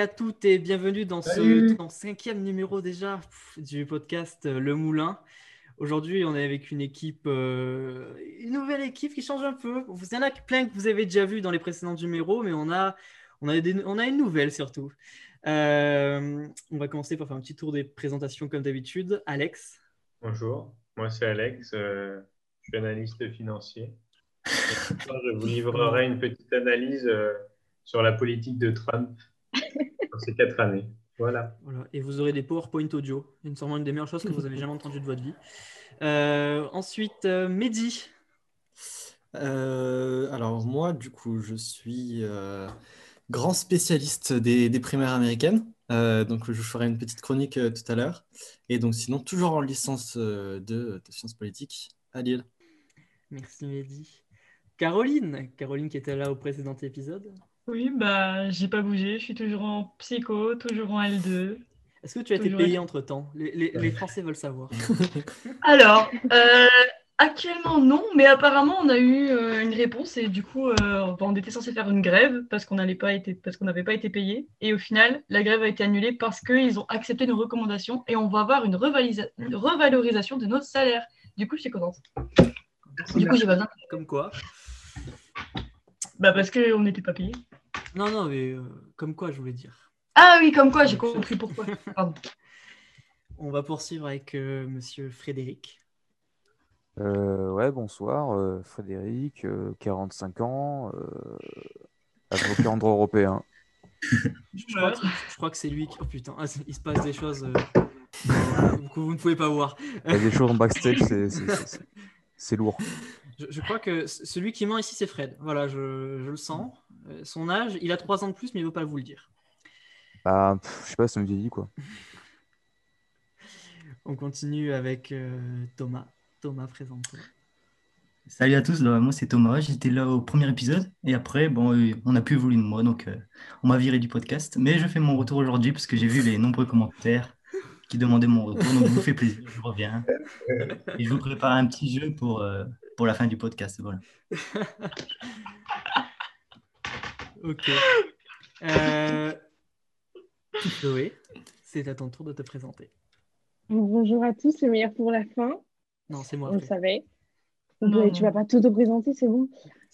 à toutes et bienvenue dans ce cinquième numéro déjà du podcast euh, Le Moulin. Aujourd'hui, on est avec une équipe, euh, une nouvelle équipe qui change un peu. Il y en a plein que vous avez déjà vu dans les précédents numéros, mais on a, on a, on a une nouvelle surtout. Euh, on va commencer par faire un petit tour des présentations comme d'habitude. Alex. Bonjour, moi c'est Alex, je suis analyste financier. je vous livrerai une petite analyse sur la politique de Trump ces quatre années. Voilà. Et vous aurez des PowerPoint audio. Une sûrement une des meilleures choses que vous avez jamais entendues de votre vie. Euh, ensuite, euh, Mehdi. Euh, alors moi, du coup, je suis grand spécialiste des, primaires américaines. donc je ferai une petite chronique tout à l'heure. Et donc sinon, toujours en licence de, de sciences politiques à Lille. Merci Mehdi. Caroline, Caroline qui était là au précédent épisode. Oui, bah, j'ai pas bougé. Je suis toujours en psycho, toujours en L2. Est-ce que tu as été payé entre temps les, Français veulent savoir. Alors, euh, actuellement non, mais apparemment on a eu euh, une réponse et du coup euh, on était censé faire une grève parce qu'on n'avait pas été parce qu'on n'avait pas été payé et au final la grève a été annulée parce qu'ils ont accepté nos recommandations et on va avoir une, une revalorisation de notre salaire. Du coup, je suis contente. Du coup, j'ai pas besoin. Comme quoi Bah parce qu'on n'était pas payé. Non, non, mais euh, comme quoi, je voulais dire. Ah oui, comme quoi, j'ai compris pourquoi. On va poursuivre avec euh, monsieur Frédéric. Euh, ouais, bonsoir, Frédéric, 45 ans, avocat en droit européen. je, crois que, c'est lui qui. Oh putain, ah, il se passe des choses que vous ne pouvez pas voir. Il y a des choses en backstage, c'est lourd. Je, crois que celui qui ment ici, c'est Fred. Voilà, je, le sens. Euh, son âge, il a 3 ans de plus, mais il ne veut pas vous le dire. Bah, je sais pas, ça me vieillit, quoi. On continue avec euh, Thomas. Thomas, présente-toi. Salut à tous, moi c'est Thomas, j'étais là au premier épisode et après, bon, euh, on n'a plus voulu de moi, donc on m'a viré du podcast. Mais je fais mon retour aujourd'hui parce que j'ai vu les nombreux commentaires qui demandaient mon retour, donc je vous fais plaisir, je reviens. Et je vous prépare un petit jeu pour, pour la fin du podcast. Voilà. ok. Euh... Chloé, c'est à ton tour de te présenter. Bonjour à tous, le meilleur pour la fin. Non, c'est moi. On le savait. Non, tu vas pas tout te présenter, c'est bon.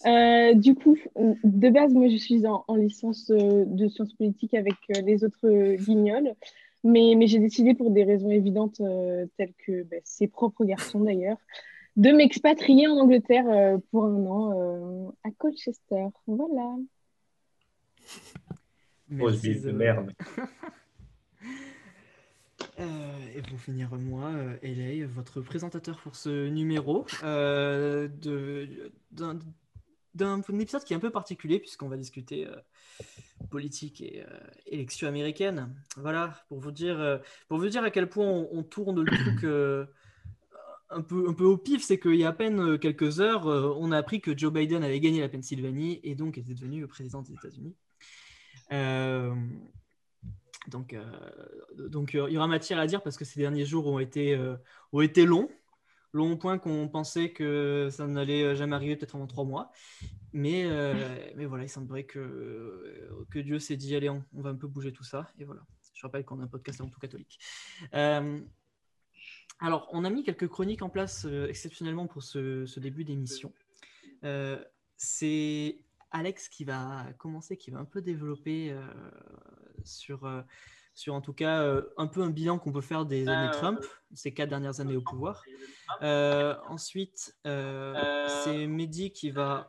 Euh, du coup, de base, moi, je suis en, licence euh, de sciences politiques avec les autres guignols. Mais, mais j'ai décidé pour des raisons évidentes, telles que ben, ses propres garçons d'ailleurs, de m'expatrier en Angleterre euh, pour un an euh, à Colchester. Voilà. Merci, de merde. Euh, et pour finir, moi, Elay, votre présentateur pour ce numéro euh, d'un épisode qui est un peu particulier puisqu'on va discuter politique et élection américaine. Voilà, pour vous dire, pour vous dire à quel point on, on tourne le truc un peu, un peu au pif, c'est qu'il y a à peine euh, quelques heures, euh, on a appris que Joe Biden avait gagné la Pennsylvanie et donc était devenu président des États-Unis. Euh, donc, donc il y aura matière à dire parce que ces derniers jours ont été, ont été longs, longs au point qu'on pensait que ça n'allait jamais arriver peut-être avant trois mois. Mais, mais voilà, il semblerait que, que Dieu s'est dit, allez, on, va un peu bouger tout ça. Et voilà, je rappelle qu'on a un podcast avant tout catholique. Alors, on a mis quelques chroniques en place euh, exceptionnellement pour ce, début d'émission. Euh, c'est Alex qui va commencer, qui va un peu développer euh, sur, sur en tout cas un peu un bilan qu'on peut faire des années Trump, ces quatre dernières années au pouvoir. ensuite, c'est Mehdi qui va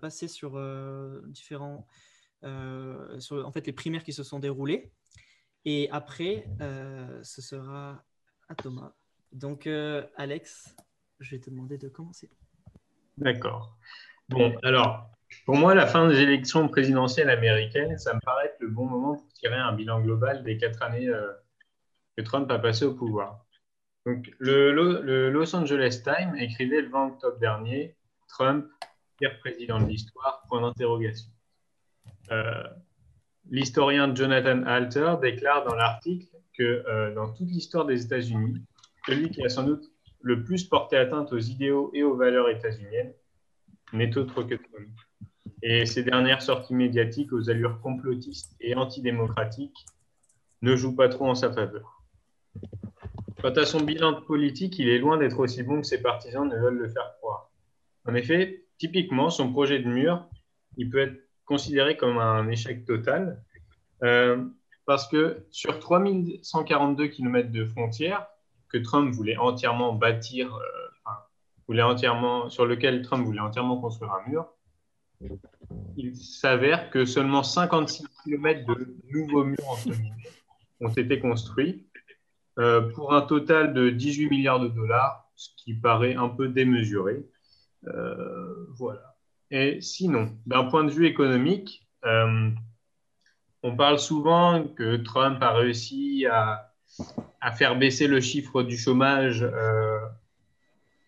passer sur différents, sur en fait les primaires qui se sont déroulées. Et après, ce sera Thomas. Donc, euh, Alex, je vais te demander de commencer. D'accord. Bon, alors, pour moi, la fin des élections présidentielles américaines, ça me paraît être le bon moment pour tirer un bilan global des quatre années euh, que Trump a passé au pouvoir. Donc, le, Los Angeles Times écrivait le 20 octobre dernier Trump, pire président de l'histoire, point d'interrogation. Euh, l'historien Jonathan Alter déclare dans l'article que euh, dans toute l'histoire des États-Unis, celui qui a sans doute le plus porté atteinte aux idéaux et aux valeurs états-uniennes n'est autre que Trump. Et ces dernières sorties médiatiques aux allures complotistes et antidémocratiques ne jouent pas trop en sa faveur. Quant à son bilan politique, il est loin d'être aussi bon que ses partisans ne veulent le faire croire. En effet, typiquement, son projet de mur, il peut être considéré comme un échec total, euh, parce que sur 3142 km de frontières que Trump voulait entièrement bâtir, euh, voulait entièrement, sur lequel Trump voulait entièrement construire un mur, il s'avère que seulement 56 km de nouveaux murs ont été construits euh, pour un total de 18 milliards de dollars, ce qui paraît un peu démesuré. Euh, voilà. Et sinon, d'un point de vue économique, euh, on parle souvent que Trump a réussi à, à faire baisser le chiffre du chômage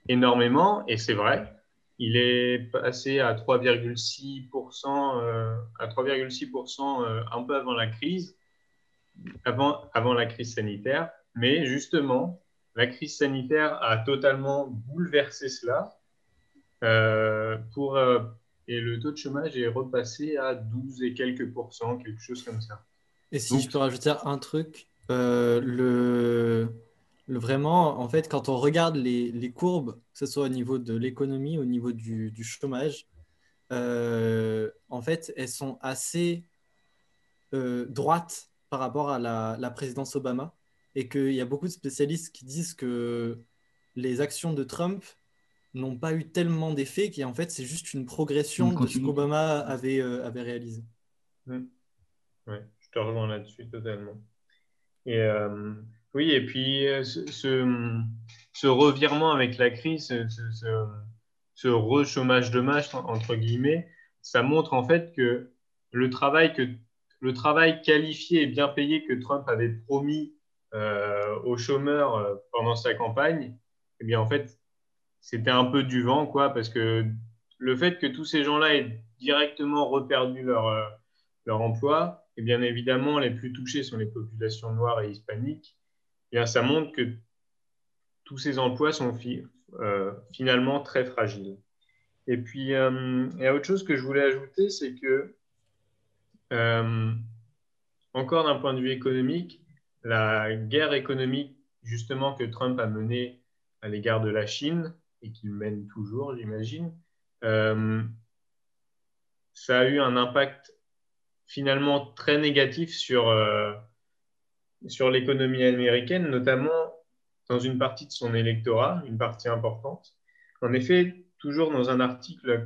énormément, et c'est vrai. Il est passé à 3,6%, à 3,6% un peu avant la crise, avant, avant la crise sanitaire. Mais justement, la crise sanitaire a totalement bouleversé cela. Euh, pour, euh, et le taux de chômage est repassé à 12 et quelques pourcents, quelque chose comme ça. Et si je peux rajouter un truc, euh, le, le, vraiment, en fait, quand on regarde les, les, courbes, que ce soit au niveau de l'économie, au niveau du, du chômage, en fait, elles sont assez droites par rapport à la, la présidence Obama et qu'il y a beaucoup de spécialistes qui disent que les actions de Trump n'ont pas eu tellement d'effet qu'en fait c'est juste une progression de ce qu'Obama avait, euh, avait réalisé. Mmh. Oui, je te rejoins là-dessus totalement. Et euh, oui, et puis euh, ce, ce, revirement avec la crise, ce, ce re-chômage de masse, entre guillemets, ça montre en fait que le travail, que le travail qualifié et bien payé que Trump avait promis euh, aux chômeurs euh, pendant sa campagne, eh bien, en fait, c'était un peu du vent, quoi, parce que le fait que tous ces gens-là aient directement reperdu leur, leur emploi, et bien évidemment, les plus touchés sont les populations noires et hispaniques, eh bien, ça montre que tous ces emplois sont finalement très fragiles. Et puis, il y a autre chose que je voulais ajouter, c'est que, encore d'un point de vue économique, la guerre économique justement que Trump a menée à l'égard de la Chine et qu'il mène toujours, j'imagine, euh, ça a eu un impact finalement très négatif sur, euh, sur l'économie américaine, notamment dans une partie de son électorat, une partie importante. En effet, toujours dans un article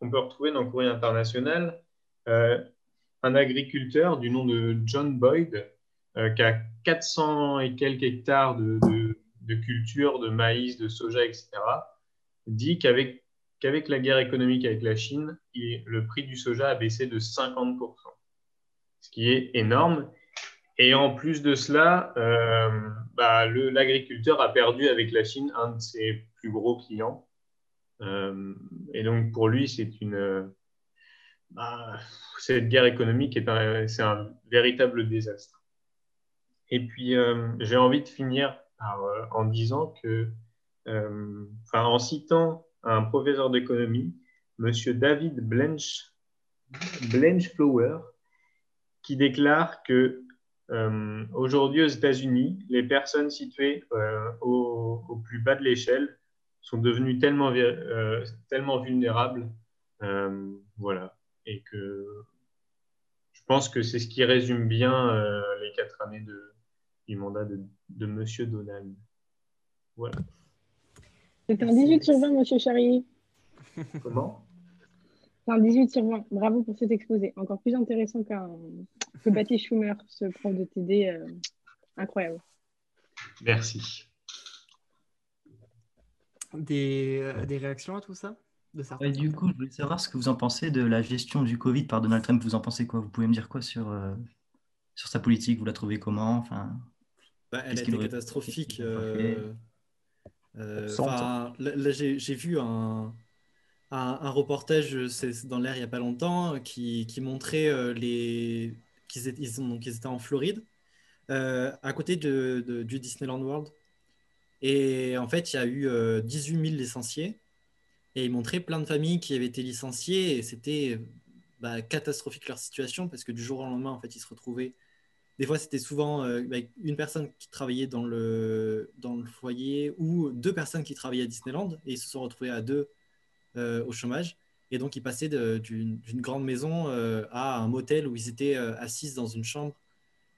qu'on peut retrouver dans Courrier International, euh, un agriculteur du nom de John Boyd euh, qui a 400 et quelques hectares de, culture, de maïs, de soja, etc., dit qu'avec la guerre économique avec la Chine, le prix du soja a baissé de 50%, ce qui est énorme. Et en plus de cela, euh, bah, l'agriculteur a perdu avec la Chine un de ses plus gros clients. Euh, et donc pour lui, c'est une bah, cette guerre économique est c'est un véritable désastre. Et puis, euh, j'ai envie de finir euh, en disant que, euh, enfin, en citant un professeur d'économie, Monsieur David Blanche, Blanchflower, qui déclare que aujourd'hui aux États-Unis, les personnes situées au, plus bas de l'échelle sont devenues tellement, tellement vulnérables, voilà, et que je pense que c'est ce qui résume bien les quatre années de, du mandat de, de Monsieur Donald. Voilà. C'est un 18 sur 20, Monsieur Charrier. Comment? Un 18 sur 20. Bravo pour cet exposé. Encore plus intéressant qu'un que Baptiste Schumer, ce prof de TD. Euh, incroyable. Merci. Des, euh, des, réactions à tout ça de Du coup, je voulais savoir ce que vous en pensez de la gestion du Covid par Donald Trump. Vous en pensez quoi? Vous pouvez me dire quoi sur, euh, sur sa politique? Vous la trouvez comment? Enfin, bah, elle a été catastrophique. Euh, euh, là, j'ai vu un, un, reportage dans l'air il n'y a pas longtemps qui, qui montrait euh, les qu'ils étaient, ils, étaient en Floride, à côté de, du Disneyland World. Et en fait, il y a eu 18 000 licenciés. Et il montrait plein de familles qui avaient été licenciées et c'était bah, catastrophique leur situation parce que du jour au lendemain, en fait, ils se retrouvaient. Des fois, c'était souvent euh, bah, une personne qui travaillait dans le, dans le foyer ou deux personnes qui travaillaient à Disneyland et ils se sont retrouvés à deux euh, au chômage. Et donc, ils passaient d'une grande maison euh, à un motel où ils étaient assis dans une chambre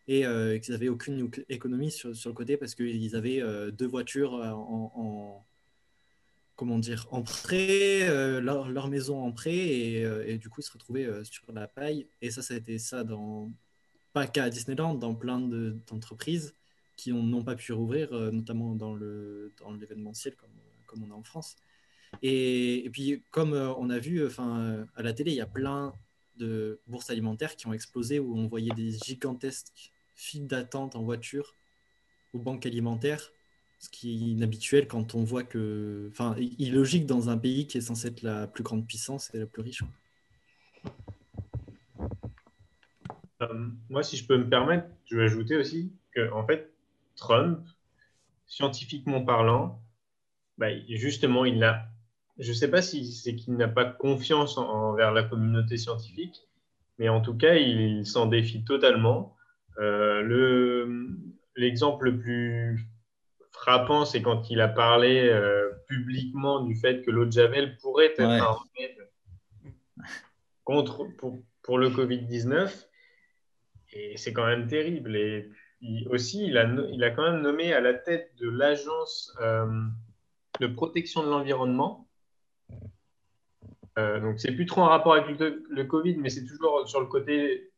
et qu'ils n'avaient aucune économie sur, le côté parce qu'ils avaient deux voitures en comment dire, en prêt, euh, leur, maison en prêt, et, euh, du coup, ils se retrouvaient euh, sur la paille. Et ça, ça a été ça dans, pas qu'à Disneyland, dans plein d'entreprises qui n'ont pas pu rouvrir, notamment dans l'événementiel, comme, comme on a en France. Et, puis, comme on a vu enfin, à la télé, il y a plein de bourses alimentaires qui ont explosé, où on voyait des gigantesques files d'attente en voiture aux banques alimentaires ce qui est inhabituel quand on voit que. Enfin, illogique dans un pays qui est censé être la plus grande puissance et la plus riche. Euh, moi, si je peux me permettre, je vais ajouter aussi que, en fait, Trump, scientifiquement parlant, bah, justement, il n'a. Je ne sais pas si c'est qu'il n'a pas confiance envers la communauté scientifique, mais en tout cas, il, s'en défie totalement. Euh, L'exemple le plus frappant, c'est quand il a parlé euh, publiquement du fait que l'eau de Javel pourrait être un remède contre, pour, le Covid-19. Et c'est quand même terrible. Et aussi, il a, il a quand même nommé à la tête de l'agence euh, de protection de l'environnement. Euh, donc, c'est plus trop en rapport avec le, Covid, mais c'est toujours sur le côté.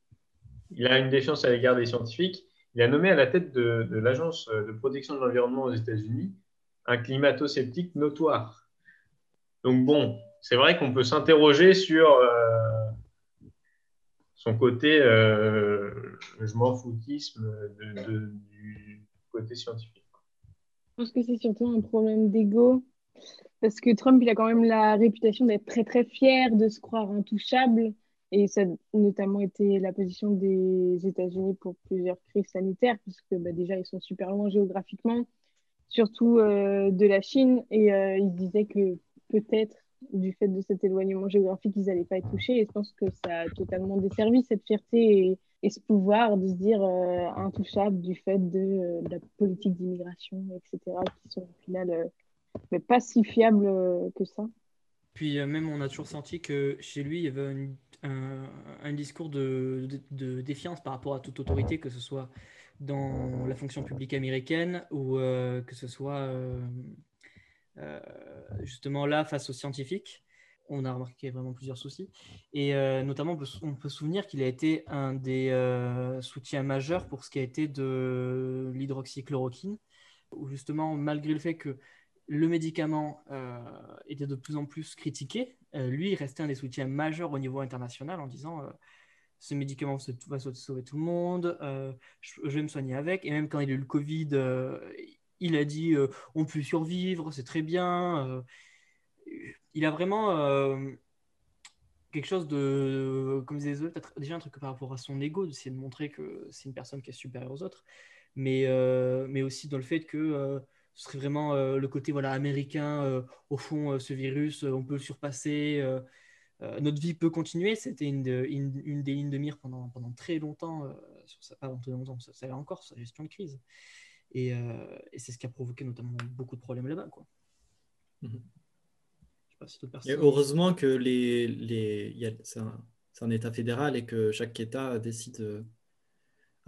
Il a une défiance à l'égard des scientifiques il a nommé à la tête de, l'Agence de protection de l'environnement aux États-Unis un climato-sceptique notoire. Donc bon, c'est vrai qu'on peut s'interroger sur euh, son côté euh, je m'en foutisme du côté scientifique. Je pense que c'est surtout un problème d'ego, parce que Trump, il a quand même la réputation d'être très très fier, de se croire intouchable. Et ça a notamment été la position des États-Unis pour plusieurs crises sanitaires, puisque bah, déjà, ils sont super loin géographiquement, surtout euh, de la Chine. Et euh, ils disaient que peut-être, du fait de cet éloignement géographique, ils n'allaient pas être touchés. Et je pense que ça a totalement desservi cette fierté et, ce pouvoir de se dire euh, intouchable du fait de, la politique d'immigration, etc., qui sont au final mais pas si fiables que ça. Puis même, on a toujours senti que chez lui, il y avait un, discours de, défiance par rapport à toute autorité, que ce soit dans la fonction publique américaine ou euh, que ce soit euh, euh, justement là face aux scientifiques. On a remarqué vraiment plusieurs soucis. Et notamment, on peut, on peut, se souvenir qu'il a été un des soutiens majeurs pour ce qui a été de l'hydroxychloroquine, où justement, malgré le fait que le médicament était de plus en plus critiqué, euh, lui, il restait un des soutiens majeurs au niveau international en disant euh, ce médicament va sauver tout le monde, euh, je, vais me soigner avec. Et même quand il a eu le Covid, il a dit on peut survivre, c'est très bien. il a vraiment quelque chose de, comme disait peut-être déjà un truc par rapport à son ego, d'essayer de montrer que c'est une personne qui est supérieure aux autres, mais, mais aussi dans le fait que ce serait vraiment euh, le côté voilà, américain. Euh, au fond, euh, ce virus, on peut le surpasser. notre vie peut continuer. C'était une, une, des lignes de mire pendant, pendant très longtemps, sur sa, pas longtemps, ça, ça encore sa gestion de crise. Et, et c'est ce qui a provoqué notamment beaucoup de problèmes là-bas. Quoi. Mhm. et heureusement que les, les, c'est un, un, État fédéral et que chaque État décide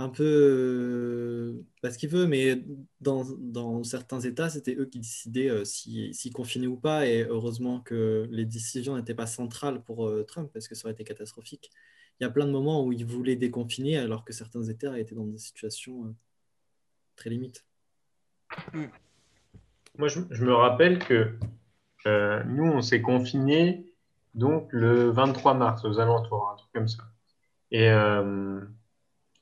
un peu euh, parce qu'il veut, mais dans, dans certains États, c'était eux qui décidaient euh, s'ils si, confiner ou pas. Et heureusement que les décisions n'étaient pas centrales pour euh, Trump, parce que ça aurait été catastrophique. Il y a plein de moments où il voulait déconfiner, alors que certains États étaient dans des situations très limites. Hmm. Moi, je, je, me rappelle que nous, on s'est confinés donc le 23 mars, aux alentours, un truc comme ça. Et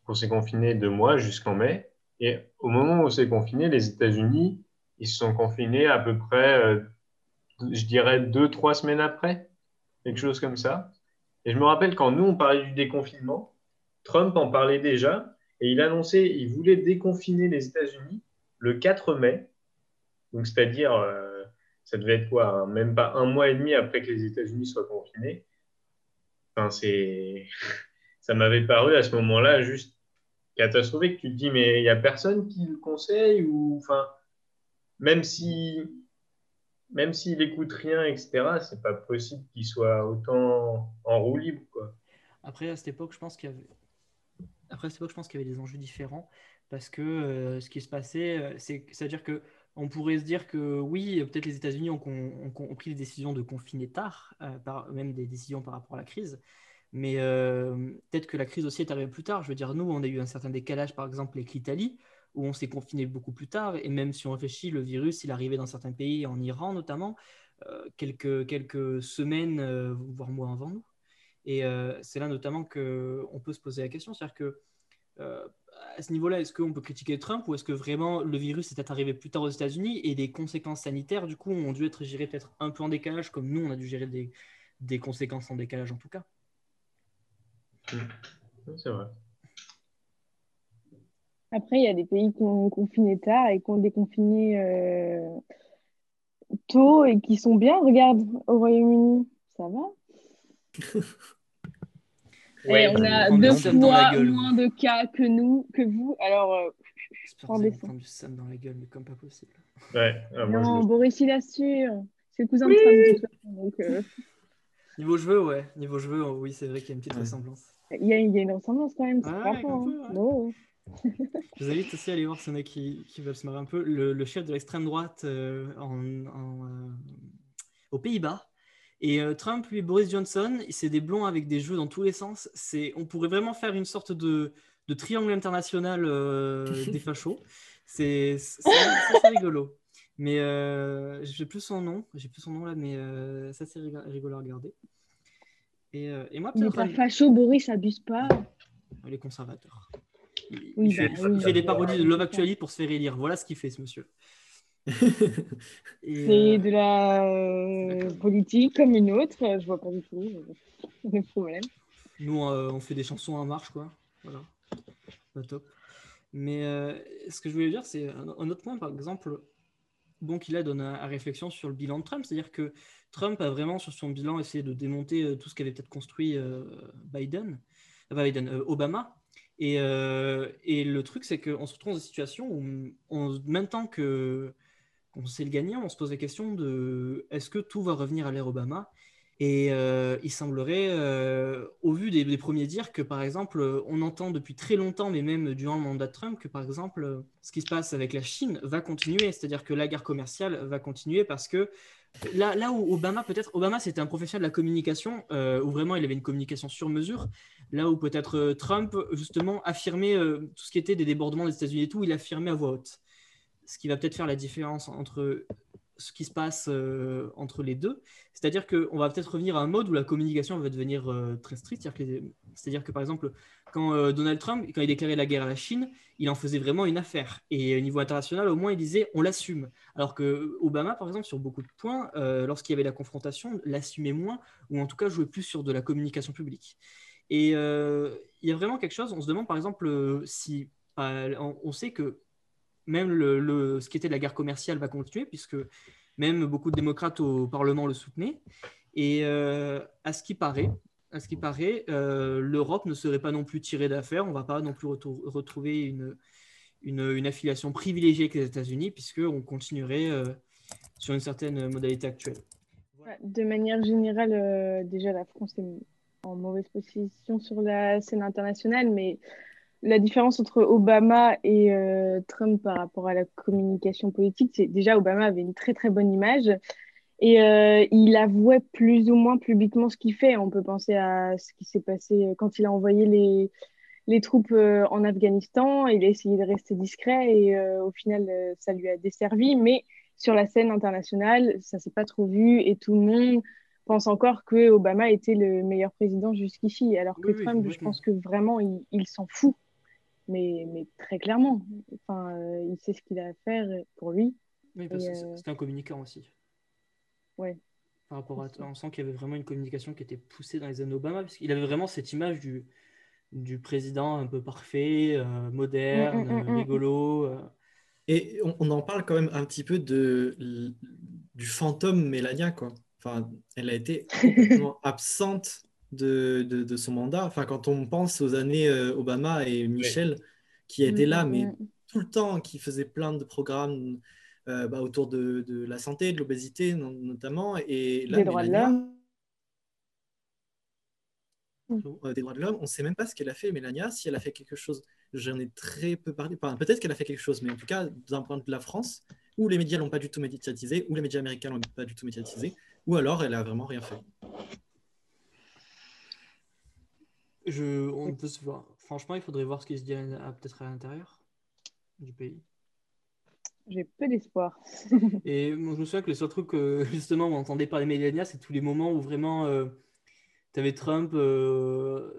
on s'est confiné deux mois jusqu'en mai. Et au moment où on s'est confiné, les États-Unis, ils se sont confinés à peu près, euh, je dirais, deux, trois semaines après, quelque chose comme ça. Et je me rappelle quand nous, on parlait du déconfinement, Trump en parlait déjà, et il annonçait, il voulait déconfiner les États-Unis le 4 mai, donc c'est-à-dire euh, ça devait être quoi hein, Même pas un mois et demi après que les États-Unis soient confinés. Enfin, c'est... Ça m'avait paru à ce moment-là juste catastrophique. Tu te dis, mais il n'y a personne qui le conseille ou enfin, même si même s'il écoute rien, etc., c'est pas possible qu'il soit autant en roue libre. Quoi. Après, à cette époque, je pense qu'il y avait après, cette époque, je pense qu'il y avait des enjeux différents parce que euh, ce qui se passait, euh, c'est, c'est-à-dire que on pourrait se dire que oui, peut-être les États-Unis ont, pris des décisions de confiner tard, euh, même des décisions par rapport à la crise, mais peut-être que la crise aussi est arrivée plus tard. Je veux dire, nous, on a eu un certain décalage, par exemple, avec l'Italie, où on s'est confiné beaucoup plus tard, et même si on réfléchit, le virus, il arrivait dans certains pays, en Iran notamment, quelques, quelques semaines, voire mois avant nous. Et c'est là notamment qu'on peut se poser la question, c'est-à-dire que euh, à ce niveau-là, est-ce qu'on peut critiquer Trump ou est-ce que vraiment le virus est arrivé plus tard aux États-Unis et les conséquences sanitaires, du coup, ont dû être gérées peut-être un peu en décalage, comme nous, on a dû gérer des, des conséquences en décalage en tout cas C'est vrai. Après, il y a des pays qui ont confiné tard et qui ont déconfiné euh, tôt et qui sont bien. Regarde, au Royaume-Uni, ça va? Et on a deux fois moins de cas que nous, que vous. Alors, euh, en du Sam dans la gueule, mais comme pas possible. Ouais, ah, non, Boris, il assure. C'est le cousin de Trump, donc, euh... Niveau cheveux, ouais. Niveau cheveux, oui, c'est vrai qu'il y a une petite ressemblance. Il y, a, il y, a, une ressemblance quand même, c'est ah, pas. Hein. Oh. Je vous invite aussi à aller voir, ceux qui, qui veulent se marrer un peu, le, le chef de l'extrême droite euh, en, en, euh, aux Pays-Bas et euh, Trump, lui, Boris Johnson, c'est des blonds avec des jeux dans tous les sens. C'est, on pourrait vraiment faire une sorte de, de triangle international euh, des fachos. C'est, rigolo. Mais euh, j'ai plus son nom, j'ai plus son nom là, mais euh, ça c'est rigolo à regarder. Et, et moi, peut-être. pas facho, Boris, abuse pas. Les conservateurs. Il, il, fait, bah il fait, des parodies de Love Actually pour se faire élire. Voilà ce qu'il fait, ce monsieur. c'est euh, de la euh, politique comme une autre. Je vois pas du tout le problème. Nous, euh, on fait des chansons en marche, quoi. Voilà. Pas top. Mais ce que je voulais dire, c'est un, autre point, par exemple, bon, qui là donne à, réflexion sur le bilan de Trump. C'est-à-dire que Trump a vraiment, sur son bilan, essayé de démonter tout ce qu'avait peut-être construit Biden, Biden Obama. Et, le truc, c'est qu'on se retrouve dans une situation où, en même temps que on sait le gagnant, on se pose la question de est-ce que tout va revenir à l'ère Obama? Et euh, il semblerait, euh, au vu des, premiers dires, que par exemple, on entend depuis très longtemps, mais même durant le mandat de Trump, que par exemple, ce qui se passe avec la Chine va continuer, c'est-à-dire que la guerre commerciale va continuer parce que là, où Obama, peut-être, Obama c'était un professionnel de la communication, euh, où vraiment il avait une communication sur mesure, là où peut-être Trump, justement, affirmait tout ce qui était des débordements des États-Unis et tout, il affirmait à voix haute ce qui va peut-être faire la différence entre ce qui se passe euh, entre les deux. C'est-à-dire qu'on va peut-être revenir à un mode où la communication va devenir euh, très stricte. C'est-à-dire que, par exemple, quand euh, Donald Trump, quand il déclarait la guerre à la Chine, il en faisait vraiment une affaire. Et au niveau international, au moins, il disait on l'assume. Alors que Obama, par exemple, sur beaucoup de points, lorsqu'il y avait la confrontation, l'assumait moins, ou en tout cas jouait plus sur de la communication publique. Et il y a vraiment quelque chose, on se demande par exemple si on sait que même le, ce qui était de la guerre commerciale va continuer, puisque même beaucoup de démocrates au Parlement le soutenaient. Et euh, à ce qui paraît, à ce qui paraît, euh, l'Europe ne serait pas non plus tirée d'affaire. On ne va pas non plus retrouver une, une, affiliation privilégiée avec les États-Unis, puisqu'on continuerait euh, sur une certaine modalité actuelle. De manière générale, déjà la France est en mauvaise position sur la scène internationale, mais la différence entre Obama et euh, Trump par rapport à la communication politique, c'est déjà Obama avait une très très bonne image et euh, il avouait plus ou moins publiquement ce qu'il fait. On peut penser à ce qui s'est passé quand il a envoyé les, les troupes euh, en Afghanistan. Il a essayé de rester discret et au final, ça lui a desservi. Mais sur la scène internationale, ça s'est pas trop vu et tout le monde pense encore que Obama était le meilleur président jusqu'ici, alors que Trump, je pense que vraiment, il s'en fout mais, mais très clairement. Enfin, euh, il sait ce qu'il a à faire pour lui. Oui, parce que euh, c'est un communicant aussi. Ouais. Par rapport à, on sent qu'il y avait vraiment une communication qui était poussée dans les années Obama, parce qu'il avait vraiment cette image du, du président un peu parfait, euh, moderne, mm, mm, mm, rigolo. Et on, en parle quand même un petit peu de, du fantôme Mélania, quoi. Enfin, elle a été complètement absente de, de, de, son mandat. Enfin, quand on pense aux années euh, Obama et Michel, qui étaient là, mais tout le temps, qui faisaient plein de programmes euh, bah, autour de, de, la santé, de l'obésité notamment, et là, Des droits de l'homme. Euh, des droits de l'homme, on ne sait même pas ce qu'elle a fait, Mélania, si elle a fait quelque chose. J'en ai très peu parlé. Enfin, Peut-être qu'elle a fait quelque chose, mais en tout cas, d'un point de vue de la France, où les médias l'ont pas du tout médiatisé, où les médias américains l'ont pas du tout médiatisé, ou alors elle a vraiment rien fait. Je, on peut se voir. Franchement, il faudrait voir ce qui se dit à- à- peut-être à l'intérieur du pays. J'ai peu d'espoir. Et moi, je me souviens que le seul truc que justement on entendait parler Mélania, c'est tous les moments où vraiment tu avais Trump, euh,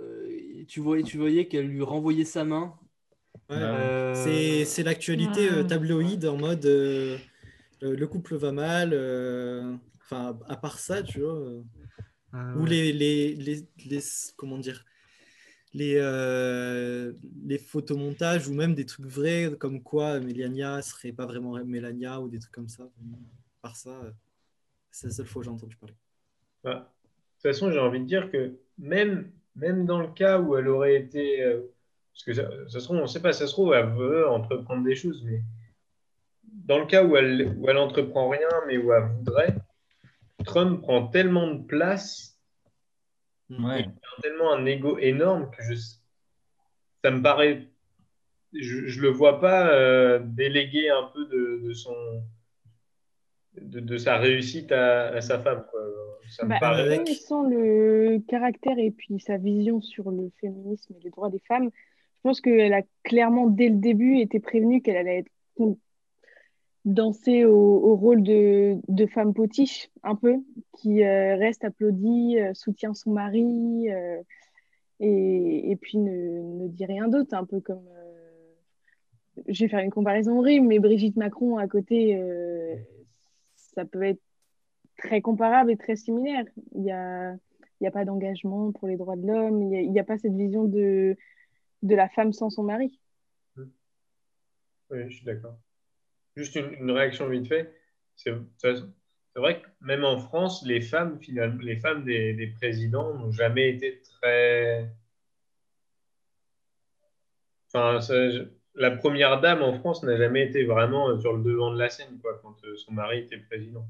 euh, tu voyais, tu voyais qu'elle lui renvoyait sa main. Ouais, Euh, C'est c'est l'actualité euh, Ouais. tabloïde en mode euh, euh, le couple va mal. euh, Enfin, à part ça, tu vois. euh, euh, Ou les, les, les- comment dire les, euh, les photomontages ou même des trucs vrais comme quoi Mélania serait pas vraiment Mélania ou des trucs comme ça. À part ça, euh, c'est la seule fois que j'ai entendu parler. Bah, de toute façon, j'ai envie de dire que même, même dans le cas où elle aurait été. euh, parce que ça, ça se trouve, on ne sait pas, ça se trouve, elle veut entreprendre des choses, mais dans le cas où elle, où elle entreprend rien, mais où elle voudrait, Trump prend tellement de place, Ouais. a tellement un ego énorme que je, ça me paraît. Je ne le vois pas euh, déléguer un peu de, de son. De, de sa réussite à, à sa femme. Quoi. Ça me Bah, paraît. le caractère et puis sa vision sur le féminisme et les droits des femmes, je pense qu'elle a clairement, dès le début, été prévenue qu'elle allait être danser au, rôle de, femme potiche, un peu, qui euh, reste applaudie, euh, soutient son mari, euh, et, puis ne, dit rien d'autre, un peu comme... je vais faire une comparaison horrible, mais Brigitte Macron à côté, ça peut être très comparable et très similaire. Il n'y a, y a pas d'engagement pour les droits de l'homme, il n'y a pas cette vision de, de la femme sans son mari. Oui, je suis d'accord. Juste une, réaction vite fait. C'est vrai que même en France, les femmes, finalement, les femmes des, présidents n'ont jamais été très. Enfin, la première dame en France n'a jamais été vraiment euh, sur le devant de la scène, quoi, quand euh, son mari était président,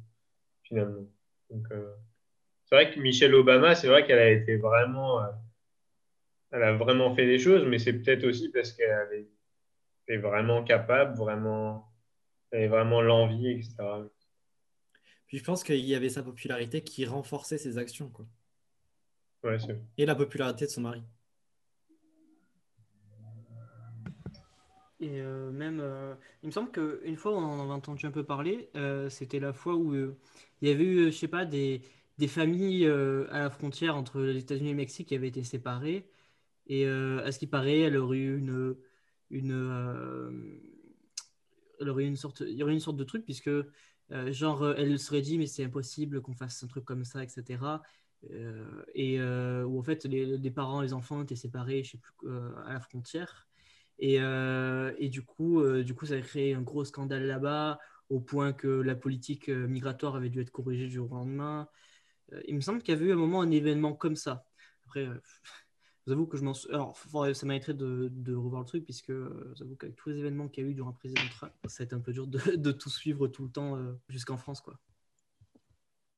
finalement. Euh, c'est vrai que Michelle Obama, c'est vrai qu'elle a été vraiment. elle a vraiment fait des choses, mais c'est peut-être aussi parce qu'elle avait est vraiment capable, vraiment, et vraiment l'envie, etc. Puis je pense qu'il y avait sa popularité qui renforçait ses actions, quoi. Ouais, c'est- Et la popularité de son mari. Et euh, même, euh, il me semble qu'une fois, on en avait entendu un peu parler, euh, c'était la fois où euh, il y avait eu, je sais pas, des, des familles euh, à la frontière entre les États-Unis et le Mexique qui avaient été séparées. Et euh, à ce qui paraît, elle aurait eu une, une, euh, elle aurait une sorte, il y aurait une sorte de truc, puisque, euh, genre, euh, elle se serait dit, mais c'est impossible qu'on fasse un truc comme ça, etc. Et euh, où en fait, les, les parents, les enfants étaient séparés, je sais plus, à la frontière. Et, et du coup, du coup, ça a créé un gros scandale là-bas, au point que la politique migratoire avait dû être corrigée du jour au lendemain. Il me semble qu'il y avait eu un moment un événement comme ça. Après, euh, je vous avoue que je m'en Alors, ça mériterait de, de revoir le truc, puisque euh, j'avoue qu'avec tous les événements qu'il y a eu durant le président Trump, ça a été un peu dur de, tout suivre tout le temps euh, jusqu'en France, quoi.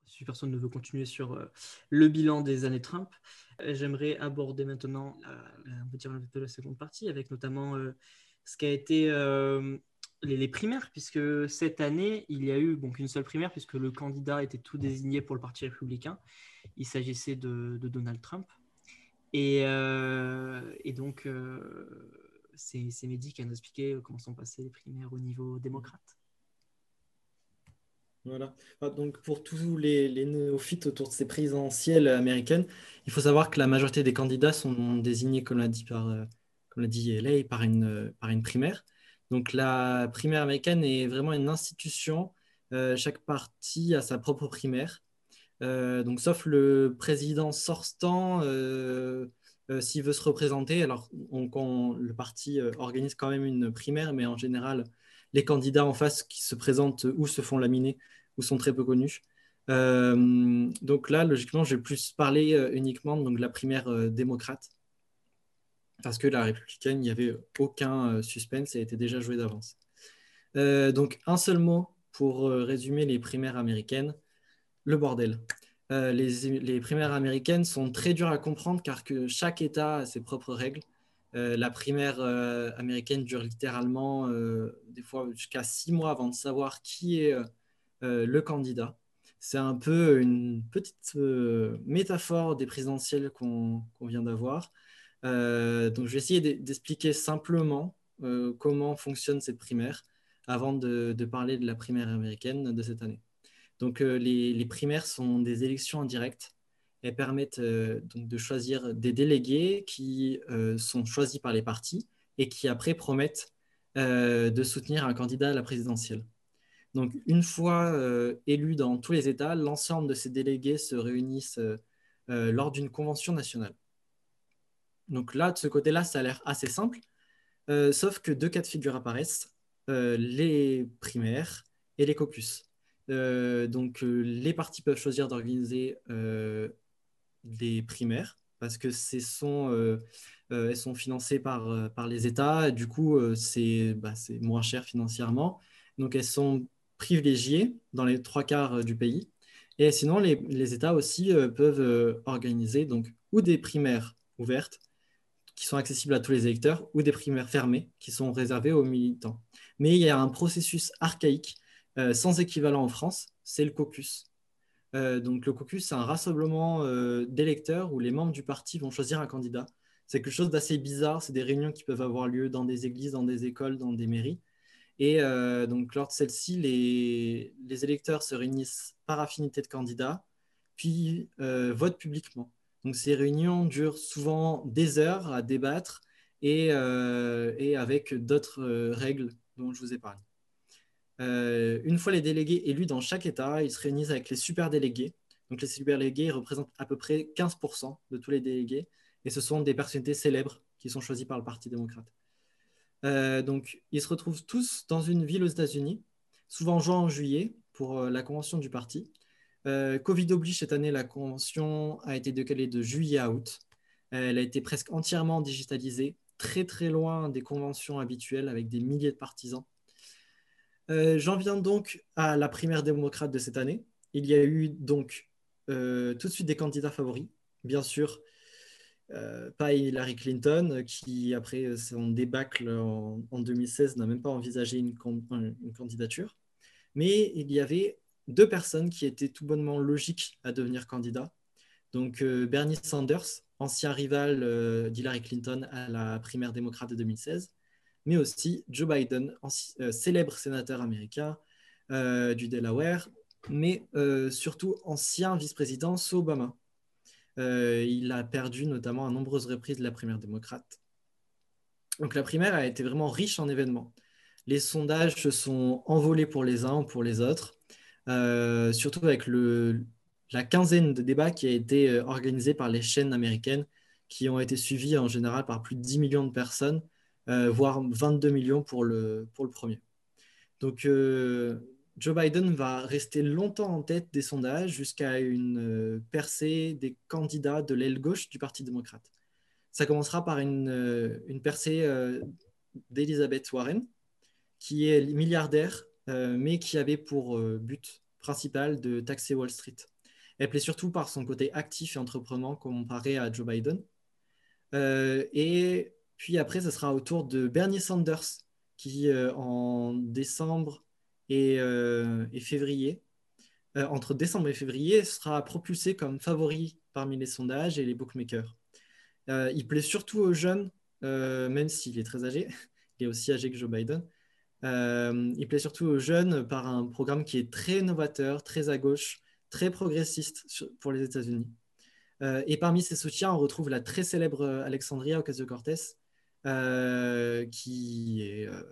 Si personne ne veut continuer sur euh, le bilan des années Trump, j'aimerais aborder maintenant, on peut dire peu la seconde partie, avec notamment ce qui été les, primaires, puisque cette année, il y a eu bon, qu'une seule primaire, puisque le candidat était tout désigné pour le Parti républicain. Il s'agissait de Donald Trump. Et, euh, et donc, euh, c'est Mehdi qui a nous expliqué comment sont passées les primaires au niveau démocrate. Voilà. Ah, Donc pour tous les, les néophytes autour de ces présidentielles américaines, il faut savoir que la majorité des candidats sont désignés, comme l'a dit, par, euh, par une, euh, primaire. Donc la primaire américaine est vraiment une institution. Euh, chaque parti a sa propre primaire. Euh, donc sauf le président sortant, euh, euh, s'il veut se représenter, alors le parti organise quand même une primaire, mais en général, les candidats en face qui se présentent ou se font laminer ou sont très peu connues. donc là, logiquement, je vais plus parler uniquement donc, de la primaire démocrate, parce que la républicaine, il n'y avait aucun suspense, a été déjà joué d'avance. donc un seul mot pour résumer les primaires américaines, le bordel. Euh, les, primaires américaines sont très dures à comprendre car que chaque État a ses propres règles. Euh, la primaire euh, américaine dure littéralement des fois jusqu'à six mois avant de savoir qui est le candidat. C'est un peu une petite métaphore des présidentielles qu'on vient d'avoir. donc je vais essayer d'expliquer simplement comment fonctionne cette primaire avant de parler de la primaire américaine de cette année. Donc, euh, les, primaires sont des élections indirectes. Elles permettent euh, de choisir des délégués qui euh, sont choisis par les partis et qui après promettent de soutenir un candidat à la présidentielle. Donc, une fois élus dans tous les États, l'ensemble de ces délégués se réunissent lors d'une convention nationale. Donc là, de ce côté-là, ça a l'air assez simple, sauf que deux cas de figure apparaissent, les primaires et les caucus. Euh, donc, euh, les partis peuvent choisir d'organiser euh, des primaires parce que sont, elles sont financées par, par les États. Du coup, c'est bah, moins cher financièrement. Donc, elles sont privilégiées dans les trois quarts du pays. Et sinon, les, les États aussi peuvent organiser donc, ou des primaires ouvertes qui sont accessibles à tous les électeurs ou des primaires fermées qui sont réservées aux militants. Mais il y a un processus archaïque sans équivalent en France, c'est le caucus. Euh, donc le caucus, c'est un rassemblement euh, d'électeurs où les membres du parti vont choisir un candidat. C'est quelque chose d'assez bizarre, c'est des réunions qui peuvent avoir lieu dans des églises, dans des écoles, dans des mairies. Et donc lors de celle-ci, les, les, électeurs se réunissent par affinité de candidats, puis votent publiquement. Donc ces réunions durent souvent des heures à débattre et, et avec d'autres règles dont je vous ai parlé. Euh, une fois les délégués élus dans chaque État, ils se réunissent avec les super délégués. Donc les super délégués représentent à peu près 15% de tous les délégués. Et ce sont des personnalités célèbres qui sont choisies par le Parti démocrate. Euh, donc ils se retrouvent tous dans une ville aux États-Unis, souvent en juin en juillet, pour euh, la convention du parti. Covid oblige cette année, la convention a été décalée de juillet à août. Elle a été presque entièrement digitalisée, très très loin des conventions habituelles avec des milliers de partisans. Euh, j'en viens donc à la primaire démocrate de cette année. Il y a eu donc euh, tout de suite des candidats favoris. Bien sûr, euh, pas Hillary Clinton, qui après son débâcle en, 2016 n'a même pas envisagé une, candidature. Mais il y avait deux personnes qui étaient tout bonnement logiques à devenir candidats. Donc Bernie Sanders, ancien rival d'Hillary Clinton à la primaire démocrate de 2016, mais aussi Joe Biden, euh, célèbre sénateur américain euh, du Delaware, mais euh, surtout ancien vice-président sous Obama. il a perdu notamment à nombreuses reprises la primaire démocrate. Donc la primaire a été vraiment riche en événements. Les sondages se sont envolés pour les uns ou pour les autres, surtout avec la quinzaine de débats qui a été organisés par les chaînes américaines qui ont été suivis en général par plus de 10 millions de personnes voire 22 millions pour le, pour le premier. Donc euh, Joe Biden va rester longtemps en tête des sondages jusqu'à une euh, percée des candidats de l'aile gauche du Parti démocrate. Ça commencera par une, une percée d'Elizabeth Warren, qui est milliardaire, mais qui avait pour but principal de taxer Wall Street. Elle plaît surtout par son côté actif et entreprenant comparé à Joe Biden. et puis après, ce sera au tour de Bernie Sanders, qui euh, en décembre et, euh, février, euh, entre décembre et février, sera propulsé comme favori parmi les sondages et les bookmakers. il plaît surtout aux jeunes, même s'il est très âgé, il est aussi âgé que Joe Biden. il plaît surtout aux jeunes par un programme qui est très novateur, très à gauche, très progressiste pour les États-Unis. et parmi ses soutiens, on retrouve la très célèbre Alexandria Ocasio-Cortez, qui est euh,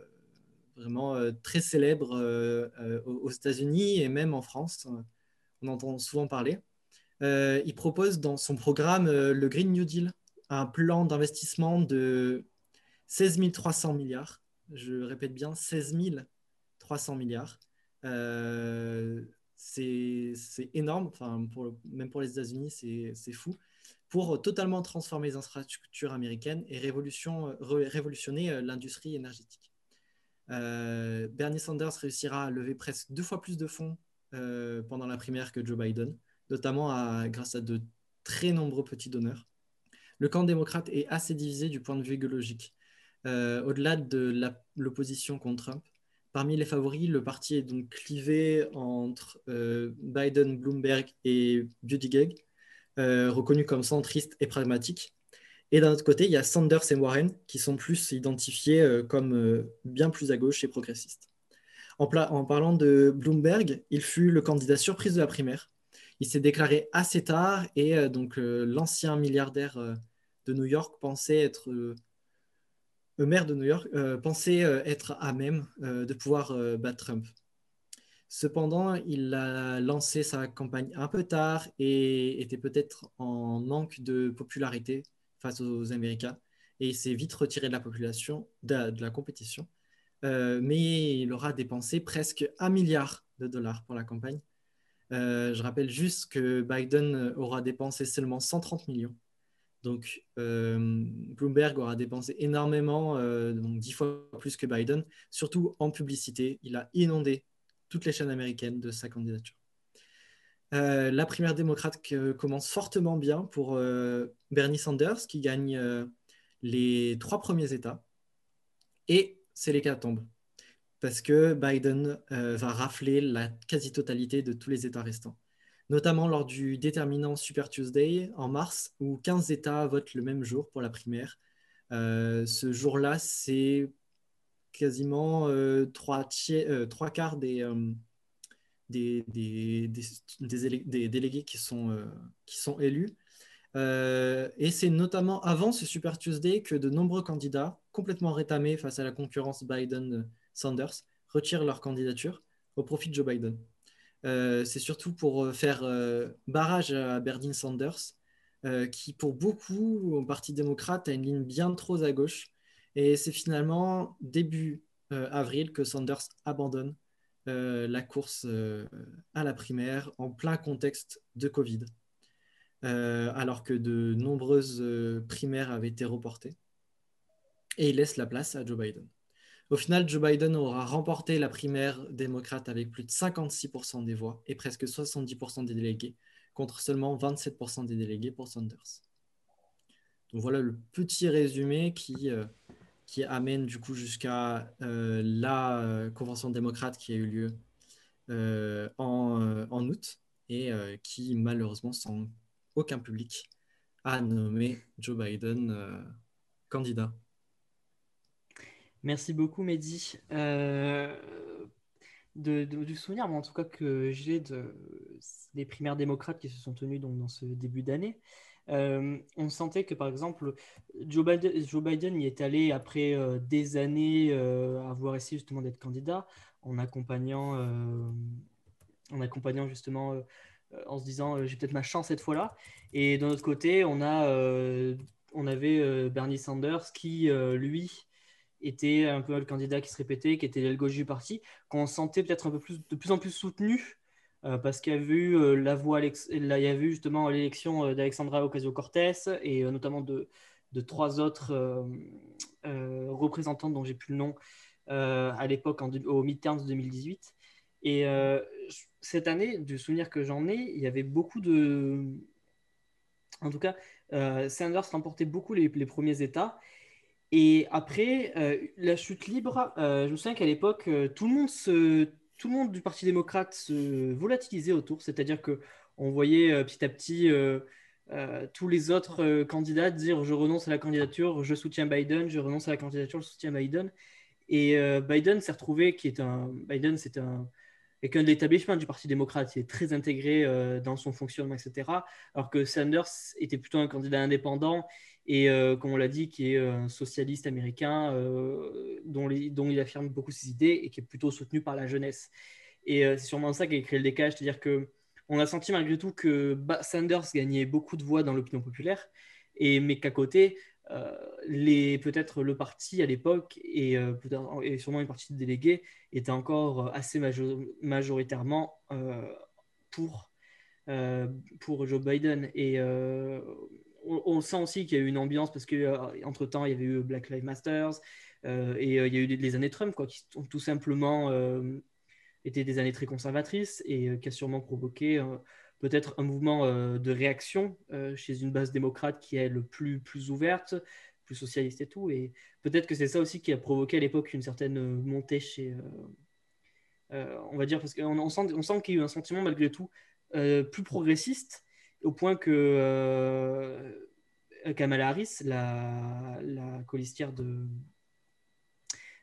vraiment euh, très célèbre aux États-Unis et même en France. On entend souvent parler. il propose dans son programme le Green New Deal, un plan d'investissement de 16 300 milliards. Je répète bien, 16 300 milliards. c'est énorme, enfin, même pour les États-Unis, c'est fou, pour totalement transformer les infrastructures américaines et révolution, révolutionner l'industrie énergétique. Bernie Sanders réussira à lever presque deux fois plus de fonds pendant la primaire que Joe Biden, notamment grâce à de très nombreux petits donneurs. Le camp démocrate est assez divisé du point de vue écologique. Euh, au-delà de l'opposition contre Trump, parmi les favoris, le parti est donc clivé entre euh, Biden, Bloomberg et Buttigieg, euh, reconnus comme centristes et pragmatiques. Et d'un autre côté, il y a Sanders et Warren, qui sont plus identifiés comme bien plus à gauche et progressistes. En, en, parlant de Bloomberg, il fut le candidat surprise de la primaire, il s'est déclaré assez tard et euh, donc euh, l'ancien milliardaire euh, de New York pensait être maire de New York pensait être à même de pouvoir battre Trump. Cependant, il a lancé sa campagne un peu tard et était peut-être en manque de popularité face aux Américains. Et il s'est vite retiré de la population, de, compétition. mais il aura dépensé presque un milliard de dollars pour la campagne. Euh, je rappelle juste que Biden aura dépensé seulement 130 millions. Donc, euh, Bloomberg aura dépensé énormément, euh, donc 10 fois plus que Biden, surtout en publicité. Il a inondé toutes les chaînes américaines de sa candidature. la primaire démocrate commence fortement bien pour Bernie Sanders, qui gagne les trois premiers États. Et c'est l'hécatombe parce que Biden euh, va rafler la quasi-totalité de tous les États restants, notamment lors du déterminant Super Tuesday en mars, où 15 États votent le même jour pour la primaire. Euh, ce jour-là, c'est quasiment euh, trois, quarts des, des, délégués qui sont, élus. et c'est notamment avant ce Super Tuesday que de nombreux candidats, complètement rétamés face à la concurrence Biden Sanders retirent leur candidature au profit de Joe Biden. Euh, c'est surtout pour euh, faire euh, barrage à Bernie Sanders, qui pour beaucoup au Parti démocrate a une ligne bien trop à gauche. Et c'est finalement début avril que Sanders abandonne la course à la primaire en plein contexte de Covid, alors que de nombreuses primaires avaient été reportées. Et il laisse la place à Joe Biden. Au final, Joe Biden aura remporté la primaire démocrate avec plus de 56% des voix et presque 70% des délégués, contre seulement 27% des délégués pour Sanders. Donc voilà le petit résumé qui, euh, qui amène du coup jusqu'à euh, la euh, convention démocrate qui a eu lieu en, en, août et qui malheureusement sans aucun public a nommé Joe Biden candidat. Merci beaucoup, Mehdi. Euh, de, du souvenir, en tout cas, que j'ai de, des primaires démocrates qui se sont tenues donc, dans ce début d'année, euh, on sentait que, par exemple, Joe Biden, y est allé après euh, des années avoir essayé justement d'être candidat, en accompagnant, en accompagnant justement, en se disant, j'ai peut-être ma chance cette fois-là. Et d'un autre côté, on, a, on avait Bernie Sanders qui, lui, était un peu le candidat qui se répétait, qui était gauche du parti, qu'on sentait peut-être un peu plus, de plus en plus soutenu euh, parce qu'il y a eu euh, la voix, il a eu justement l'élection euh, d'Alexandra Ocasio-Cortez et notamment de, de, trois autres représentantes dont j'ai plus le nom à l'époque au midterms 2018. Et cette année, du souvenir que j'en ai, il y avait beaucoup de, en tout cas, Sanders remportait beaucoup les, premiers États et après, euh, la chute libre, euh, je me souviens qu'à l'époque, euh, tout, le monde se, tout le monde du Parti démocrate se volatilisait autour, c'est-à-dire qu'on voyait petit à petit tous les autres candidats dire je renonce à la candidature, je soutiens Biden, je renonce à la candidature, je soutiens Biden. Et Biden s'est retrouvé, qui est un, Biden, c'est un, quelqu'un de l'établissement du Parti démocrate, il est très intégré dans son fonctionnement, etc. Alors que Sanders était plutôt un candidat indépendant et euh, comme on l'a dit, qui est un socialiste américain euh, dont, il affirme beaucoup ses idées et qui est plutôt soutenu par la jeunesse. Et euh, c'est sûrement ça qui a créé le décalage, c'est-à-dire que on a senti malgré tout que Sanders gagnait beaucoup de voix dans l'opinion populaire, mais qu'à côté, peut-être le parti à l'époque et, et, sûrement une partie de délégués était encore assez majoritairement pour, pour Joe Biden. Et on, sent aussi qu'il y a eu une ambiance parce qu'entre temps, il y avait eu Black Lives Matter et il y a eu les années Trump quoi, qui ont tout simplement été des années très conservatrices et qui a sûrement provoqué peut-être un mouvement de réaction chez une base démocrate qui est le plus, plus ouverte, plus socialiste et tout. Et peut-être que c'est ça aussi qui a provoqué à l'époque une certaine montée chez. on va dire, parce qu'on sent, on sent qu'il y a eu un sentiment malgré tout plus progressiste au point que euh, Kamala Harris, la, colistière de,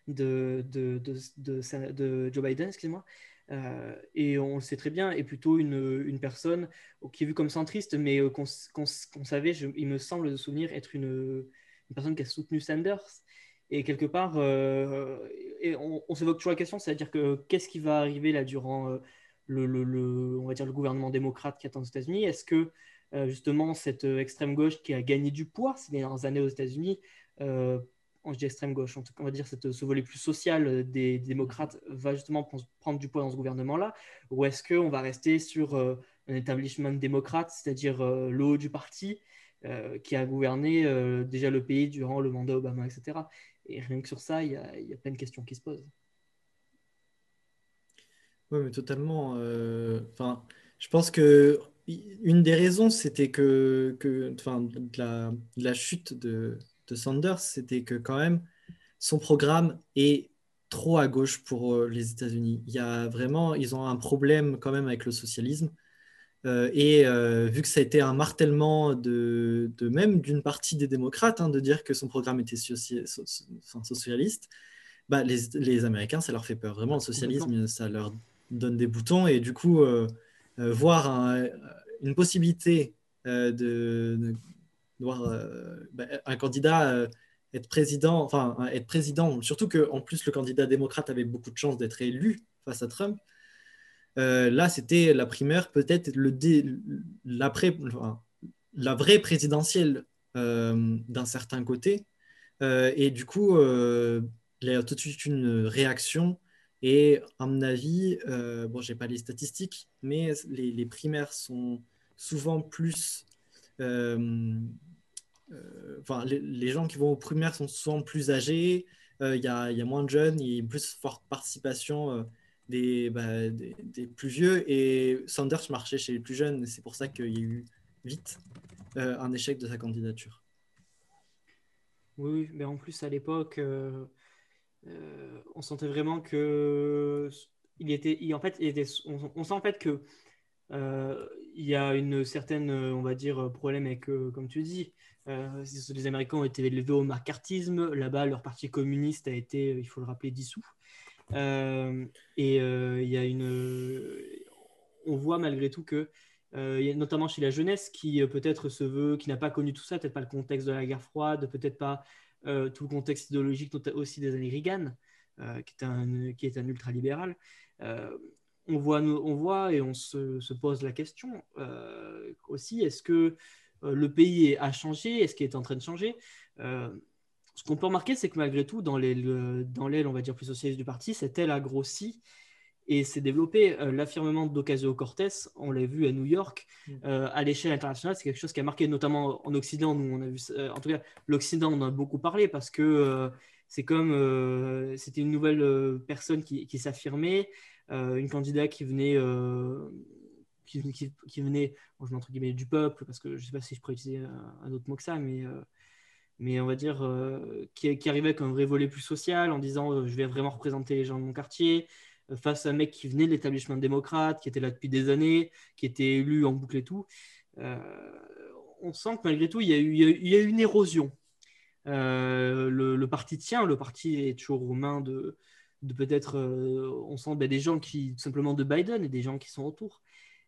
de, de, Joe Biden, excusez-moi, euh, et on le sait très bien, est plutôt une, une personne qui est vue comme centriste, mais euh, qu'on savait, il me semble de souvenir, être une, une, personne qui a soutenu Sanders. Et quelque part, et on, on s'évoque toujours la question, c'est-à-dire que qu'est-ce qui va arriver là durant le, on va dire le gouvernement démocrate qui attend aux États-Unis Est-ce que euh, justement cette euh, extrême gauche qui a gagné du poids ces dernières années aux États-Unis, euh, on dit extrême gauche, on va dire cette, ce volet plus social des, démocrates va justement prendre du poids dans ce gouvernement-là, ou est-ce qu'on va rester sur un établissement démocrate, c'est-à-dire le haut du parti qui a gouverné déjà le pays durant le mandat Obama, etc. Et rien que sur ça, il y a, y a plein de questions qui se posent. Oui, mais totalement. Euh, enfin, je pense que une des raisons, c'était que, que de la, la chute de, de Sanders, c'était que quand même, son programme est trop à gauche pour euh, les États-Unis. Il y a vraiment, ils ont un problème quand même avec le socialisme. Euh, et vu que ça a été un martèlement de, de même d'une partie des démocrates, hein, de dire que son programme était socialiste, bah, les, les, Américains, ça leur fait peur. Vraiment, le socialisme, ça leur donne des boutons et du coup, euh, euh, voir une possibilité euh, de, voir bah, un candidat être président, enfin être président, surtout qu'en plus le candidat démocrate avait beaucoup de chances d'être élu face à Trump. là, c'était la primaire, peut-être le l'après, la vraie présidentielle d'un certain côté. et du coup, il y a tout de suite une réaction et à mon avis, euh, bon, je n'ai pas les statistiques, mais les, primaires sont souvent plus... Euh, euh, les, gens qui vont aux primaires sont souvent plus âgés, il y, a, moins de jeunes, il y a une plus forte participation des, bah, des, plus vieux. Et Sanders marchait chez les plus jeunes, c'est pour ça qu'il y a eu vite un échec de sa candidature. Oui, mais en plus à l'époque, on sentait vraiment que il était, en fait, on, sent en fait que euh, il y a une certaine, on va dire, problème avec, euh, comme tu dis, les Américains ont été élevés au macartisme. Là-bas, leur parti communiste a été, il faut le rappeler, dissous. et il y a une, on voit malgré tout que, notamment chez la jeunesse, qui peut-être se veut, qui n'a pas connu tout ça, peut-être pas le contexte de la guerre froide, peut-être pas euh, tout le contexte idéologique aussi des années Reagan, euh, qui, est un, qui est un ultralibéral. Euh, on, voit, on voit et on se, pose la question aussi, est-ce que le pays a changé Est-ce qu'il est en train de changer ce qu'on peut remarquer, c'est que malgré tout, dans l'aile, on va dire, plus socialiste du parti, cette aile a grossi et s'est développé. Euh, l'affirmement d'Ocasio-Cortez, on l'a vu à New York, mm. euh, à l'échelle internationale, c'est quelque chose qui a marqué notamment en Occident. Nous, on a vu, euh, en tout cas, l'Occident, on en a beaucoup parlé parce que c'est comme c'était une nouvelle personne qui, s'affirmait, une candidate qui venait. Qui, venait, je entre guillemets, du peuple, parce que je ne sais pas si je pourrais utiliser un, autre mot que ça, mais mais on va dire, qui, qui, arrivait avec un vrai volet plus social en disant je vais vraiment représenter les gens de mon quartier, face à un mec qui venait de l'établissement démocrate, qui était là depuis des années, qui était élu en boucle et tout. Euh, on sent que malgré tout, il y a eu, il y a eu une érosion. Euh, le, parti tient, le parti est toujours aux mains de, peut-être, euh, on sent ben, des gens qui, simplement de Biden et des gens qui sont autour.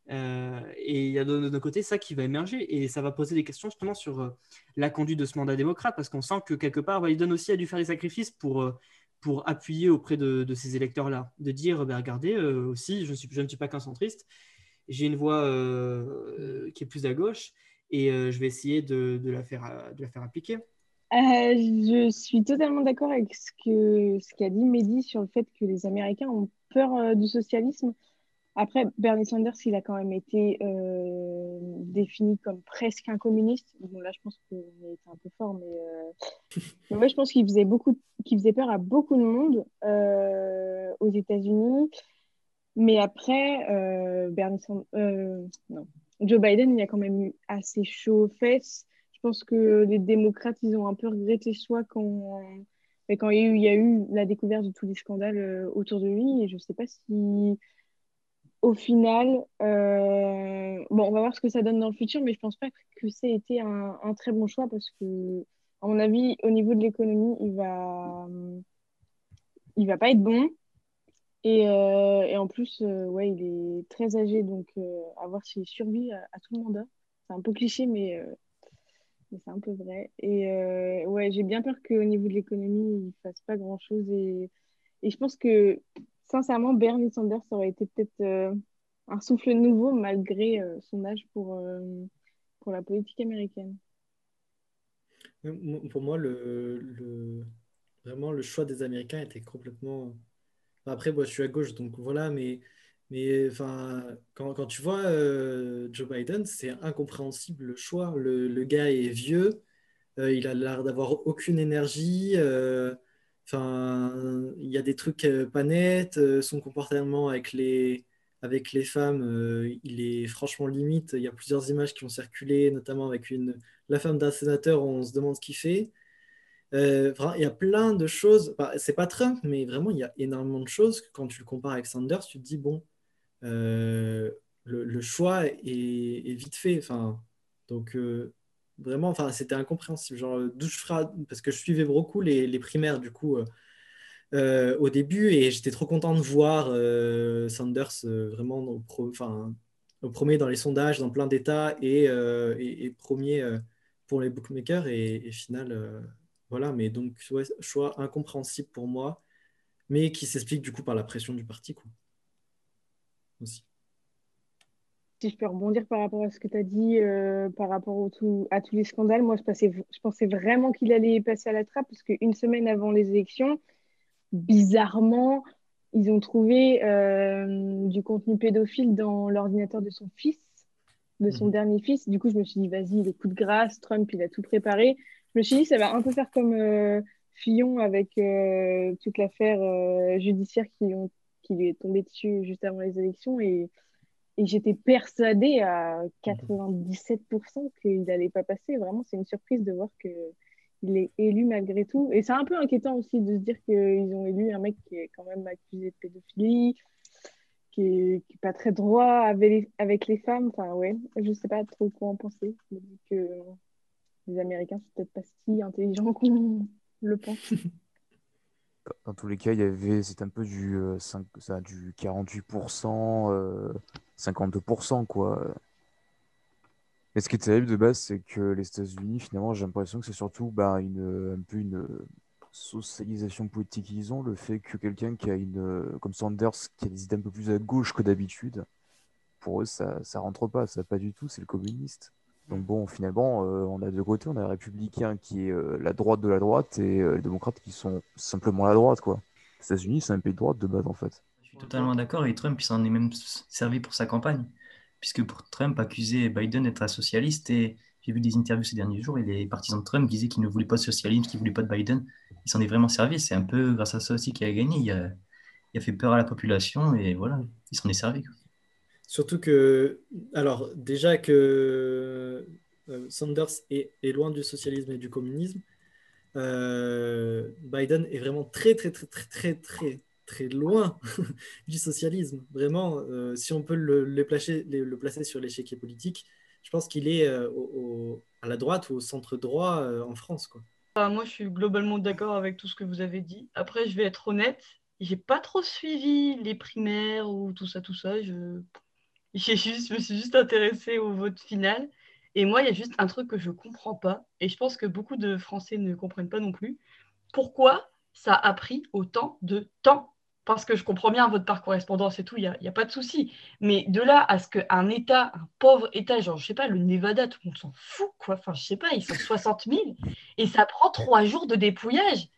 et il y a de notre côté ça qui va émerger et ça va poser des questions justement sur la conduite de ce mandat démocrate parce qu'on sent que quelque part Biden aussi a dû faire des sacrifices pour pour appuyer auprès de, ces électeurs-là, de dire, ben, regardez, euh, aussi, je, ne suis pas qu'un centriste, j'ai une voix euh, qui est plus à gauche, et euh, je vais essayer de, de, la faire, de la faire appliquer. je suis totalement d'accord avec ce qu'a ce qu'a dit Mehdi sur le fait que les Américains ont peur du socialisme. Après, Bernie Sanders, il a quand même été euh, défini comme presque un communiste. Bon, là, je pense qu'il était un peu fort, mais, euh... mais je pense qu'il faisait, beaucoup, faisait peur à beaucoup de monde euh, aux États-Unis. Mais après, euh, Bernie Sanders, non. Joe Biden, il a quand même eu assez chaud aux fesses. Je pense que les démocrates, ils ont un peu regretté soi quand, quand il, y a eu, il y a eu la découverte de tous les scandales autour de lui. Et je ne sais pas si au final, euh, bon, on va voir ce que ça donne dans le futur, mais je pense pas que ait été un, très bon choix parce que, à mon avis, au niveau de l'économie, il va, il va pas être bon. Et, euh, et en plus, euh, ouais, il est très âgé, donc à voir s'il survit à, tout le mandat. C'est un peu cliché, mais, mais c'est un peu vrai. Et ouais, j'ai bien peur qu'au niveau de l'économie, il fasse pas grand-chose. Et, et je pense que sincèrement, Bernie Sanders aurait été peut-être euh, un souffle nouveau malgré euh, son âge pour, euh, pour la politique américaine. Pour moi, le, le, vraiment, le choix des Américains était complètement. Après, moi, je suis à gauche, donc voilà, mais, mais quand, quand tu vois Joe Biden, c'est incompréhensible le choix. Le, le gars est vieux, il a l'air d'avoir aucune énergie. Enfin, il y a des trucs pas nets. Son comportement avec les, avec les femmes, il est franchement limite. Il y a plusieurs images qui ont circulé, notamment avec la femme d'un sénateur. On se demande ce qu'il fait. Euh, il y a plein de choses. Bah, c'est pas Trump, mais vraiment, il y a énormément de choses. Quand tu le compares avec Sanders, tu te dis, bon, euh, le, choix est, est, vite fait. Enfin, donc, euh, vraiment, enfin, c'était incompréhensible. Genre, douche froide, parce que je suivais beaucoup les, les primaires, du coup, euh, au début, et j'étais trop content de voir euh, Sanders euh, vraiment au, pro, au, premier dans les sondages, dans plein d'États, et, et, premier pour les bookmakers, et, final, voilà, mais donc, choix incompréhensible pour moi, mais qui s'explique du coup par la pression du parti, quoi. Aussi si je peux rebondir par rapport à ce que tu as dit, euh, par rapport au tout, à tous les scandales, moi, je, passais, je pensais vraiment qu'il allait passer à la trappe, parce qu'une semaine avant les élections, bizarrement, ils ont trouvé euh, du contenu pédophile dans l'ordinateur de son fils, de son mmh. dernier fils. Du coup, je me suis dit, vas-y, le coup de grâce, Trump, il a tout préparé. Je me suis dit, ça va un peu faire comme euh, Fillon avec toute l'affaire judiciaire qui, ont, qui lui est tombée dessus juste avant les élections. Et et j'étais persuadée à 97% qu'il n'allait pas passer. Vraiment, c'est une surprise de voir qu'il est élu malgré tout. Et c'est un peu inquiétant aussi de se dire qu'ils ont élu un mec qui est quand même accusé de pédophilie, qui n'est pas très droit avec les, avec les femmes. Enfin, ouais, je ne sais pas trop quoi en penser. Je dis que les Américains sont peut-être pas si intelligents qu'on le pense. Dans tous les cas, il y avait, c'est un peu du, euh, 5, ça, du 48%. Euh 52%, quoi. Mais ce qui est terrible de base, c'est que les États-Unis, finalement, j'ai l'impression que c'est surtout bah, une, un peu une socialisation politique qu'ils ont. Le fait que quelqu'un qui a une, comme Sanders, qui a des idées un peu plus à gauche que d'habitude, pour eux, ça, ça rentre pas, ça pas du tout, c'est le communiste. Donc bon, finalement, euh, on a deux côtés, on a les républicains qui est euh, la droite de la droite et euh, les démocrates qui sont simplement la droite, quoi. Les États-Unis, c'est un pays de droite de base, en fait totalement d'accord. Et Trump, il s'en est même servi pour sa campagne. Puisque pour Trump, accuser Biden d'être un socialiste, et j'ai vu des interviews ces derniers jours, et les partisans de Trump disaient qu'il ne voulait pas de socialisme, qu'il ne voulait pas de Biden. Il s'en est vraiment servi. C'est un peu grâce à ça aussi qu'il a gagné. Il a, fait peur à la population, et voilà, il s'en est servi. Surtout que, alors, déjà que euh, Sanders est, loin du socialisme et du communisme, euh, Biden est vraiment très, très, très, très, très, très, très loin du socialisme. Vraiment, euh, si on peut le, placer, sur l'échiquier politique, je pense qu'il est à la droite ou au centre droit en France. Quoi. Ah, moi, je suis globalement d'accord avec tout ce que vous avez dit. Après, je vais être honnête, j'ai pas trop suivi les primaires ou tout ça, tout ça. Juste, je me suis juste intéressée au vote final. Et moi, il y a juste un truc que je comprends pas, et je pense que beaucoup de Français ne comprennent pas non plus. Pourquoi ça a pris autant de temps? Parce que je comprends bien votre par correspondance et tout, il n'y a, a, pas de souci. Mais de là à ce qu'un État, un pauvre État, genre, je sais pas, le Nevada, tout le monde s'en fout, quoi. Enfin, je sais pas, ils sont 60 000 et ça prend trois jours de dépouillage.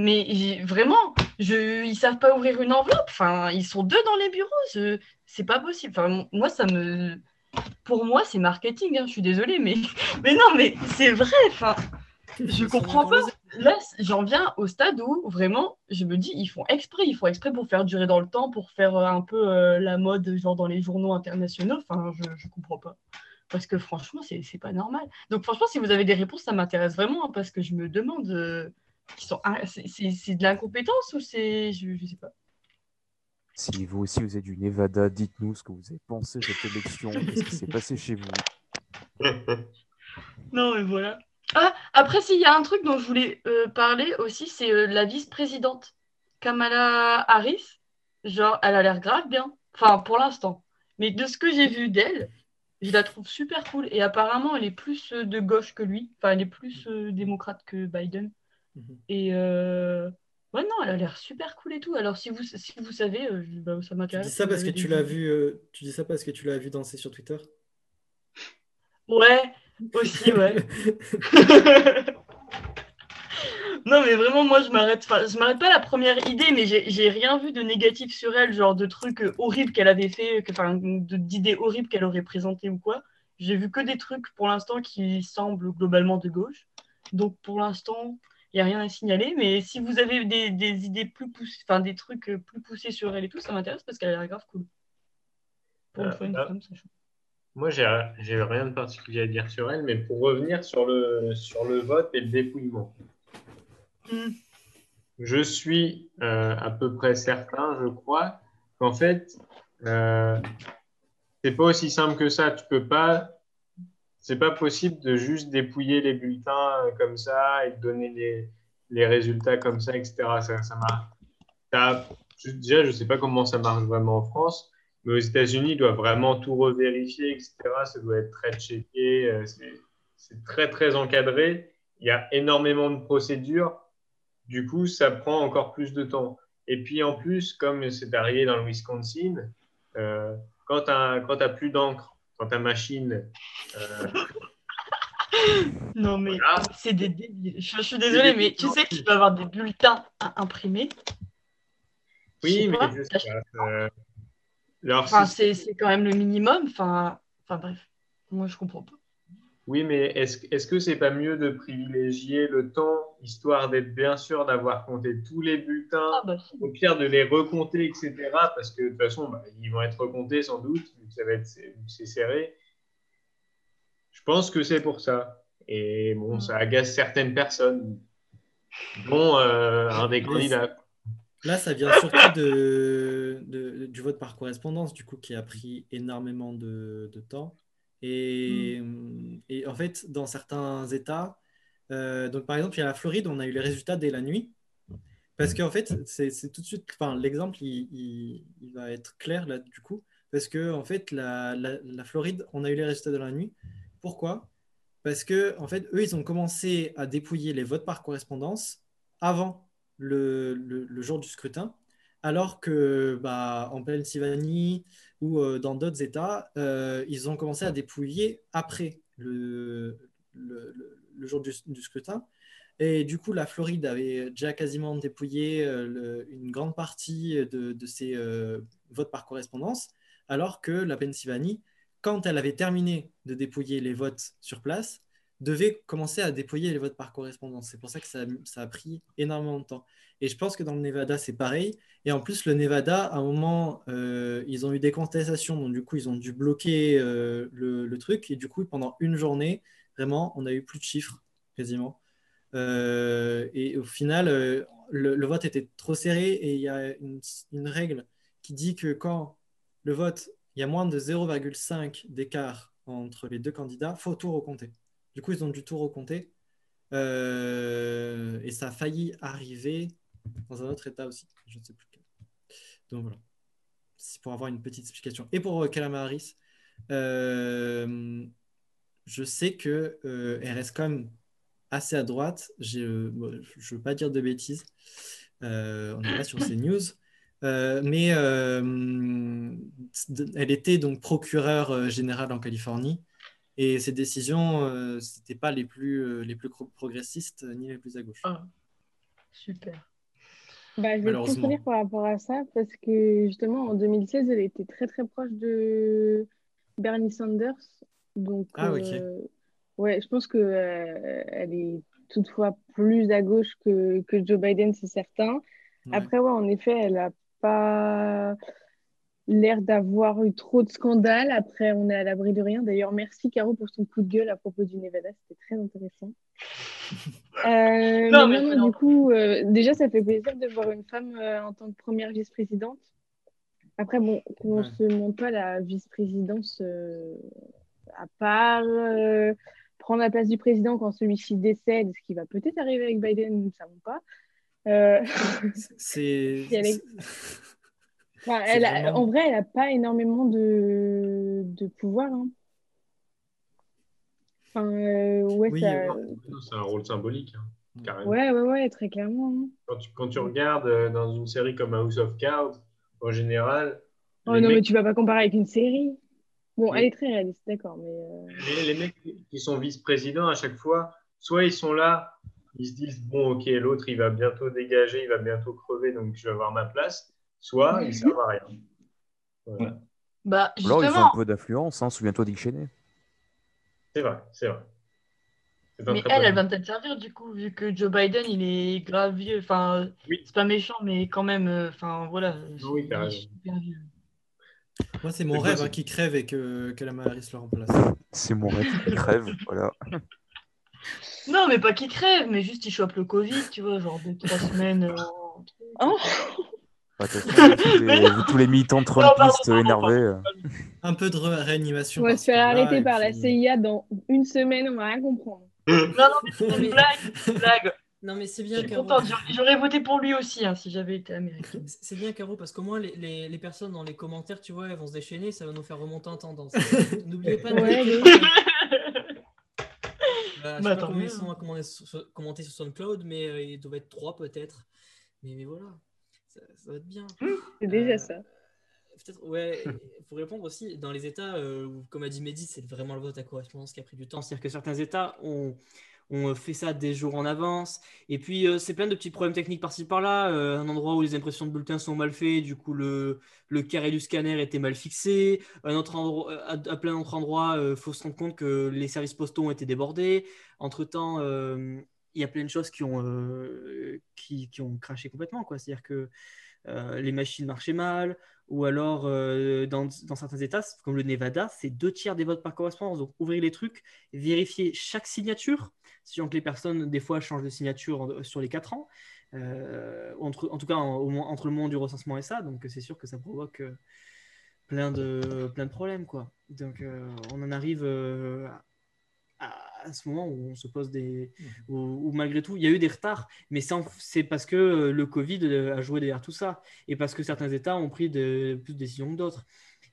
Mais vraiment, je, ils savent pas ouvrir une enveloppe. Enfin, ils sont deux dans les bureaux. C'est pas possible. Enfin, moi, ça me. Pour moi, c'est marketing. Hein, je suis désolée, mais mais non, mais c'est vrai. Enfin, je comprends pas. Là, j'en viens au stade où vraiment, je me dis, ils font exprès. Ils font exprès pour faire durer dans le temps, pour faire euh, un peu euh, la mode, genre dans les journaux internationaux. Enfin, je, je comprends pas. Parce que franchement, c'est pas normal. Donc, franchement, si vous avez des réponses, ça m'intéresse vraiment. Hein, parce que je me demande. Euh, sont... c'est de l'incompétence ou c'est. Je, je sais pas. Si vous aussi vous êtes du Nevada, dites-nous ce que vous avez pensé de cette élection, qu'est-ce qui s'est passé chez vous? non, mais voilà. Ah, après, s'il y a un truc dont je voulais euh, parler aussi, c'est euh, la vice-présidente. Kamala Harris, genre, elle a l'air grave bien. Enfin, pour l'instant. Mais de ce que j'ai vu d'elle, je la trouve super cool. Et apparemment, elle est plus euh, de gauche que lui. Enfin, elle est plus démocrate que Biden. Mhm. Et ouais, non, elle a l'air super cool et tout. Alors, si vous, si vous savez, bah, ça m'intéresse. Tu dis ça parce que tu l'as vu, tu dis ça parce que tu l'as vu danser sur Twitter? Ouais, aussi, ouais. non, mais vraiment, moi, je m'arrête. Enfin, je m'arrête pas à la première idée, mais j'ai rien vu de négatif sur elle, genre de trucs horribles qu'elle avait fait, enfin, d'idées horribles qu'elle aurait présentées ou quoi. J'ai vu que des trucs pour l'instant qui semblent globalement de gauche. Donc, pour l'instant, il n'y a rien à signaler. Mais si vous avez des, des idées plus poussées, enfin, des trucs plus poussés sur elle et tout, ça m'intéresse parce qu'elle a l'air grave cool. Pour une euh, fois, une femme, ça moi, j'ai rien de particulier à dire sur elle, mais pour revenir sur le, sur le vote et le dépouillement. Hmm. Je suis euh, à peu près certain, je crois, qu'en fait, euh, c'est pas aussi simple que ça. Tu peux pas, c'est pas possible de juste dépouiller les bulletins euh, comme ça et donner les, résultats comme ça, etc. Ça, ça marche. Déjà, je sais pas comment ça marche vraiment en France. Mais aux États-Unis, ils doivent vraiment tout revérifier, etc. Ça doit être très checké. Euh, c'est très, très encadré. Il y a énormément de procédures. Du coup, ça prend encore plus de temps. Et puis, en plus, comme c'est arrivé dans le Wisconsin, euh, quand tu n'as plus d'encre quand ta machine. Euh, non, mais c'est des Je, suis désolée, mais tu sais que tu peux avoir des bulletins à imprimer. Oui, mais pas, Enfin, c'est quand même le minimum. Enfin, enfin bref, moi je comprends pas. Oui, mais est-ce est -ce que c'est pas mieux de privilégier le temps, histoire d'être bien sûr d'avoir compté tous les bulletins, ah, bah, au pire de les recompter, etc. Parce que de toute façon, bah, ils vont être recomptés sans doute, ça va être c'est serré. Je pense que c'est pour ça. Et bon, mm. ça agace certaines personnes, dont euh, un des candidats. Là, ça vient surtout de, du vote par correspondance, du coup, qui a pris énormément de, temps. Et, mm. et, en fait, dans certains États, euh, donc par exemple, il y a la Floride, on a eu les résultats dès la nuit. Parce qu'en fait, c'est tout de suite, enfin, l'exemple, il, il, va être clair là, du coup. Parce que, en fait, la, la, Floride, on a eu les résultats de la nuit. Pourquoi? Parce que, en fait, eux, ils ont commencé à dépouiller les votes par correspondance avant le, jour du scrutin, alors que bah, en Pennsylvanie ou euh, dans d'autres États, euh, ils ont commencé à dépouiller après le, le, jour du, scrutin. Et du coup, la Floride avait déjà quasiment dépouillé euh, une grande partie de, de ses votes par correspondance, alors que la Pennsylvanie, quand elle avait terminé de dépouiller les votes sur place, devait commencer à déployer les votes par correspondance. C'est pour ça que ça, a pris énormément de temps. Et je pense que dans le Nevada, c'est pareil. Et en plus, le Nevada, à un moment, euh, ils ont eu des contestations, donc du coup, ils ont dû bloquer euh, le, truc. Et du coup, pendant une journée, vraiment, on n'a eu plus de chiffres, quasiment. Euh, et au final, le, vote était trop serré et il y a une, une règle qui dit que quand le vote, il y a moins de 0,5 d'écart entre les deux candidats, faut tout recompter. Du coup, ils ont dû tout recompter. Euh, et ça a failli arriver dans un autre état aussi. Je ne sais plus lequel. Donc voilà. C'est pour avoir une petite explication. Et pour euh, Harris, euh, je sais qu'elle euh, reste quand même assez à droite. Je ne veux pas dire de bêtises. on n'est pas sur ces news. mais elle était donc procureure générale en Californie. Et ces décisions, euh, ce n'étaient pas les plus, euh, les plus progressistes ni les plus à gauche. Ah, super. Bah, je vais te par rapport à ça parce que justement en 2016, elle était très très proche de Bernie Sanders. Donc, Ah, ok. euh, ouais, je pense que euh, elle est toutefois plus à gauche que, que Joe Biden, c'est certain. Ouais. Après, ouais, en effet, elle n'a pas l'air d'avoir eu trop de scandales. Après, on est à l'abri de rien. D'ailleurs, merci Caro pour ton coup de gueule à propos du Nevada. C'était très intéressant. Euh, Non, mais mais non, du coup, euh, déjà, ça fait plaisir de voir une femme euh, en tant que première vice-présidente. Après, bon, qu'on Ouais. se monte pas la vice-présidence euh, à part euh, prendre la place du président quand celui-ci décède, ce qui va peut-être arriver avec Biden, nous ne savons pas. Euh, C'est. Si elle est- c'est- Enfin, C'est elle a- vraiment- En vrai, elle n'a pas énormément de, de pouvoir. hein. Enfin, euh, ouais, Oui, ça- euh, C'est un rôle symbolique, hein, carrément. ouais, ouais, ouais, très clairement. hein. Quand, tu, quand tu regardes euh, dans une série comme House of Cards, en général, Oh non, mais tu vas pas comparer avec une série. Bon, elle est très réaliste, d'accord, mais euh, les- les mecs qui sont vice-présidents à chaque fois, soit ils sont là, ils se disent bon, ok, l'autre il va bientôt dégager, il va bientôt crever, donc je vais avoir ma place, soit ils servent à rien. Voilà. Bah, Ou Alors, ils ont justement, un peu d'influence, hein. souviens-toi Dick Cheney. C'est vrai, c'est vrai. Mais elle, elle va peut-être servir du coup, vu que Joe Biden, il est grave vieux. Enfin, Oui. c'est pas méchant, mais quand même, euh, enfin, voilà. Oui, il est super vieux. Moi, c'est mon rêve hein, qui crève et que, que la Harris le remplace. C'est mon rêve qui crève, voilà. Non, mais pas qu'il crève, mais juste il chope le Covid, tu vois, genre deux, trois semaines. euh. Oh. Façon, tous, les, tous les militants trumpistes énervés. euh. Un peu de ré- réanimation. on va se faire arrêter et par la puis- CIA dans une semaine, on va rien comprendre. Non, non, mais c'est une blague, c'est une blague. Non, mais c'est bien, Caro. j'aurais- voté pour lui aussi, hein, si j'avais été américaine. C'est bien, Caro, parce qu'au moins, les, les, les personnes dans les commentaires, tu vois, elles vont se déchaîner, ça va nous faire remonter en tendance. N'oubliez pas de Ouais, mais- Bah, je sais Bah, pas tant combien ils sont à commenter sur, commenter sur SoundCloud, mais euh, il doit être 3 peut-être. Mais, mais voilà, ça, ça va être bien. C'est déjà Euh, ça. Peut-être, ouais, pour répondre aussi, dans les États, euh, où, comme a dit Mehdi, c'est vraiment le vote à correspondance qui a pris du temps. C'est-à-dire que certains États ont, ont fait ça des jours en avance. Et puis, euh, c'est plein de petits problèmes techniques par-ci par-là. Euh, un endroit où les impressions de bulletins sont mal faites, du coup, le, le carré du scanner était mal fixé. Un autre endroit, à, à plein d'autres endroits, il faut se rendre compte que les services postaux ont été débordés. Entre-temps, euh, il y a plein de choses qui ont, euh, qui, ont craché complètement. C'est-à-dire que euh, les machines marchaient mal, ou alors euh, dans, dans certains États, comme le Nevada, c'est deux tiers des votes par correspondance. Donc ouvrir les trucs, vérifier chaque signature, sachant que les personnes, des fois, changent de signature sur les quatre ans, entre, en tout cas entre le moment du recensement et ça. Donc c'est sûr que ça provoque plein, de, plein de problèmes. Quoi. Donc on en arrive à, à ce moment où on se pose des. où, où malgré tout, il y a eu des retards, mais c'est parce que euh, le Covid euh, a joué derrière tout ça et parce que certains États ont pris de, plus de décisions que d'autres.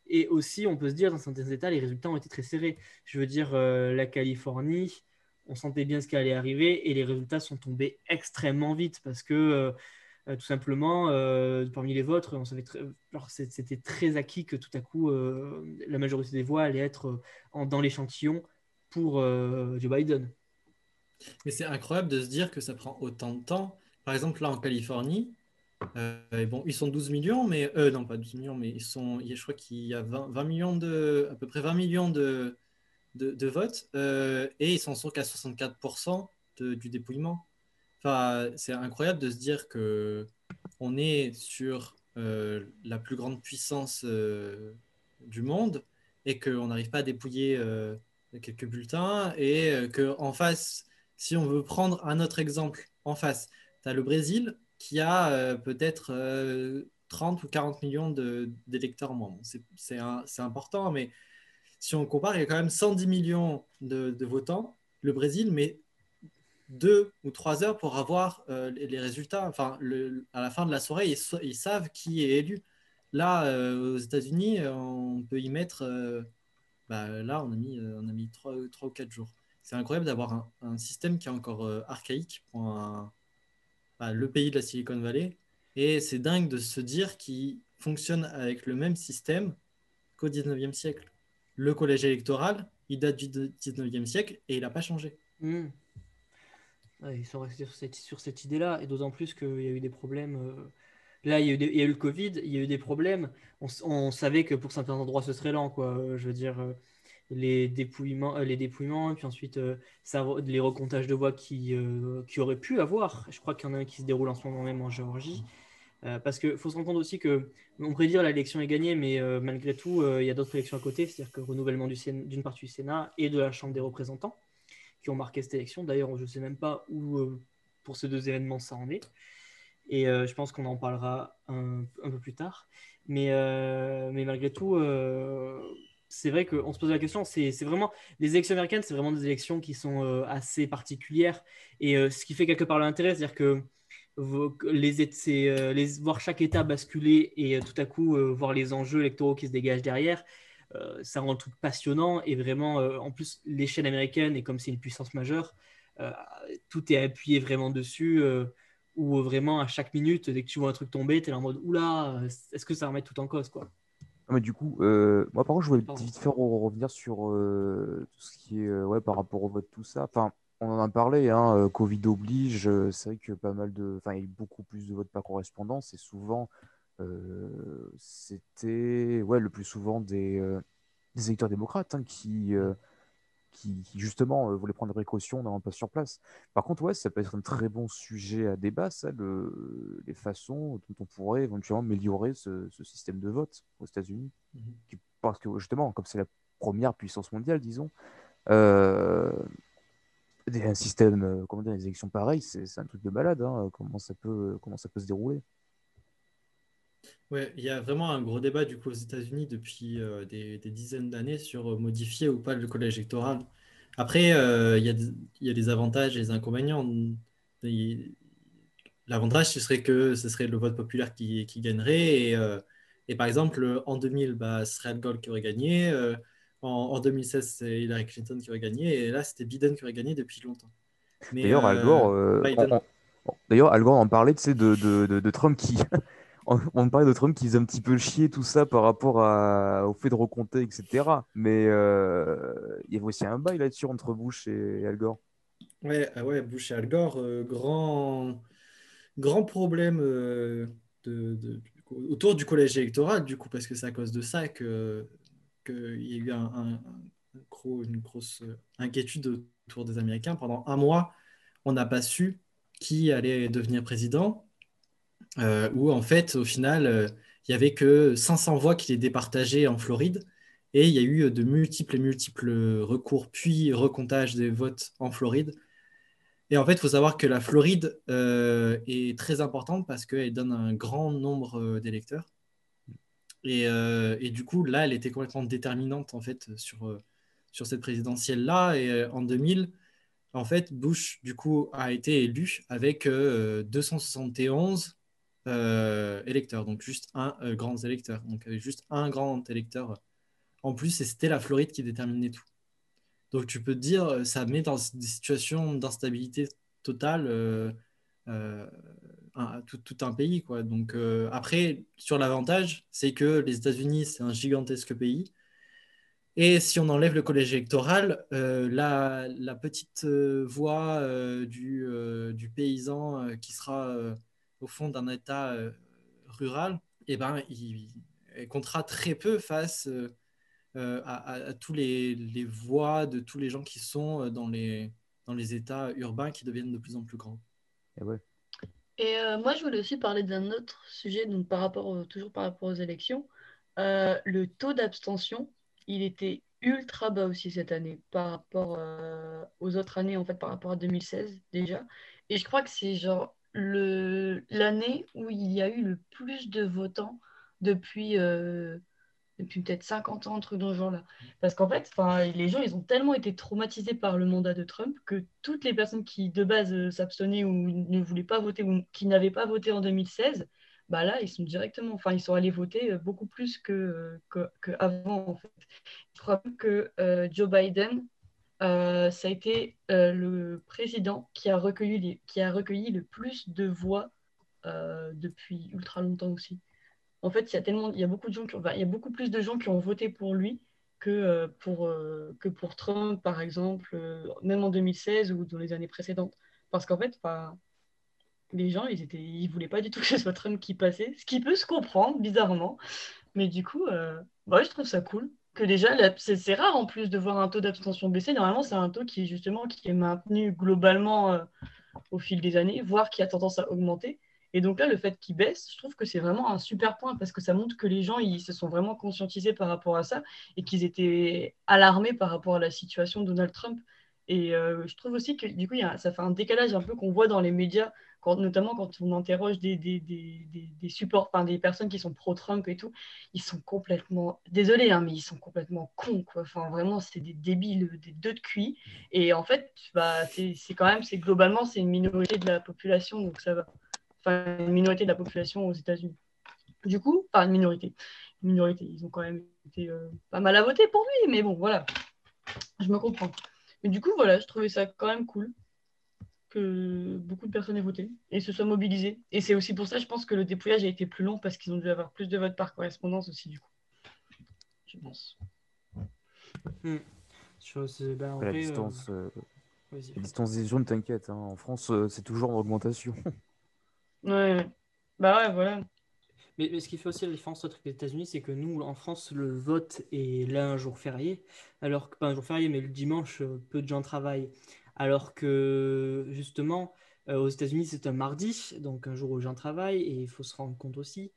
Et aussi, on peut se dire, dans certains États, les résultats ont été très serrés. Je veux dire, euh, la Californie, on sentait bien ce qui allait arriver et les résultats sont tombés extrêmement vite parce que, euh, tout simplement, euh, parmi les vôtres, on savait très- c'était très acquis que tout à coup, euh, la majorité des voix allait être euh, en- dans l'échantillon pour euh, Joe Biden. Mais c'est incroyable de se dire que ça prend autant de temps. Par exemple, là en Californie, euh, bon, ils sont 12 millions, mais euh, non, pas 12 millions, mais ils sont, je crois qu'il y a 20, 20 millions de, à peu près 20 millions de, de, votes, euh, et ils sont qu'à 64% de- du dépouillement. Enfin, c'est incroyable de se dire que on est sur euh, la plus grande puissance du monde et qu'on n'arrive pas à dépouiller quelques bulletins et euh, qu'en face, si on veut prendre un autre exemple en face, tu as le Brésil qui a euh, peut-être euh, 30 ou 40 millions d'électeurs moins. C'est- important, mais si on compare, il y a quand même 110 millions de, votants. Le Brésil met deux ou trois heures pour avoir euh, les, résultats. Enfin, à la fin de la soirée, ils, sa- ils savent qui est élu. Là, aux États-Unis, on peut y mettre. Euh, bah, là, on a mis, euh, on a mis trois, trois ou quatre jours. C'est incroyable d'avoir un, système qui est encore euh, archaïque pour bah, le pays de la Silicon Valley. Et c'est dingue de se dire qu'il fonctionne avec le même système qu'au 19e siècle. Le collège électoral, il date du 19e siècle et il n'a pas changé. Hmm. ils sont restés sur cette idée-là, et d'autant plus qu'il y a eu des problèmes. Là, il y, a eu il y, a eu le Covid, il y a eu des problèmes. On, savait que pour certains endroits, ce serait lent, quoi. Je veux dire, les dépouillements, les dépouillements, puis ensuite ça, les recomptages de voix qui, auraient pu avoir. Je crois qu'il y en a un qui se déroule en ce moment même en Géorgie. Euh, parce qu'il faut se rendre compte aussi que on pourrait dire l'élection est gagnée, mais euh, malgré tout, euh, il y a d'autres élections à côté, c'est-à-dire que renouvellement d'une partie du Sénat et de la Chambre des représentants qui ont marqué cette élection. D'ailleurs, je ne sais même pas où, pour ces deux événements, ça en est. Et je pense qu'on en parlera un, peu plus tard. Mais, mais malgré tout, c'est vrai qu'on se pose la question, c'est vraiment, les élections américaines, c'est vraiment des élections qui sont assez particulières. Et ce qui fait quelque part l'intérêt, c'est-à-dire que les, euh, les, voir chaque État basculer et euh, tout à coup euh, voir les enjeux électoraux qui se dégagent derrière, ça rend le truc passionnant et vraiment, en plus, l'échelle américaine, et comme c'est une puissance majeure, tout est appuyé vraiment dessus, ou vraiment à chaque minute, dès que tu vois un truc tomber, tu es en mode oula, est-ce que ça remet tout en cause quoi? Mais du coup, moi par contre, je voulais vite faire revenir sur tout ce qui est ouais, par rapport au vote, tout ça. Enfin, on en a parlé, hein, euh, Covid oblige, euh, c'est vrai que pas mal de. Enfin, il y a eu beaucoup plus de votes par correspondance et souvent, euh, c'était ouais, le plus souvent des, des électeurs démocrates hein, qui, qui, justement voulaient prendre des précautions n'allant pas sur place. Par contre, ouais, ça peut être un très bon sujet à débat, ça, le, les façons dont on pourrait éventuellement améliorer ce, système de vote aux États-Unis. Mhm. Parce que justement, comme c'est la première puissance mondiale, disons, un système, euh, comment dire, des élections pareilles, c'est un truc de malade. Hein, comment, ça peut, comment ça peut se dérouler Ouais, il y a vraiment un gros débat du coup aux États-Unis depuis euh, des, dizaines d'années sur euh, modifier ou pas le collège électoral. Après, il, y a des, il, y a des avantages et des inconvénients. L'avantage, ce serait que ce serait le vote populaire qui, qui gagnerait. Et, et, par exemple, en 2000, bah, ce serait Al Gore qui aurait gagné. En, 2016, c'est Hillary Clinton qui aurait gagné, et là, c'était Biden qui aurait gagné depuis longtemps. D'ailleurs, Al Gore, euh, D'ailleurs, Al Gore en parlait de, de, de, Trump qui. on parlait de Trump qui faisait un petit peu chier tout ça par rapport au fait de recompter, etc. Mais euh, il y avait aussi un bail là-dessus entre Bush et Al Gore. Ouais, ah ouais Bush et Al Gore, euh, grand, grand problème de, autour du collège électoral, du coup, parce que c'est à cause de ça que qu'il y a eu un, une grosse inquiétude autour des Américains. Pendant un mois, on n'a pas su qui allait devenir président, euh, où en fait, au final, euh, il n'y avait que 500 voix qui étaient départagées en Floride, et il y a eu de multiples et multiples recours, puis recomptage des votes en Floride. Et en fait, il faut savoir que la Floride euh, est très importante parce qu'elle donne un grand nombre d'électeurs. Euh, et, du coup, là, elle était complètement déterminante en fait sur, euh, sur cette présidentielle-là. Et euh, en 2000, en fait, Bush, du coup, a été élu avec 271 électeurs, donc juste un grand électeur. Donc, juste un grand électeur en plus, et c'était la Floride qui déterminait tout. Donc, tu peux te dire, ça met dans des situations d'instabilité totale tout, un pays. Quoi. Donc, euh, après, sur l'avantage, c'est que les États-Unis, c'est un gigantesque pays. Et si on enlève le collège électoral, euh, la, la, petite euh, voix du, paysan qui sera au fond d'un État rural, eh ben, il, comptera très peu face à, à, tous les, les, voix de tous les gens qui sont dans les, dans les États urbains qui deviennent de plus en plus grands. Et ouais. Et euh, moi, je voulais aussi parler d'un autre sujet, donc par rapport toujours par rapport aux élections. Euh, le taux d'abstention, il était ultra bas aussi cette année par rapport euh, aux autres années, en fait, par rapport à 2016 déjà. Et je crois que c'est genre l'année où il y a eu le plus de votants depuis depuis peut-être 50 ans, un truc ce genre-là. Parce qu'en fait, les gens, ils ont tellement été traumatisés par le mandat de Trump que toutes les personnes qui, de base, euh, s'abstenaient ou ne voulaient pas voter ou qui n'avaient pas voté en 2016, bah là, ils sont directement, enfin, ils sont allés voter euh, beaucoup plus que, que, en fait. Je crois que euh, Joe Biden, ça a été le président qui a, recueilli qui a recueilli le plus de voix depuis ultra longtemps aussi en fait, il y a tellement, il y a beaucoup de gens qui y a beaucoup plus de gens qui ont voté pour lui que euh, pour, euh, que pour Trump, par exemple, euh, même en 2016 ou dans les années précédentes. Parce qu'en fait, les gens, ils étaient, ils voulaient pas du tout que ce soit Trump qui passait, ce qui peut se comprendre bizarrement. Mais du coup, euh, bah, je trouve ça cool que déjà, c'est rare en plus de voir un taux d'abstention baisser. Normalement, c'est un taux qui est justement est maintenu globalement euh, au fil des années, voire qui a tendance à augmenter. Et donc là, le fait qu'il baisse, je trouve que c'est vraiment un super point parce que ça montre que les gens ils se sont vraiment conscientisés par rapport à ça et qu'ils étaient alarmés par rapport à la situation de Donald Trump. Et euh, je trouve aussi que du coup, ça fait un décalage un peu qu'on voit dans les médias notamment quand on interroge des, des, des, des supports, enfin, des personnes qui sont pro-Trump et tout, ils sont complètement, désolé, hein, mais ils sont complètement cons, quoi. Enfin, vraiment, c'est des débiles, des deux de cuit. Et en fait, bah, c'est quand même, c'est globalement, c'est une minorité de la population, donc ça va. Enfin, une minorité de la population aux États-Unis. Du coup, enfin, une minorité. Une minorité, ils ont quand même été euh, pas mal à voter pour lui, mais bon, voilà. Je me comprends. Mais du coup, voilà, je trouvais ça quand même cool que beaucoup de personnes aient voté et se soient mobilisées. Et c'est aussi pour ça, je pense, que le dépouillage a été plus long parce qu'ils ont dû avoir plus de votes par correspondance aussi, du coup. Je pense. Hmm. Ben, la, distance, euh, euh, la distance des zones, t'inquiète. Hein. En France, euh, c'est toujours en augmentation. ouais, bah ouais, voilà. Mais, ce qui fait aussi la différence entre les États-Unis, c'est que nous, en France, le vote est là un jour férié, alors que pas un jour férié, mais le dimanche, peu de gens travaillent. Alors que justement, euh, aux États-Unis, c'est un mardi, donc un jour où les gens travaillent, et il faut se rendre compte aussi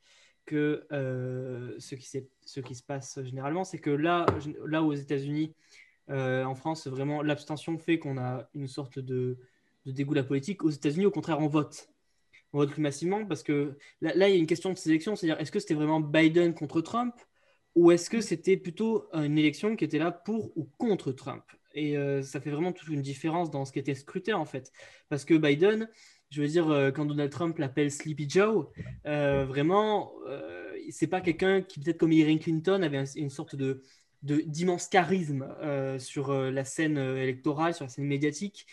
que euh, ce, qui se passe généralement, c'est que là, là aux États-Unis, euh, en France, vraiment, l'abstention fait qu'on a une sorte de, dégoût de la politique. Aux États-Unis, au contraire, on vote. On plus massivement parce que là, il y a une question de sélection, c'est-à-dire est-ce que c'était vraiment Biden contre Trump ou est-ce que c'était plutôt une élection qui était là pour ou contre Trump? Et euh, ça fait vraiment toute une différence dans ce qui était scruté, en fait. Parce que Biden, je veux dire, euh, quand Donald Trump l'appelle Sleepy Joe, euh, vraiment, c'est pas quelqu'un qui, peut-être comme Hillary Clinton, avait une sorte de d'immense charisme sur la scène électorale, sur la scène médiatique.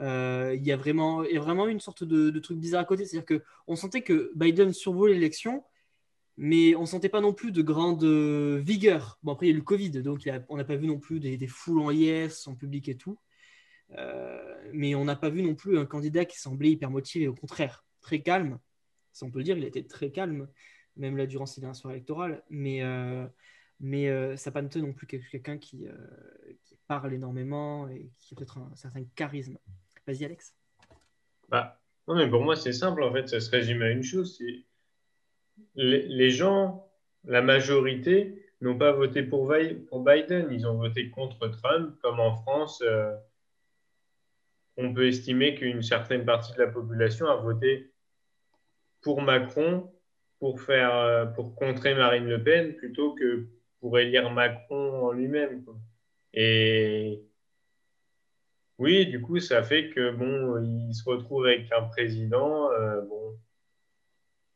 Il y a vraiment, a vraiment une sorte de, truc bizarre à côté. C'est-à-dire qu'on sentait que Biden survolait l'élection, mais on sentait pas non plus de grande euh, vigueur. Bon, après, il y a eu le Covid, donc on n'a pas vu non plus des, foules en yes, en public et tout. Euh, mais on n'a pas vu non plus un candidat qui semblait hyper motivé, au contraire, très calme. Si on peut le dire, il était très calme, même là durant ces dernières soirées électorales. Mais, euh, mais ça pas noté non plus quelqu'un qui, parle énormément et qui a peut-être un, certain charisme. Vas-y, Alex. Bah, non, mais pour moi, c'est simple, en fait, ça se résume à une chose c'est les, gens, la majorité, n'ont pas voté pour, Biden, ils ont voté contre Trump, comme en France, euh, on peut estimer qu'une certaine partie de la population a voté pour Macron pour, faire, euh, pour contrer Marine Le Pen plutôt que pour élire Macron en lui-même. Et oui, du coup, ça fait que bon, il se retrouve avec un président. Euh,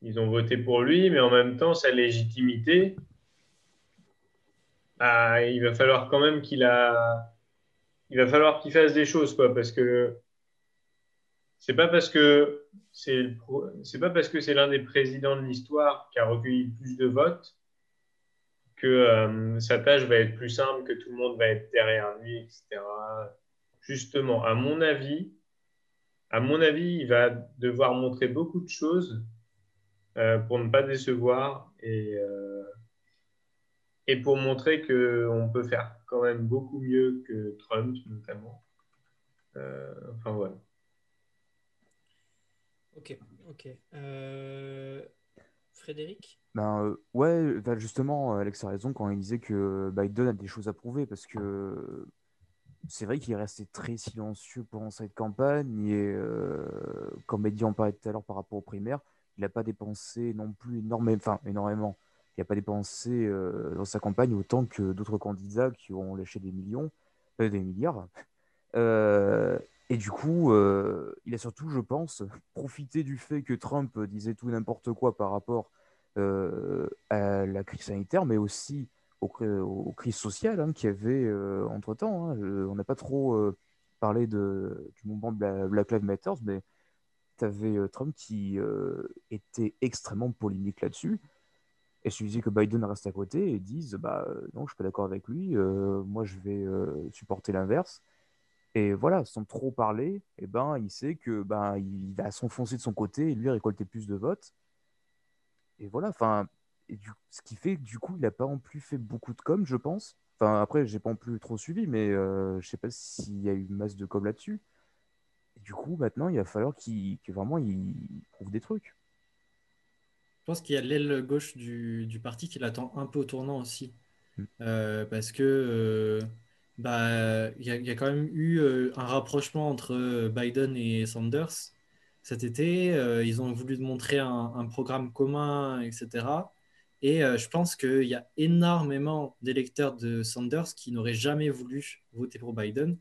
ils ont voté pour lui, mais en même temps, sa légitimité, bah, il va falloir quand même qu'il a, falloir qu'il fasse des choses, quoi, parce que c'est pas parce que c'est, c'est pas parce que c'est l'un des présidents de l'histoire qui a recueilli plus de votes que euh, sa tâche va être plus simple, que tout le monde va être derrière lui, etc. Justement, à mon avis, à mon avis, il va devoir montrer beaucoup de choses euh, pour ne pas décevoir et, euh, et pour montrer qu'on peut faire quand même beaucoup mieux que Trump, notamment. Euh, enfin, voilà. Ok, ok. Frédéric? Ben, Ouais, ben, justement, Alex a raison quand il disait que Biden a des choses à prouver parce que c'est vrai qu'il est resté très silencieux pendant cette campagne et comme Eddie en parlait tout à l'heure par rapport aux primaires, il n'a pas dépensé non plus énormément, enfin, énormément. Il n'a pas dépensé euh, dans sa campagne autant que d'autres candidats qui ont lâché des millions, euh, des milliards. Euh, et du coup, il a surtout, je pense, profité du fait que Trump disait tout n'importe quoi par rapport à la crise sanitaire, mais aussi aux, crises sociales hein, qu'il y avait entre-temps. Hein. on n'a pas trop parlé de, du mouvement Black Lives Matter, mais tu avais euh, Trump qui euh, était extrêmement polémique là-dessus. Et suffisait que Biden reste à côté et dise bah, euh, non, je suis pas d'accord avec lui, moi je vais supporter l'inverse. Et voilà, sans trop parler, eh ben, il sait que ben, il va s'enfoncer de son côté et lui récolter plus de votes. Et voilà, enfin, et du, ce qui fait que du coup, il n'a pas en plus fait beaucoup de com, je pense. Enfin, après, j'ai pas en plus trop suivi, mais euh, je sais pas s'il y a eu masse de com là-dessus. Et du coup, maintenant, il va falloir qu'il que vraiment il prouve des trucs. Je pense qu'il y a l'aile gauche du, du parti qui l'attend un peu au tournant aussi. Mm. Euh, parce que euh, bah, il y a, il y a quand même eu euh, un rapprochement entre Biden et Sanders cet été. Ils ont voulu montrer un, un programme commun, etc. Et euh, je pense qu'il y a énormément d'électeurs de Sanders qui n'auraient jamais voulu voter pour Biden,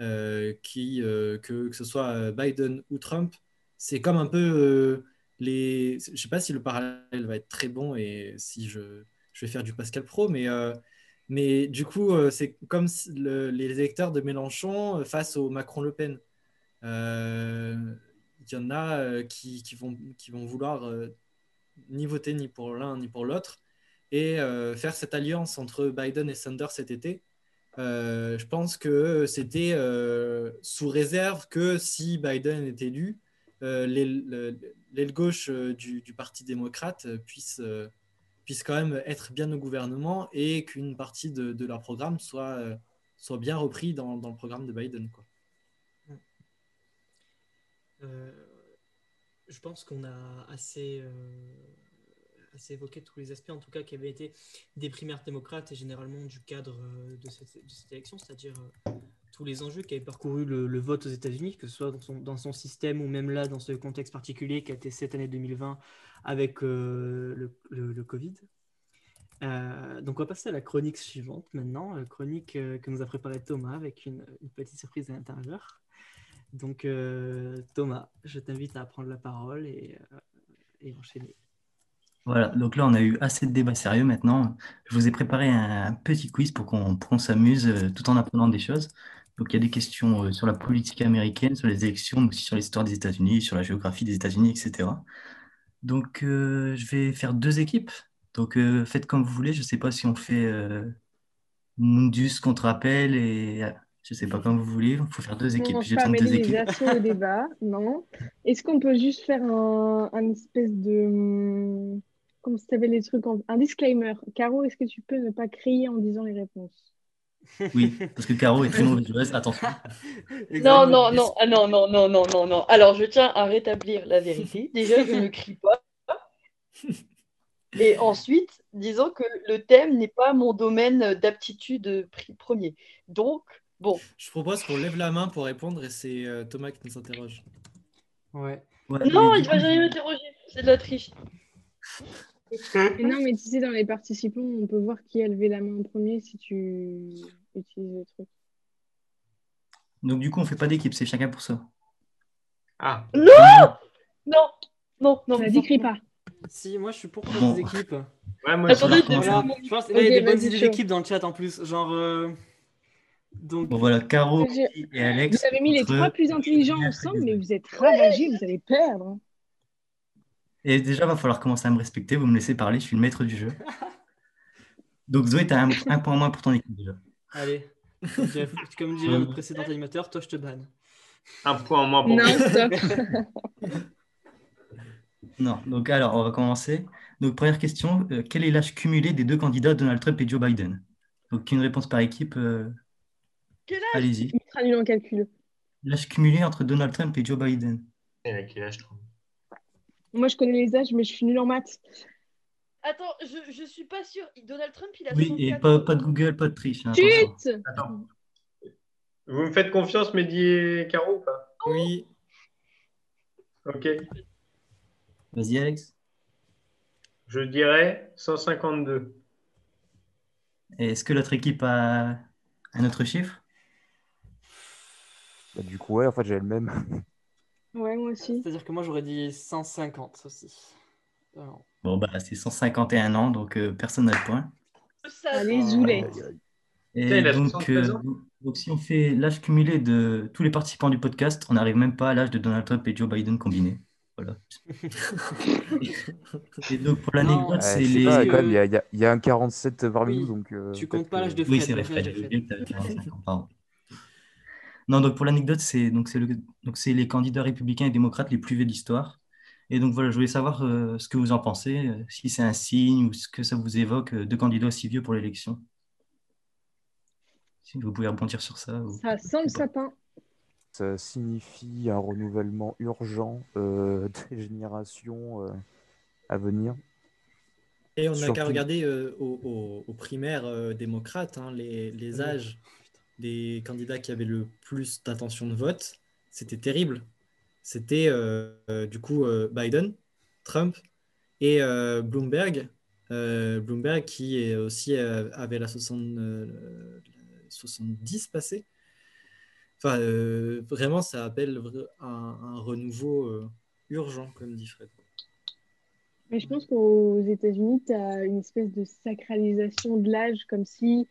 euh, qui, euh, que, ce soit Biden ou Trump. C'est comme un peu les... Je ne sais pas si le parallèle va être très bon et si je, vais faire du Pascal Pro, mais, mais du coup, c'est comme les électeurs de Mélenchon face au Macron-Le Pen. Il y en a qui, vont, qui vont vouloir ni voter ni pour l'un ni pour l'autre et euh, faire cette alliance entre Biden et Sanders cet été. Euh, je pense que c'était euh, sous réserve que si Biden est élu, l'aile le- l'aile gauche du, du Parti démocrate puisse, quand même être bien au gouvernement et qu'une partie de, de leur programme soit, soit bien repris dans, dans le programme de Biden. Quoi. Je pense qu'on a assez, euh, assez évoqué tous les aspects, en tout cas, qui avaient été des primaires démocrates et généralement du cadre euh, de cette, élection, c'est-à-dire euh, tous les enjeux qui avaient parcouru le, vote aux États-Unis, que ce soit dans son, système ou même là, dans ce contexte particulier qui a été cette année 2020 avec euh, le, le- Covid. Donc on va passer à la chronique suivante maintenant, la chronique que nous a préparée Thomas avec une petite surprise à l'intérieur. Donc euh, Thomas, je t'invite à prendre la parole et, euh, et enchaîner. Voilà, donc là on a eu assez de débats sérieux maintenant. Je vous ai préparé un petit quiz pour qu'on qu'on s'amuse euh, tout en apprenant des choses. Donc il y a des questions sur la politique américaine, sur les élections, mais aussi sur l'histoire des États-Unis, sur la géographie des États-Unis, etc. Donc je vais faire deux équipes. Donc faites comme vous voulez. Je ne sais pas si on fait Mundus contre Appel et je ne sais pas comme vous voulez. Il faut faire deux On équipes. pas tente deux les équipes. assauts au débat, non. Est-ce qu'on peut juste faire un, un espèce de... hum, Comment ça s'appelle les trucs en- Un disclaimer. Caro, est-ce que tu peux ne pas crier en disant les réponses? Oui, parce que Caro est très mauvaise. Attention. Non, non, non, ah non, non, non, non, non, non. Alors, je tiens à rétablir la vérité. Déjà, je ne crie pas. Et ensuite, disons que le thème n'est pas mon domaine d'aptitude premier. Donc, bon, Je propose qu'on lève la main pour répondre et c'est euh, Thomas qui nous interroge. Ouais. Ouais, non, il du va jamais m'interroger. C'est de la triche. Mais non, mais tu sais, dans les participants, on peut voir qui a levé la main en premier si tu utilises le truc. Donc du coup, on fait pas d'équipe, c'est chacun pour ça. Ah, Non, non, non, non. Non. dit crie pas. Si, moi je suis pour qu'on Bon. fasse des équipes. ouais, moi. Attendez, j'ai Voilà, je pense qu'il y a des bonnes idées d'équipe dans le chat en plus. Genre. euh, Donc, Bon voilà, Caro et Alex. Vous avez mis les trois plus intelligents ensemble, mais vous êtes ravagés, vous allez perdre. hein. Et déjà, va falloir commencer à me respecter. Vous me laissez parler, je suis le maître du jeu. Donc Zoé, tu as un, un point en moins pour ton équipe déjà. allez. Comme dirait, le précédent animateur, toi je te banne. Un point en moins pour Non, moi. stop. Non, donc alors, on va commencer. Donc première question, euh, quel est l'âge cumulé des deux candidats, Donald Trump et Joe Biden? Donc une réponse par équipe, euh, Quel âge allez-y. Ultra nul en calcul. L'âge cumulé entre Donald Trump et Joe Biden. A quel âge, Trump Moi, je connais les âges, mais je suis nulle en maths. Attends, je, je suis pas sûre. Donald Trump, il a Oui, et 64 pas, pas de Google, pas de triche. hein, attention. Chut Attends. Vous me faites confiance, Mehdi et Caro, ou pas Oui, Ok. Vas-y, Alex. Je dirais 152. Et Est-ce que l'autre équipe a un autre chiffre? Bah, du coup, ouais, en fait, j'avais le même. Ouais, moi aussi. C'est-à-dire que moi j'aurais dit 150 aussi. Alors, Bon, bah, c'est 151 ans, donc euh, personne n'a le point. Ça, Allez, aïe. Et Putain, il a donc, 73 euh, ans. donc, si on fait l'âge cumulé de tous les participants du podcast, on n'arrive même pas à l'âge de Donald Trump et Joe Biden combinés. Voilà. Et donc, pour l'anecdote, c'est les. il y a, y un 47 parmi Oui. nous, donc. euh, tu comptes pas l'âge de Oui, Fred. c'est vrai, Fred, de j'ai Fred. oublié que t'avais 45 ans, pardon. Non, donc pour l'anecdote, c'est donc c'est le, donc c'est les candidats républicains et démocrates les plus vieux d'histoire. Et donc voilà, je voulais savoir euh, ce que vous en pensez, euh, si c'est un signe ou ce que ça vous évoque euh, de candidats aussi vieux pour l'élection. Si vous pouvez rebondir sur ça. ou- Ça sent le sapin. Ça signifie un renouvellement urgent euh, des générations euh, à venir. Et on n'a qu'à regarder euh, aux, aux- aux primaires euh, démocrates, hein, les, les Oui. Des candidats qui avaient le plus d'intention de vote. C'était terrible. C'était euh, euh, du coup euh, Biden, Trump et Bloomberg. Bloomberg qui est aussi avait la 60, euh, la 70 passée. Enfin, vraiment, ça appelle un, un renouveau urgent, comme dit Fred. Mais je pense qu'aux États-Unis, tu as une espèce de sacralisation de l'âge, comme si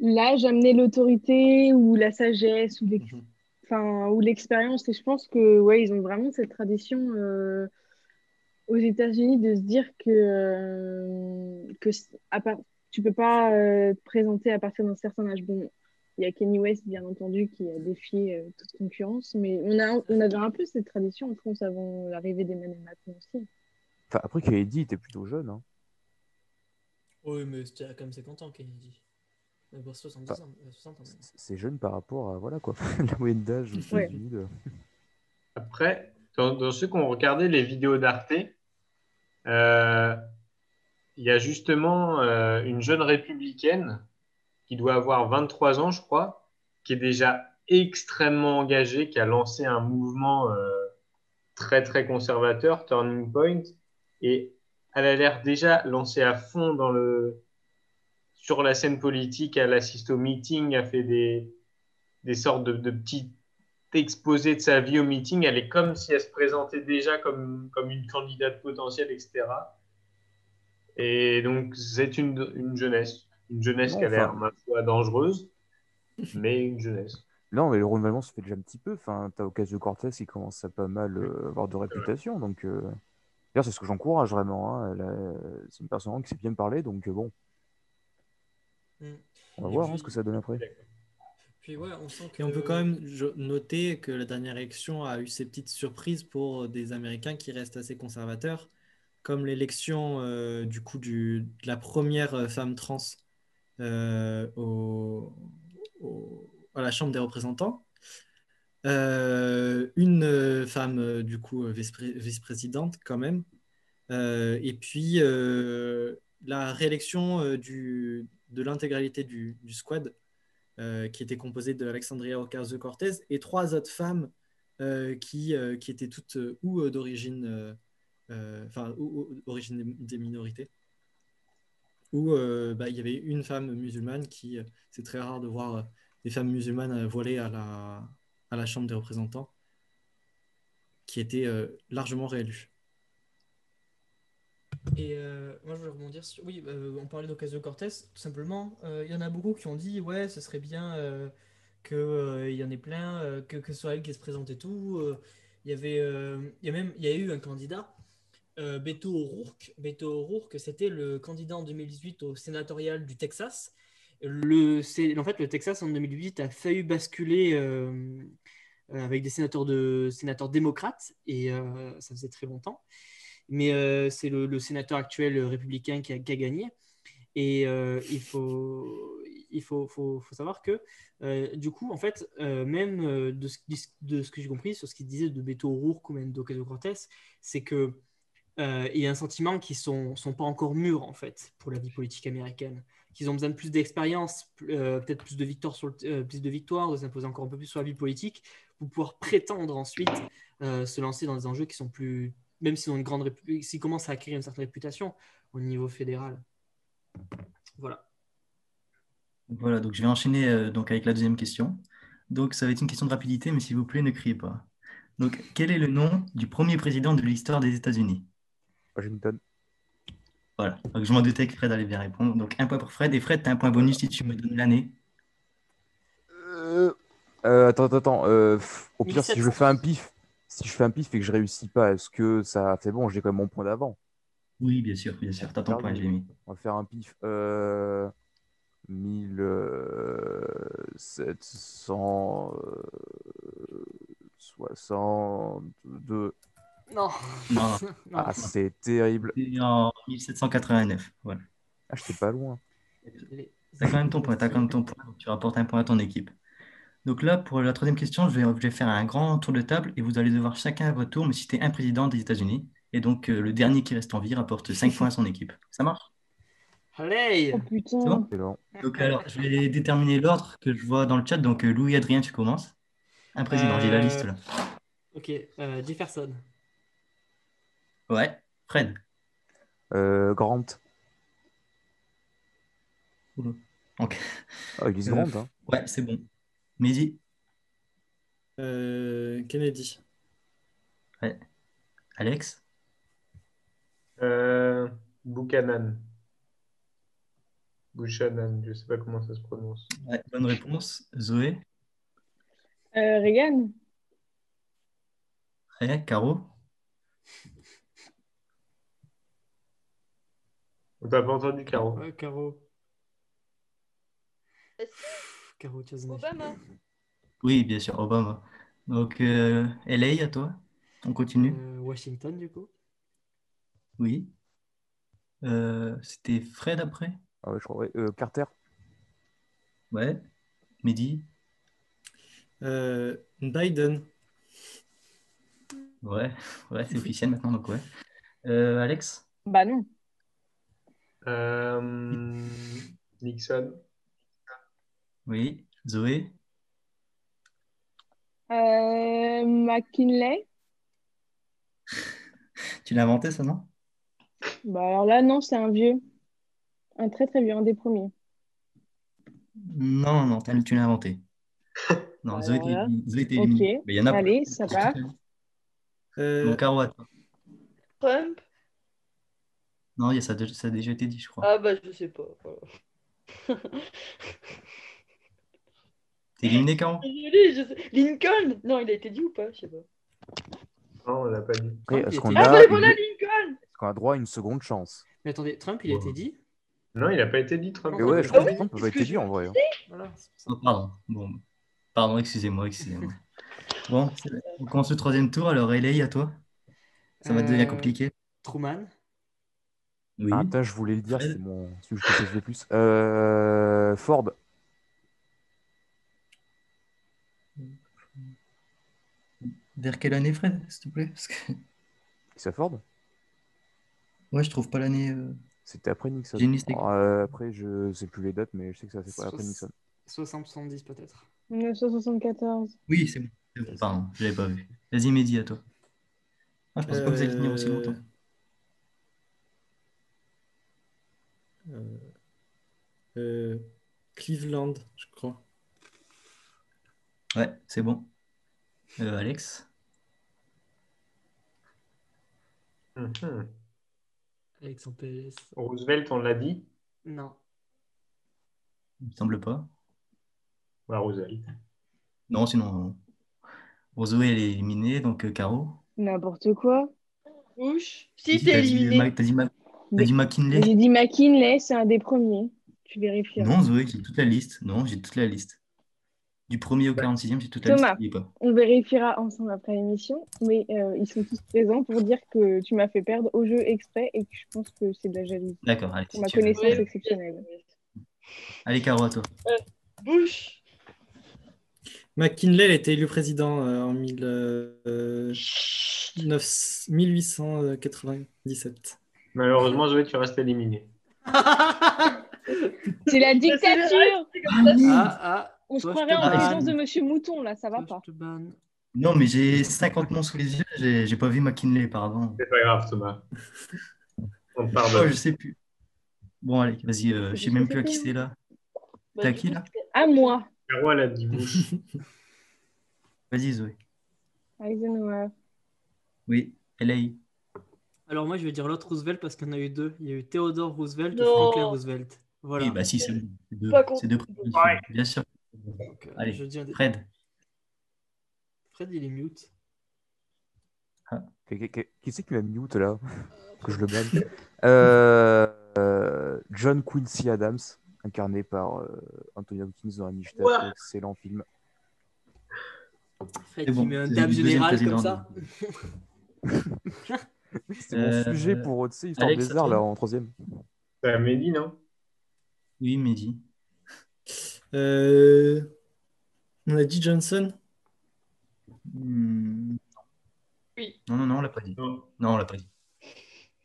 l'âge amenait l'autorité ou la sagesse ou Mhm. enfin, ou l'expérience. Et je pense que ouais, ils ont vraiment cette tradition euh, aux États-Unis de se dire que, euh, que à part, tu peux pas euh, te présenter à partir d'un certain âge. Bon, il y a Kanye West, bien entendu, qui a défié euh, toute concurrence, mais on, a, on avait un peu cette tradition en France avant l'arrivée d'Emmanuel Macron aussi. Enfin, après, Kennedy était plutôt jeune. hein. Oui, mais c'était quand même 50 ans, Kennedy. Euh, bon, 70 ans, euh, 60 ans. même. C'est c'est jeune par rapport à voilà quoi, la moyenne d'âge aux Ouais. États-Unis. de- Après, dans, dans ceux qui ont regardé les vidéos d'Arte, euh, il y a justement euh, une jeune républicaine qui doit avoir 23 ans, je crois, qui est déjà extrêmement engagée, qui a lancé un mouvement euh, très très conservateur, Turning Point, et elle a l'air déjà lancée à fond dans le sur la scène politique. Elle assiste aux meetings, elle fait des, des sortes de, de petits exposés de sa vie au meeting. Elle est comme si elle se présentait déjà comme, comme une candidate potentielle, etc. Et donc, c'est une, une jeunesse. Une jeunesse Non, qui a l'air, ma foi, dangereuse, mais une jeunesse. Non, mais le renouvellement se fait déjà un petit peu. Enfin, t'as Ocasio-Cortez qui commence à pas mal euh, avoir de réputation. Donc, euh, d'ailleurs, c'est ce que j'encourage vraiment. hein. A- C'est une personne qui sait bien parler. Donc, euh, bon, On va Et voir hein, puis- ce que ça donne après. Puis ouais, on sent que. Et on peut quand même noter que la dernière élection a eu ses petites surprises pour des Américains qui restent assez conservateurs, comme l'élection euh, du coup du, de la première euh, femme trans euh, au- au- à la Chambre des représentants. Euh, une euh, femme euh, du coup euh, vice-pré- vice-présidente quand même. Euh, et puis euh, la réélection euh, du, de l'intégralité du, squad euh, qui était composée d'Alexandria Ocasio-Cortez et trois autres femmes euh, qui, euh, qui étaient toutes ou d'origine enfin des, minorités où bah, il y avait une femme musulmane qui c'est très rare de voir des femmes musulmanes voilées à la, à la Chambre des représentants qui était largement réélue. Et euh, moi, je voulais rebondir sur. Oui, euh, on parlait d'Ocasio-Cortez, tout simplement. Euh, Il y en a beaucoup qui ont dit, ouais, ce serait bien qu'il y en ait plein, que, que ce soit elle qui se présente et tout. Il y avait, il y a même, y a eu un candidat, Beto O'Rourke. Beto O'Rourke, c'était le candidat en 2018 au sénatorial du Texas. Le, en fait, le Texas en 2018 a failli basculer avec des sénateurs, de, sénateurs démocrates, et ça faisait très longtemps mais euh, c'est le, sénateur actuel républicain qui a, gagné. Et euh, il faut, il faut, faut, faut savoir que, euh, du coup, en fait, euh, même euh, de ce, de ce que j'ai compris sur ce qu'il disait de Beto O'Rourke ou même d'Ocasio-Cortez, c'est que euh, y a un sentiment qu'ils ne sont, sont pas encore mûrs, en fait, pour la vie politique américaine. Qu'ils ont besoin de plus d'expérience, euh, peut-être plus de victoires, euh, plus de victoires, de s'imposer encore un peu plus sur la vie politique, pour pouvoir prétendre ensuite euh, se lancer dans des enjeux qui sont plus même s'ils ont une grande répu- s'ils commencent à acquérir une certaine réputation au niveau fédéral. Voilà. Voilà, donc je vais enchaîner euh, donc avec la deuxième question. Donc ça va être une question de rapidité, mais s'il vous plaît, ne criez pas. Donc, quel est le nom du premier président de l'histoire des États-Unis? Washington. Voilà, donc je m'en doutais que Fred allait bien répondre. Donc un point pour Fred, et Fred, tu as un point bonus si tu me donnes l'année. Euh, euh, attends, attends, attends. euh, au pire, si je 1700. fais un pif, si je fais un pif et que je réussis pas, est-ce que ça fait bon? J'ai quand même mon point d'avant. Oui, bien sûr, bien sûr, t'as ton point, mis. On va faire un pif. Euh, 1762. Non. Non, Non. Ah, c'est terrible. en 1789. Voilà. Ah, j'étais pas loin. T'as quand même ton point, t'as quand même ton point. donc Tu rapportes un point à ton équipe. Donc là, pour la troisième question, je vais, je vais faire un grand tour de table et vous allez devoir chacun à votre tour me citer un président des États-Unis. Et donc, euh, le dernier qui reste en vie rapporte 5 points à son équipe. Ça marche? Allez Oh putain. C'est bon? Donc, alors, je vais déterminer l'ordre que je vois dans le chat. Donc, euh, Louis Adrien, tu commences. Un président, j'ai la liste là. Ok, euh, Jefferson. Ouais, Fred. Euh, Grant. Ok. Ah, Ulysse Euh, Grant, hein. Ouais, c'est bon. Mehdi, Euh, Kennedy. Alex, Euh, Buchanan. Buchanan, je sais pas comment ça se prononce. ouais, bonne réponse. Zoé, Euh, Reagan. ouais, Caro, On t'a pas entendu, Caro Ouais, Caro. Caro. Obama. oui, bien sûr, Obama. Donc, euh, LA, à toi. On continue. Euh, Washington, du coup. Oui. Euh, c'était Fred après? Ah ouais, je crois. ouais. Euh, Carter. Ouais. Mehdi, Euh, Biden. ouais, ouais, c'est officiel maintenant, donc ouais. Euh, Alex, Bah non. Euh, Nixon. Oui. Zoé, Euh, McKinley. tu l'as inventé ça, non? Bah alors là, non, c'est un vieux. Un très très vieux, un des premiers. Non, non, tu l'as inventé. Non, Zoé, t'es Zoé, t'es ok. éliminée. Mais il y en a Allez, pas. ça va. Euh, Bon, Caro, à toi. Trump? Non, il y a ça, de- ça a déjà été dit, je crois. Ah bah je sais pas. T'es éliminé, sais- Lincoln? Non, il a été dit ou pas Je sais pas. Non, on l'a pas dit. Après, Trump, est-ce qu'on Ah a, une- voilà est-ce Lincoln. qu'on a droit à une seconde chance? Mais attendez, Trump, il a Ouais. été dit? Non, il a pas été dit, Trump. Mais ouais, je Ah crois oui, que Trump c'est pas été dit en vrai. hein. Voilà. Oh, pardon. Bon, pardon, excusez-moi, excusez-moi. Bon, on commence le troisième tour. Alors, LA, à toi. Ça va Euh, devenir compliqué. Truman? Oui. Ah, putain, je voulais le dire, c'est mon celui que je le plus. Euh, Ford. Vers quelle année, Fred, s'il te plaît? Parce que... Ford? Ouais, je trouve pas l'année. euh, C'était après Nixon. J'ai une liste. Euh, après, je sais plus les dates, mais je sais que ça c'est après Soix- Nixon. 60-70 peut-être. 1974. Oui, c'est bon. c'est bon. Pardon, je l'avais pas vu. Vas-y, Mehdi, à toi. Ah, je pensais pas que vous alliez tenir aussi longtemps. euh, euh, Cleveland, je crois. Ouais, c'est bon. Euh, Alex? Mhm. Alexandre PLS. Roosevelt, on l'a dit. Non. Il me semble pas. Ouais, Roosevelt. Non, sinon. Elle est éliminée, donc euh, Caro. N'importe quoi. Bush. Si t'es éliminé. Ma- t'as dit, Ma- dit McKinley? J'ai dit McKinley, c'est un des premiers. Tu vérifieras. Non, Zoé, j'ai toute la liste. Non, j'ai toute la liste. Du premier au 46e, j'ai toute la Thomas. liste. Il y est pas. On vérifiera ensemble après l'émission, mais euh, ils sont tous présents pour dire que tu m'as fait perdre au jeu exprès et que je pense que c'est de la jalousie. D'accord, allez. Pour si ma veux. connaissance exceptionnelle. Allez, Caro, à toi. Bush. McKinley elle a été élu président euh, en mille, euh, neuf- 1897. Malheureusement, Zoé, tu restes éliminé. C'est la dictature C'est comme ça. Ah, ah. On se croirait en présence de Monsieur Mouton, là, ça va pas. Non, mais j'ai 50 noms sous les yeux. J'ai j'ai pas vu McKinley, pardon. C'est pas grave, Thomas. On Oh, je sais plus. Bon, allez, vas-y. euh, je sais même plus à qui c'est là. Bah, T'as qui, là À moi, Caro, elle a dit. Vas-y, Zoé. Eisenhower. Oui, LA. Alors moi, je vais dire l'autre Roosevelt parce qu'il y en a eu deux. Il y a eu Theodore Roosevelt et. Franklin Roosevelt. Voilà. Oui, bah si, c'est bon. C'est deux, Pas contre. c'est deux. Bien sûr. Donc, euh, Allez, je dis un des- Fred. Fred, il est mute. Qui, qui- qui c'est qui m'a mute là? Que je le banne. Euh, euh, John Quincy Adams, incarné par euh, Anthony Hopkins dans Amistad, Ouah. excellent film. Fred bon, met un dab général comme ça. C'est mon Euh, sujet pour, tu sais, Histoire Alex, des arts, là, en troisième. C'est Amélie, non? Oui, Mehdi. Euh, On a dit Johnson Hmm, Oui. Non, non, non, on l'a pas dit. Non. Non, on l'a pas dit.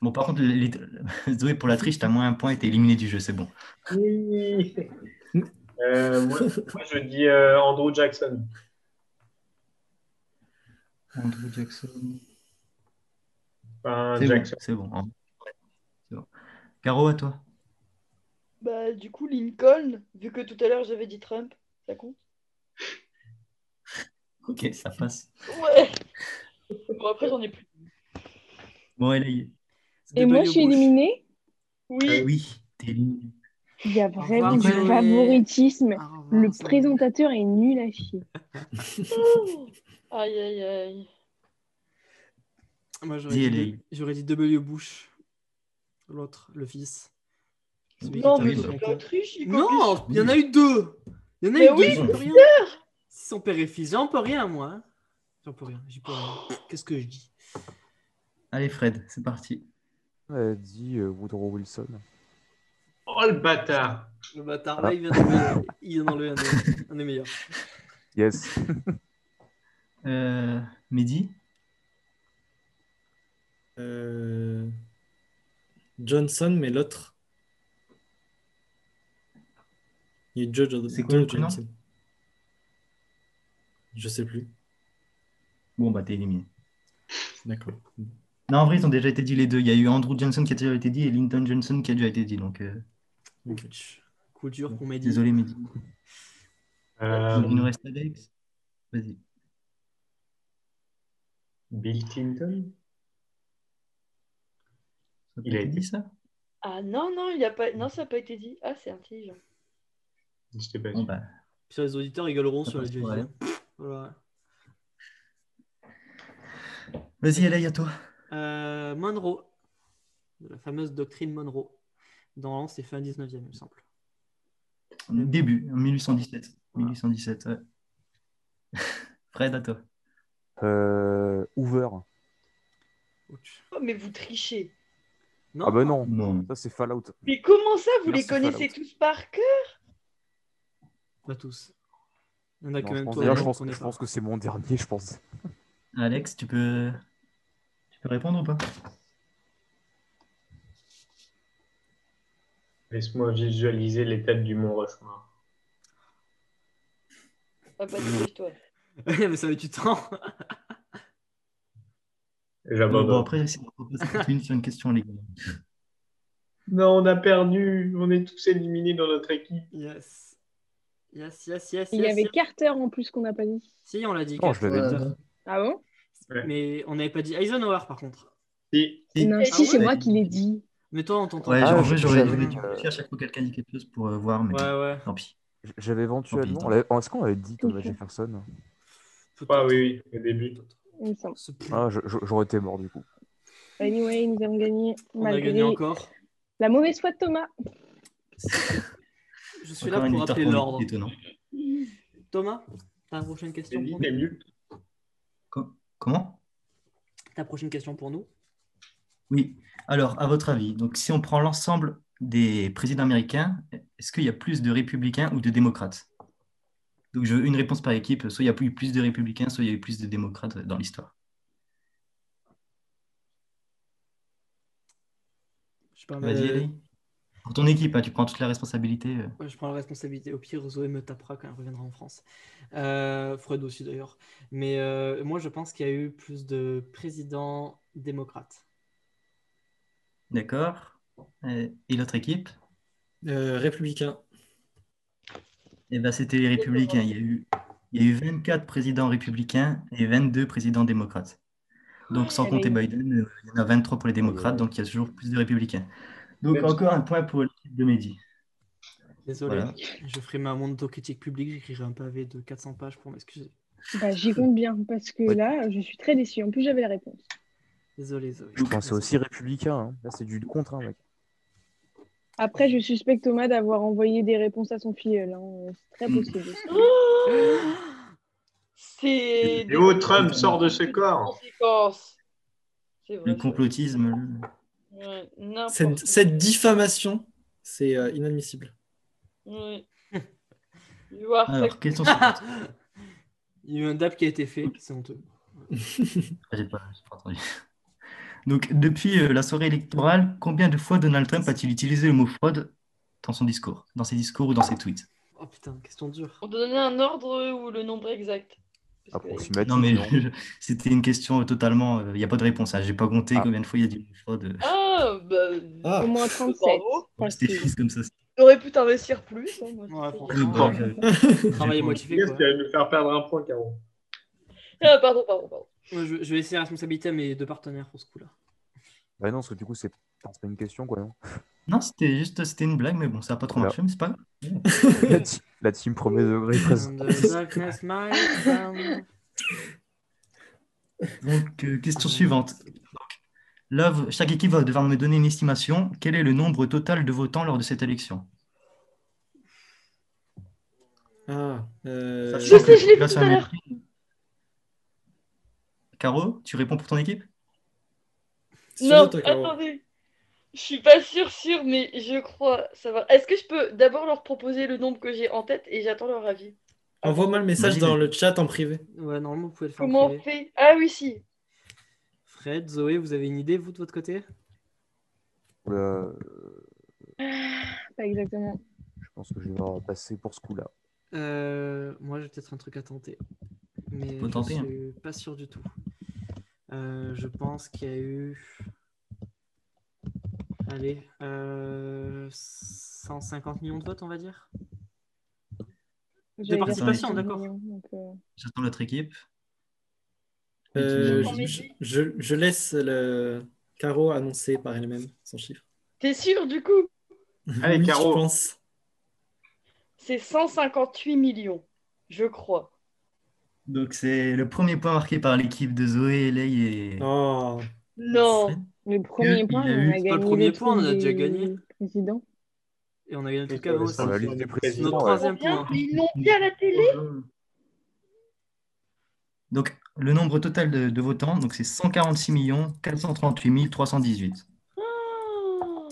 Bon, par contre, les... Zoé, pour la triche, t'as moins un point et t'es éliminé du jeu, c'est bon. Oui. Euh, moi, moi, je dis euh, Andrew Jackson. Andrew Jackson. Enfin, C'est bon, c'est bon. hein. Bon. Caro, à toi. Bah, du coup, Lincoln, vu que tout à l'heure j'avais dit Trump, ça compte Ok, ça passe. Ouais Bon, après, j'en ai plus. Bon, elle est... Et moi, je suis éliminée? Oui, Oui, t'es éliminé. Il y a vraiment du favoritisme. Le présentateur est nul à chier. aïe aïe aïe. Moi, j'aurais dit, dit W. Bush. L'autre, le fils. Non, mais c'est Non, il y en a eu deux. Il y en a Mais eu deux, oui, j'en peux c'est rien. Si son père est fils, j'en peux rien, moi. hein. J'en peux rien, j'y peux rien. Qu'est-ce que je dis? Allez, Fred, c'est parti. Elle dit euh, Woodrow Wilson. Oh le bâtard Le bâtard, là, il vient d'enlever il vient d'enlever un, des- un des meilleurs. Yes. Euh, Mehdi? Euh, Johnson, mais l'autre. Il est Joe- C'est quoi le prénom Johnson. Je sais plus. Bon, bah, t'es éliminé. D'accord. Non, en vrai, ils ont déjà été dit les deux. Il y a eu Andrew Johnson qui a déjà été dit et Lyndon Johnson qui a déjà été dit. Donc, euh. Coup dur qu'on dit. désolé, Mehdi. Euh, il nous reste Alex. Vas-y. Bill Clinton? Ça Il a été- dit ça? Ah non, non, il a pas... non, ça n'a pas été dit. Ah, c'est intelligent. Je t'ai pas Bon, dit. bah, Sur les auditeurs rigoleront sur les. Voilà. vas-y, Alex, à toi. Euh, Monroe, de la fameuse doctrine Monroe. Dans l'an, c'est fin 19e, il me semble. Début, en 1817. 1817, ouais. Fred, à toi. Euh, Hoover. Ouch. Oh, mais vous trichez. Non, Ah bah non, Non. ça c'est Fallout. Mais comment ça, vous Merci, les connaissez Fallout. tous par cœur? Pas tous. Il y en a Non, même pense, toi, je pense, je pas. que c'est mon dernier, je pense. Alex, tu peux... tu peux répondre ou pas? Laisse-moi visualiser les têtes du Mont Rushmore. Ah, bah, dépêche-toi. mais ça met du temps. Bon, J'abandonne. après, si on propose continue sur une question, les gars. Non, on a perdu. On est tous éliminés dans notre équipe. Yes. Yes, yes, yes, Il y yes, avait yes. Carter en plus qu'on n'a pas dit. Si, on l'a dit. Non, je l'avais Carter. dit. Ah bon? Ouais. Mais on n'avait pas dit Eisenhower, par contre. Si. Si. Non, Ah si, c'est moi qui l'ai dit. Mais toi, on t'entend. Ouais, Ah, j'aurais dû euh, réfléchir à chaque fois que quelqu'un dit quelque chose pour euh, voir, mais Ouais, ouais. tant pis. J'avais éventuellement. Est-ce qu'on avait dit Thomas. Jefferson? Ah oui, oui, au début. ah, J'aurais été mort du coup. Anyway, nous avons gagné. On a gagné encore. La mauvaise foi de Thomas. Je suis Encore là pour rappeler l'ordre. Thomas, ta prochaine question pour nous Comment? Ta prochaine question pour nous Oui. Alors, à votre avis, donc si on prend l'ensemble des présidents américains, est-ce qu'il y a plus de républicains ou de démocrates? Donc, je veux une réponse par équipe. Soit il y a eu plus de républicains, soit il y a eu plus de démocrates dans l'histoire. Je, Vas-y, Ellie. Pour ton équipe, hein, tu prends toute la responsabilité. euh. Ouais, je prends la responsabilité. Au pire, Zoé me tapera quand elle reviendra en France. Euh, Freud aussi d'ailleurs. Mais euh, moi, je pense qu'il y a eu plus de présidents démocrates. D'accord. Et l'autre équipe? Euh, républicain. Eh ben, c'était les républicains. Il y a eu, il y a eu 24 présidents républicains et 22 présidents démocrates. Donc, sans Eh compter Biden, il y en a 23 pour les démocrates, donc il y a toujours plus de républicains. Donc, Même- encore un point pour l'équipe de Mehdi. Désolé. Voilà. Je ferai ma mon autocritique publique. J'écrirai un pavé de 400 pages pour m'excuser. Bah, J'y compte bien parce que là, je suis très déçue. En plus, j'avais la réponse. Désolé, Zoé. Enfin, c'est aussi républicain. hein. Là, c'est du contre, hein, mec. Après, je suspecte Thomas d'avoir envoyé des réponses à son filleul. hein. C'est très Mm. possible. C'est. Et où Trump sort de ce corps. C'est vrai. Le complotisme. Ouais, Cette, diffamation, c'est euh, inadmissible. Ouais. Alors, question suivante. Il y a eu un DAP qui a été fait, c'est honteux. J'ai pas, pas entendu. Donc, depuis euh, la soirée électorale, combien de fois Donald Trump a-t-il utilisé le mot fraude dans son discours, dans ses discours ou dans ses tweets? Oh putain, question dure. On doit donner un ordre ou le nombre exact Approximatif. Non, mais c'était une question totalement. Il n'y a pas de réponse. hein. J'ai pas compté Ah. combien de fois il y a du mot fraude. Ah, bah. Ah. Au moins 37. Bravo. C'était juste comme ça. T'aurais pu t'investir plus. hein, moi, je Ouais, sais. franchement. Oui, je- Travail j'ai- motivé Qu'est-ce quoi. qui va nous faire perdre un point, Caro Ah, pardon, pardon, pardon. Moi, je, je vais laisser la responsabilité à mes deux partenaires pour ce coup-là. Bah non, parce que du coup, c'est pas une question, quoi, non Non, c'était juste c'était une blague, mais bon, ça n'a pas trop marché, mais c'est pas grave. la, team premier degré présente. Donc, euh, question suivante. Là, chaque équipe va devoir me donner une estimation. Quel est le nombre total de votants lors de cette élection? Ah, euh, Je sais, je l'ai vu tout à l'heure. Caro, tu réponds pour ton équipe? Non, toi, attendez. Je suis pas sûre, sûre, mais je crois savoir. Est-ce que je peux d'abord leur proposer le nombre que j'ai en tête et j'attends leur avis? Envoie-moi le message dans le chat en privé. Ouais, normalement, vous pouvez le faire en Comment on fait? Ah oui, si. Fred, Zoé, vous avez une idée, vous, de votre côté? Euh, Pas exactement. je pense que je vais devoir passer pour ce coup-là. Euh, Moi, j'ai peut-être un truc à tenter. Mais Faut je tenter, hein. suis pas sûr du tout. Euh, je pense qu'il y a eu... Allez, euh, 150 millions de votes, on va dire dire participation, 50 d'accord. euh, J'attends l'autre équipe. Euh, je, Messi. je- je laisse le Caro annoncer par elle-même son chiffre. T'es sûr du coup? Allez, Oui, Caro. je pense. C'est 158 millions, je crois. Donc, c'est le premier point marqué par l'équipe de Zoé, Lei et Oh, Non. Le premier point, a on a c'est pas le gagné premier le point, on a déjà gagné. présidents. Et on a gagné le truc avant aussi. Notre troisième Bien, point. ils l'ont dit à la télé? Donc, le nombre total de, de votants, donc c'est 146 438 318.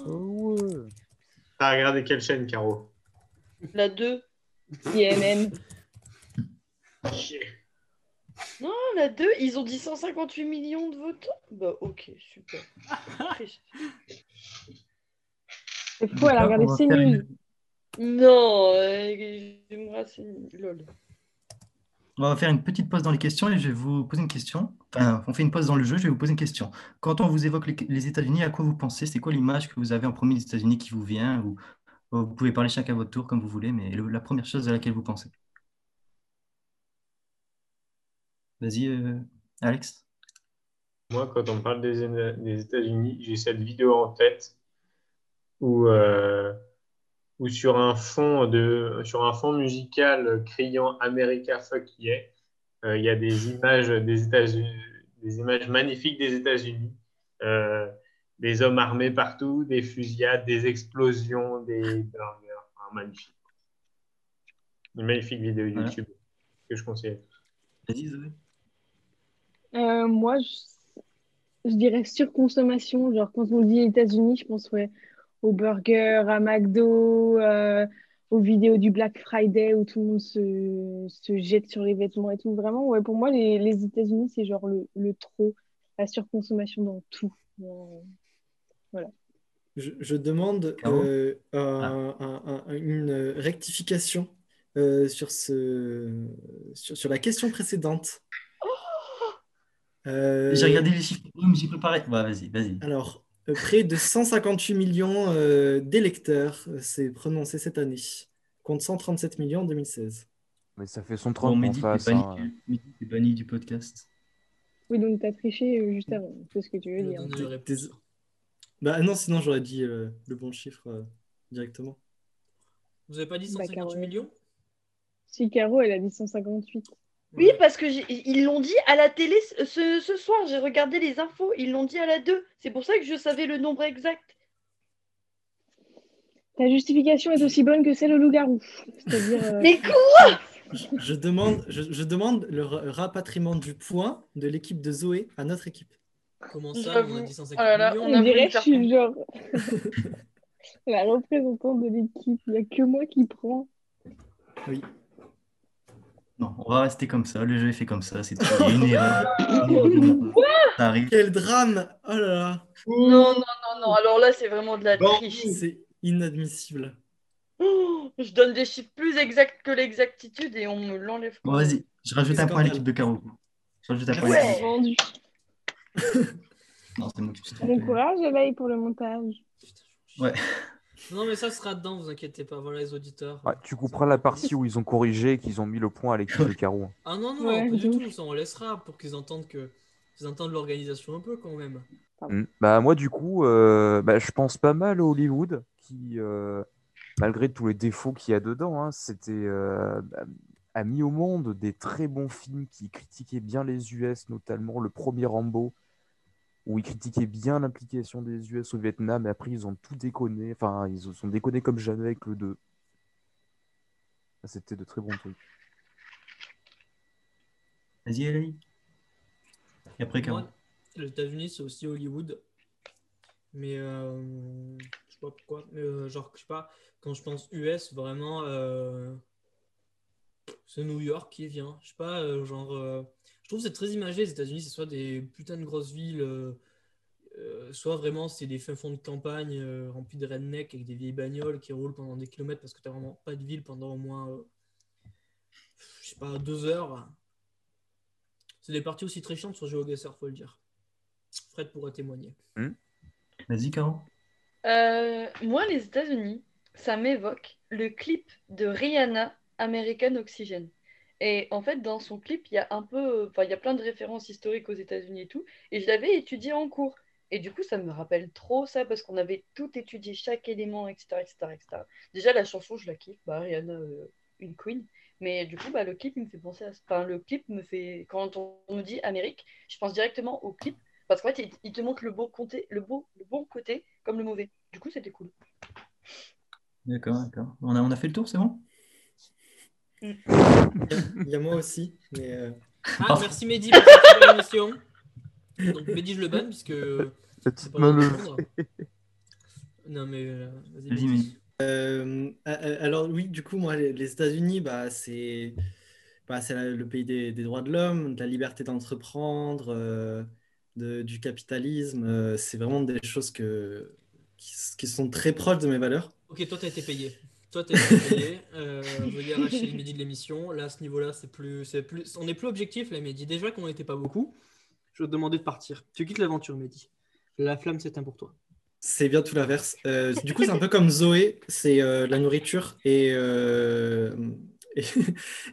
Oh, T'as regardé quelle chaîne, Caro? La 2. CNN. Chier. Non, la 2, ils ont dit 158 millions de votants Bah ok, super. C'est fou, elle a regardé CNews. une- non, euh, j'aimerais c'est lol. On va faire une petite pause dans les questions et je vais vous poser une question. Enfin, on fait une pause dans le jeu, je vais vous poser une question. Quand on vous évoque les, États-Unis, à quoi vous pensez? C'est quoi l'image que vous avez en premier des États-Unis qui vous vient? Ou, ou vous pouvez parler chacun à votre tour comme vous voulez, mais la première chose à laquelle vous pensez. Vas-y, euh, Alex. Moi, quand on parle des, des États-Unis, j'ai cette vidéo en tête où, euh, où sur un fond de, sur un fond musical criant America fuck yeah, euh, il y a des images des États-Unis, des images magnifiques des États-Unis, euh, des hommes armés partout, des fusillades, des explosions, des burgers, Enfin, magnifique. Une magnifique vidéo. YouTube que je conseille. à tous. Vas-y, Zoé. Euh, moi, je, je dirais surconsommation. Genre, quand on dit États-Unis, je pense ouais, aux burgers, à McDo, euh, aux vidéos du Black Friday où tout le monde se, se jette sur les vêtements et tout. Vraiment, ouais, pour moi, les, les États-Unis, c'est genre le, le trop, la surconsommation dans tout. Dans- je, je demande Caro euh, un- un- un- une rectification euh, sur, ce, sur, sur la question précédente. Euh, J'ai regardé les chiffres, mais j'ai préparé. Ouais, vas-y, vas-y. Alors, près de 158 millions euh, d'électeurs euh, s'est prononcé cette année, contre 137 millions en 2016. Mais ça fait son Bon, Trump en Mehdi, t'es face. banni, hein. banni du podcast. Oui, donc t'as triché euh, juste avant. C'est ce que tu veux Je dire. Bah non, sinon j'aurais dit euh, le bon chiffre euh, directement. Vous avez pas dit Bah, 150 Caro. millions? Si Caro, elle a dit 158. Oui, parce que ils l'ont dit à la télé ce, soir. J'ai regardé les infos. Ils l'ont dit à la 2. C'est pour ça que je savais le nombre exact. Ta justification est aussi bonne que celle au loup-garou. C'est-à-dire. euh, Mais quoi? Je, je demande, je, je demande le ra- rapatriement du point de l'équipe de Zoé à notre équipe. Comment ça, on a dit 150 Oh là là, millions on dirait que je suis genre la représentante de l'équipe. Il n'y a que moi qui prends. Oui. Non, on va rester comme ça. Le jeu est fait comme ça. C'est tout. Il y a une erreur. Ça arrive. Quel drame Oh là là Non, non, non, non. Alors là, c'est vraiment de la Bon. triche. C'est inadmissible. Oh, je donne des chiffres plus exacts que l'exactitude et on me l'enlève. Bon, vas-y. Je rajoute un point à l'équipe de Caro. Je rajoute un point à Ouais. l'équipe. Vendu. Non, c'est moi qui me suis Bon trompé. courage, Elaï, pour le montage. Ouais. Non, mais ça sera dedans, vous inquiétez pas. Voilà les auditeurs. Tu couperas la partie où ils ont corrigé et qu'ils ont mis le point à l'équipe de Caro. Ah non, non, Ouais, pas du tout. Ça, on laissera pour qu'ils entendent que. qu'ils entendent l'organisation un peu quand même. Mm. Bah, moi, du coup, euh, bah, je pense pas mal à Hollywood, qui, euh, malgré tous les défauts qu'il y a dedans, hein, c'était, euh, bah, a mis au monde des très bons films qui critiquaient bien les US, notamment le premier Rambo, où ils critiquaient bien l'implication des US au Vietnam, et après, ils ont tout déconné. Enfin, ils se sont déconnés comme jamais avec le 2. Ça, C'était de très bons trucs. Vas-y, Elaï. Et après. Moi, les États-Unis, c'est aussi Hollywood. Mais euh, je sais pas pourquoi. Mais euh, genre, je sais pas, quand je pense US, vraiment, euh, c'est New York qui vient. Je sais pas, euh, genre, euh, trouve que c'est très imagé. Les États-Unis, c'est soit des putains de grosses villes, euh, euh, soit vraiment c'est des fins fonds de campagne euh, remplis de rednecks avec des vieilles bagnoles qui roulent pendant des kilomètres parce que t'as vraiment pas de ville pendant au moins, euh, je sais pas, deux heures. C'est des parties aussi très chiantes sur GeoGuessr, faut le dire. Fred pourra témoigner. Vas-y, Caro. Euh, moi, les États-Unis, ça m'évoque le clip de Rihanna, American Oxygen. Et en fait, dans son clip, il y a un peu, enfin, il y a plein de références historiques aux États-Unis et tout. Et je l'avais étudié en cours. Et du coup, ça me rappelle trop ça parce qu'on avait tout étudié, chaque élément, etc., etc., etc. Déjà, la chanson, je la kiffe. Bah, Rihanna, euh, une queen. Mais du coup, bah, le clip, me fait penser à. Enfin, le clip me fait. Quand on nous dit Amérique, je pense directement au clip. Parce qu'en fait, il te montre le beau, côté, le, beau, le bon côté comme le mauvais. Du coup, c'était cool. D'accord, d'accord. On a, on a fait le tour, c'est bon? Il y a moi aussi. Mais euh, Ah, merci Mehdi pour cette émission. Donc Mehdi, je le banne puisque petite main répondre. Non mais euh, vas-y. Mehdi. Euh, alors oui, du coup, moi, les, États-Unis, bah, c'est bah, le pays des, des droits de l'homme, de la liberté d'entreprendre, euh, de- du capitalisme. euh, c'est vraiment des choses que, qui, qui sont très proches de mes valeurs. Ok, toi t'as été payé. Toi été payé. Euh, veuillez arracher le Mehdi de l'émission. Là, à ce niveau-là, c'est plus, c'est plus, on est plus objectif là, Mehdi. Déjà qu'on n'était pas beaucoup. Je vais te demander de partir. Tu quittes l'aventure, Mehdi. La flamme, un pour toi. C'est bien tout l'inverse. Euh, du coup, c'est un peu comme Zoé, c'est euh, la nourriture et, euh, et,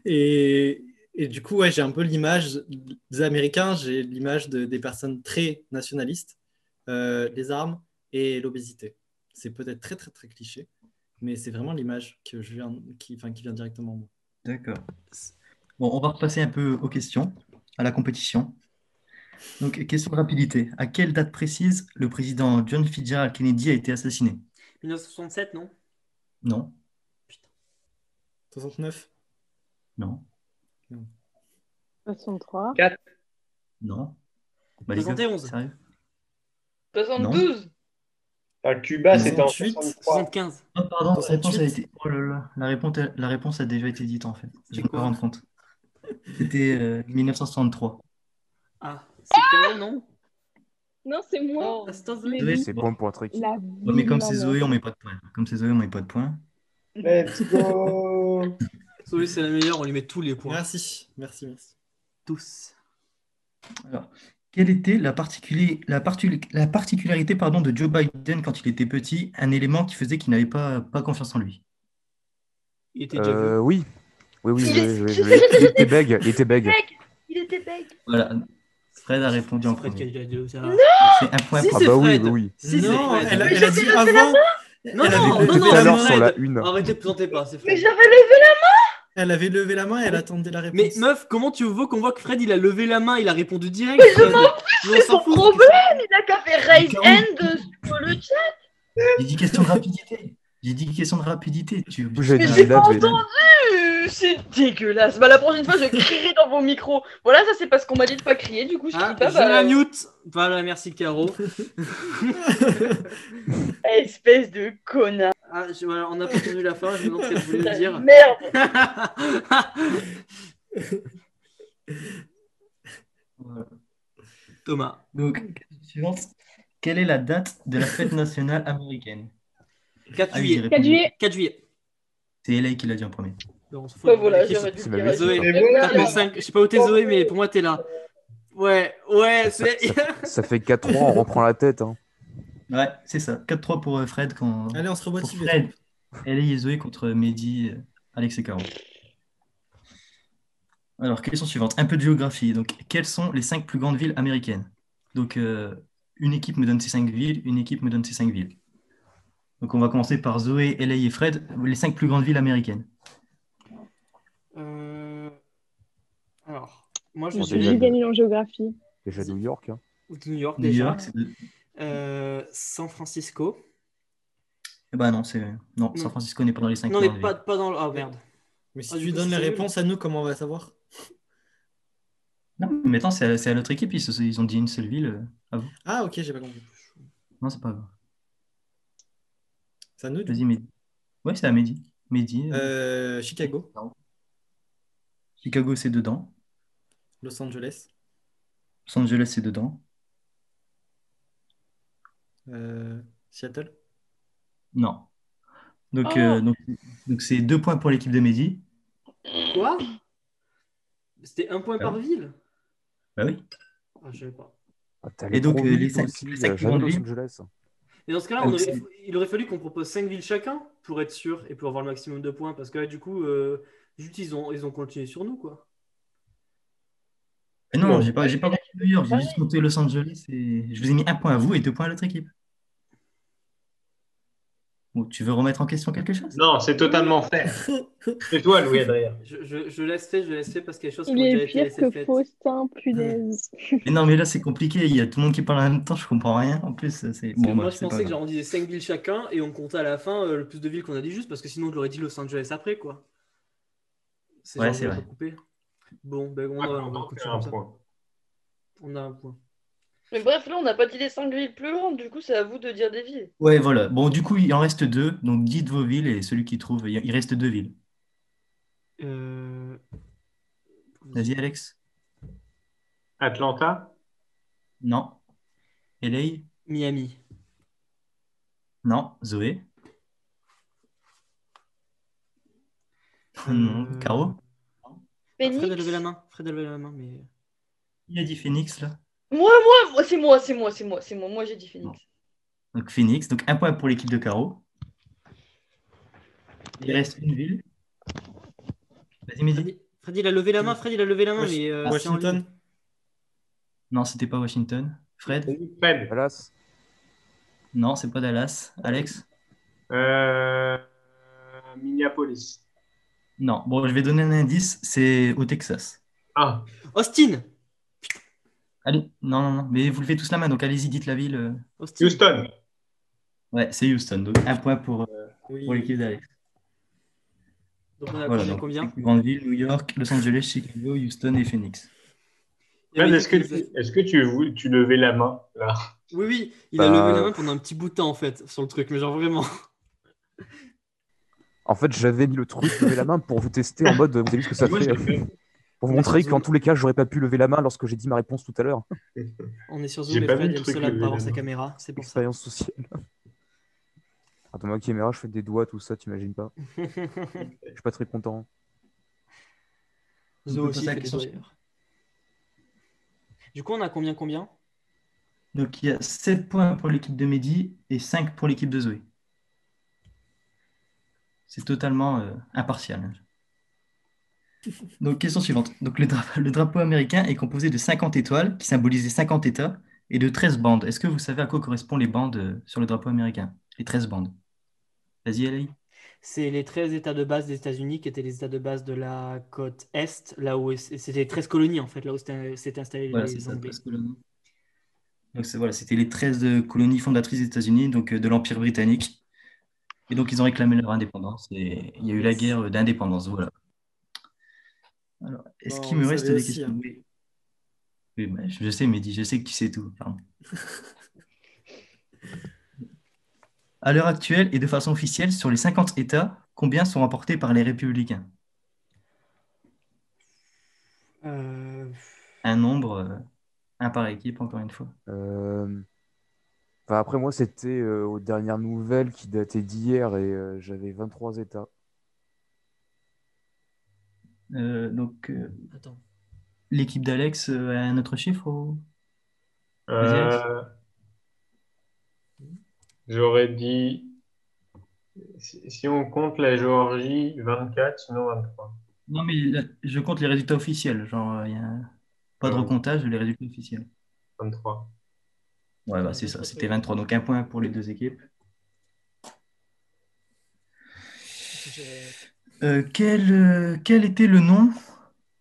et, et du coup, ouais, j'ai un peu l'image des Américains, j'ai l'image de, des personnes très nationalistes, les armes et l'obésité. C'est peut-être très très très cliché, mais c'est vraiment l'image que je viens, qui, enfin, qui vient directement moi. D'accord. Bon, on va repasser un peu aux questions, à la compétition. Donc, question de rapidité. À quelle date précise le président John Fitzgerald Kennedy a été assassiné? 1967, non? Non, 69 non, 63. non. Bah, les gars, 71. sérieux? 72 À Cuba, c'était en 68, 63. 75. Oh, pardon, la réponse a 68. été... oh là là, la réponse a... la réponse a déjà été dite en fait. Je me quoi rends compte. C'était euh, 1963. Ah, c'est Caro, non? Non, c'est moi. Ah, c'est point pour un Ouais, mais comme c'est Zoé, on met pas de points. Comme c'est Zoé, on met pas de points. Let's go Zoé, c'est la meilleure, on lui met tous les points. Merci, merci, merci. Tous. Alors, quelle était la, particuli- la, partu- la particularité pardon, de Joe Biden quand il était petit, un élément qui faisait qu'il n'avait pas, pas confiance en lui? Il était déjà Euh, vu. oui. Oui, oui, Il oui, je je était bègue, il était bègue. Beg Il était beg Voilà, Fred a répondu en Fred qui a premier. dit ça. C'est un point Si, pour Ah c'est bah oui, Fred. oui, oui. Si, c'est non, Fred. elle, a- Mais elle a j'avais dit avant. Non, elle non, avait non, levé non, Tout à la l'heure main. sur la Fred. une. Arrêtez, présentez pas, c'est Mais Fred. j'avais levé la Elle avait levé la main et elle attendait la réponse. Mais meuf, comment tu veux qu'on voit que Fred il a levé la main, il a répondu direct Mais je m'en on c'est son problème Il a qu'à faire raise hand sur le chat J'ai dit question de rapidité. J'ai dit question de rapidité. Tu... J'ai Mais dit j'ai pas entendu C'est dégueulasse. Bah la prochaine fois, je crierai dans vos micros. Voilà, ça c'est parce qu'on m'a dit de pas crier, du coup je Ah, crie pas. je bah, la mute. Voilà, merci Caro. Espèce de connard. Ah, je- voilà, on a pas entendu la fin, je me demande ce qu'elle voulait dire. Merde. Thomas. Donc, question suivante. Quelle est la date de la fête nationale américaine? 4 Ah juillet. répondu. 4 juillet. 4 juillet. C'est LA qui l'a dit en premier. Non, on s'en fout. Voilà, Qui j'aurais c'est dû c'est le ma dire. maison. Zoé. Mais voilà. 4 5. Je sais pas où t'es Zoé, mais pour moi t'es là. Ouais, ouais, Ça, c'est. ça- ça fait 4 ans, on reprend la tête. Hein. Ouais, c'est ça. 4-3 pour euh, Fred quand. Allez, on se dessus. Fred. LA et Zoé contre Mehdi, euh, Alex et Caro. Alors, question suivante. Un peu de géographie. Donc, quelles sont les cinq plus grandes villes américaines? Donc, euh, une équipe me donne ces cinq villes, une équipe me donne ces cinq villes. Donc, on va commencer par Zoé, LA et Fred, les cinq plus grandes villes américaines. Euh, Alors, moi je suis déjà nulle en géographie. Déjà New York. Hein. New York New déjà. York, c'est de- Euh, San Francisco. Eh ben non, c'est non, San. Francisco n'est pas dans les cinq Non, mais pas, villes. pas dans le. Ah merde. Mais si Ah, tu coup, donnes les nul. réponses à nous, comment on va savoir? Non, mais maintenant, c'est à, c'est à l'autre équipe. Ils, ils ont dit une seule ville. euh, à vous. Ah, ok, j'ai pas compris. Non, c'est pas grave. C'est à nous Vas-y, Mehdi. Ouais, c'est à Mehdi. Mehdi. euh, Euh, Chicago, Chicago, c'est dedans. Los Angeles, Los Angeles, c'est dedans. euh, Seattle. Non. Donc, Oh. euh, donc, donc c'est deux points pour l'équipe de Mehdi. Quoi? C'était un point Ah par ville? Bah oui. Ah, je savais pas. Ah, Et donc, les villes cinq- aussi, les il y cinq a plus jamais grandes Los. Angeles. Et dans ce cas-là, Ah, aurait- il aurait fallu qu'on propose 5 villes chacun pour être sûr et pour avoir le maximum de points. Parce que là, du coup, euh, juste, ils ont, ils ont continué sur nous, quoi. Mais non, Non. j'ai pas, j'ai pas compté New York, j'ai juste compté Los Angeles et je vous ai mis un point à vous et deux points à l'autre équipe. Bon, tu veux remettre en question quelque chose? Non, c'est totalement fait. C'est toi, Louis-Adrien. Je, je, je laisse faire, je laisse faire parce qu'il y a des choses qui Il ont déjà est pire que. Faustin, punaise. Mais non, mais là c'est compliqué, il y a tout le monde qui parle en même temps, je comprends rien. En plus, c'est que bon, moi, bah, je pensais que genre, on disait 5 villes chacun et on comptait à la fin euh, le plus de villes qu'on a dit juste parce que sinon, je l'aurais dit Los Angeles après, quoi. C'est Ouais, c'est on vrai. pas couper. Bon, ben, on, Ah, va, on on va continuer comme ça. On a un point. Mais bref, là on n'a pas dit les 5 villes plus grandes, du coup c'est à vous de dire des villes. Ouais, voilà. Bon, du coup, il en reste deux, donc dites vos villes et celui qui trouve, il reste deux villes. Euh... Vas-y, Alex. Atlanta, Non. LA? Miami. Non. Zoé? Non. Euh, Caro? Phoenix Fred a levé la main. Fred a levé la main, mais. Il a dit Phoenix, là? Moi, moi, moi, c'est moi, c'est moi, c'est moi, c'est moi. Moi j'ai dit Phoenix. Donc Phoenix, donc un point pour l'équipe de Caro. Il reste une ville. Vas-y, Mehdi. Freddy, Freddy, il a levé la main. Fred, il a levé la main, mais. euh, Washington. Non, c'était pas Washington. Fred? Fred, Dallas. Non, c'est pas Dallas. Alex? euh, Minneapolis. Non. Bon, je vais donner un indice. C'est au Texas. Ah, Austin. Allez, non, non, non. Mais vous levez tous la main, donc allez-y, dites la ville. euh. Austin. Houston. Ouais, c'est Houston. Donc un point pour, euh, Oui. pour l'équipe d'Alex. Donc on a Voilà, combien, donc combien? grandes villes, New York, Los Angeles, Chicago, Houston et Phoenix. Fred, dit est-ce que, qu'il- est-ce que tu, tu levais la main là? Oui, oui, il a Bah, levé la main pendant un petit bout de temps en fait sur le truc, mais genre vraiment. En fait, j'avais mis le truc, lever la main pour vous tester en mode, vous avez vu ce que ça Moi, fait. Pour vous montrer qu'en tous les cas, j'aurais pas pu lever la main lorsque j'ai dit ma réponse tout à l'heure. On est sur Zoom pas Fred est le seul à pas avoir sa caméra, c'est pour ça. Expérience sociale. Attends, ma caméra, je fais des doigts, tout ça, t'imagines pas. Je suis pas très content. On Zo aussi fait des. Du coup, on a combien combien? Donc il y a 7 points pour l'équipe de Mehdi et 5 pour l'équipe de Zoé. C'est totalement euh, impartial. Donc question suivante. Donc le drapeau, le drapeau américain est composé de 50 étoiles qui symbolisent les 50 États et de 13 bandes. Est-ce que vous savez à quoi correspondent les bandes euh, sur le drapeau américain? Les 13 bandes. Vas-y, Alain. C'est les 13 États de base des États-Unis qui étaient les États de base de la côte Est, là où c'était les 13 colonies en fait, là où s'étaient installés Voilà, les Anglais. 13 colonies. Donc c'est- voilà, c'était les 13 colonies fondatrices des États-Unis, donc euh, de l'Empire britannique. Et donc, ils ont réclamé leur indépendance et il y a eu la guerre d'indépendance. Voilà. Alors, est-ce Bon, qu'il me reste des aussi, questions hein. Oui. Oui, bah, je sais, Mehdi, je sais que tu sais tout. À l'heure actuelle et de façon officielle, sur les 50 États, combien sont remportés par les républicains? Euh, Un nombre, euh, un par équipe, encore une fois. Euh, Enfin, après, moi, c'était euh, aux dernières nouvelles qui dataient d'hier et euh, j'avais 23 États. Euh, donc, euh, Attends. l'équipe d'Alex euh, a un autre chiffre ou- Euh, J'aurais dit, si on compte la Géorgie, 24, sinon 23. Non, mais je compte les résultats officiels. Genre, il y a pas de recomptage, les résultats officiels. 23. Ouais, bah, c'est ça, c'était 23. Donc, un point pour les deux équipes. Euh, quel, euh, quel était le nom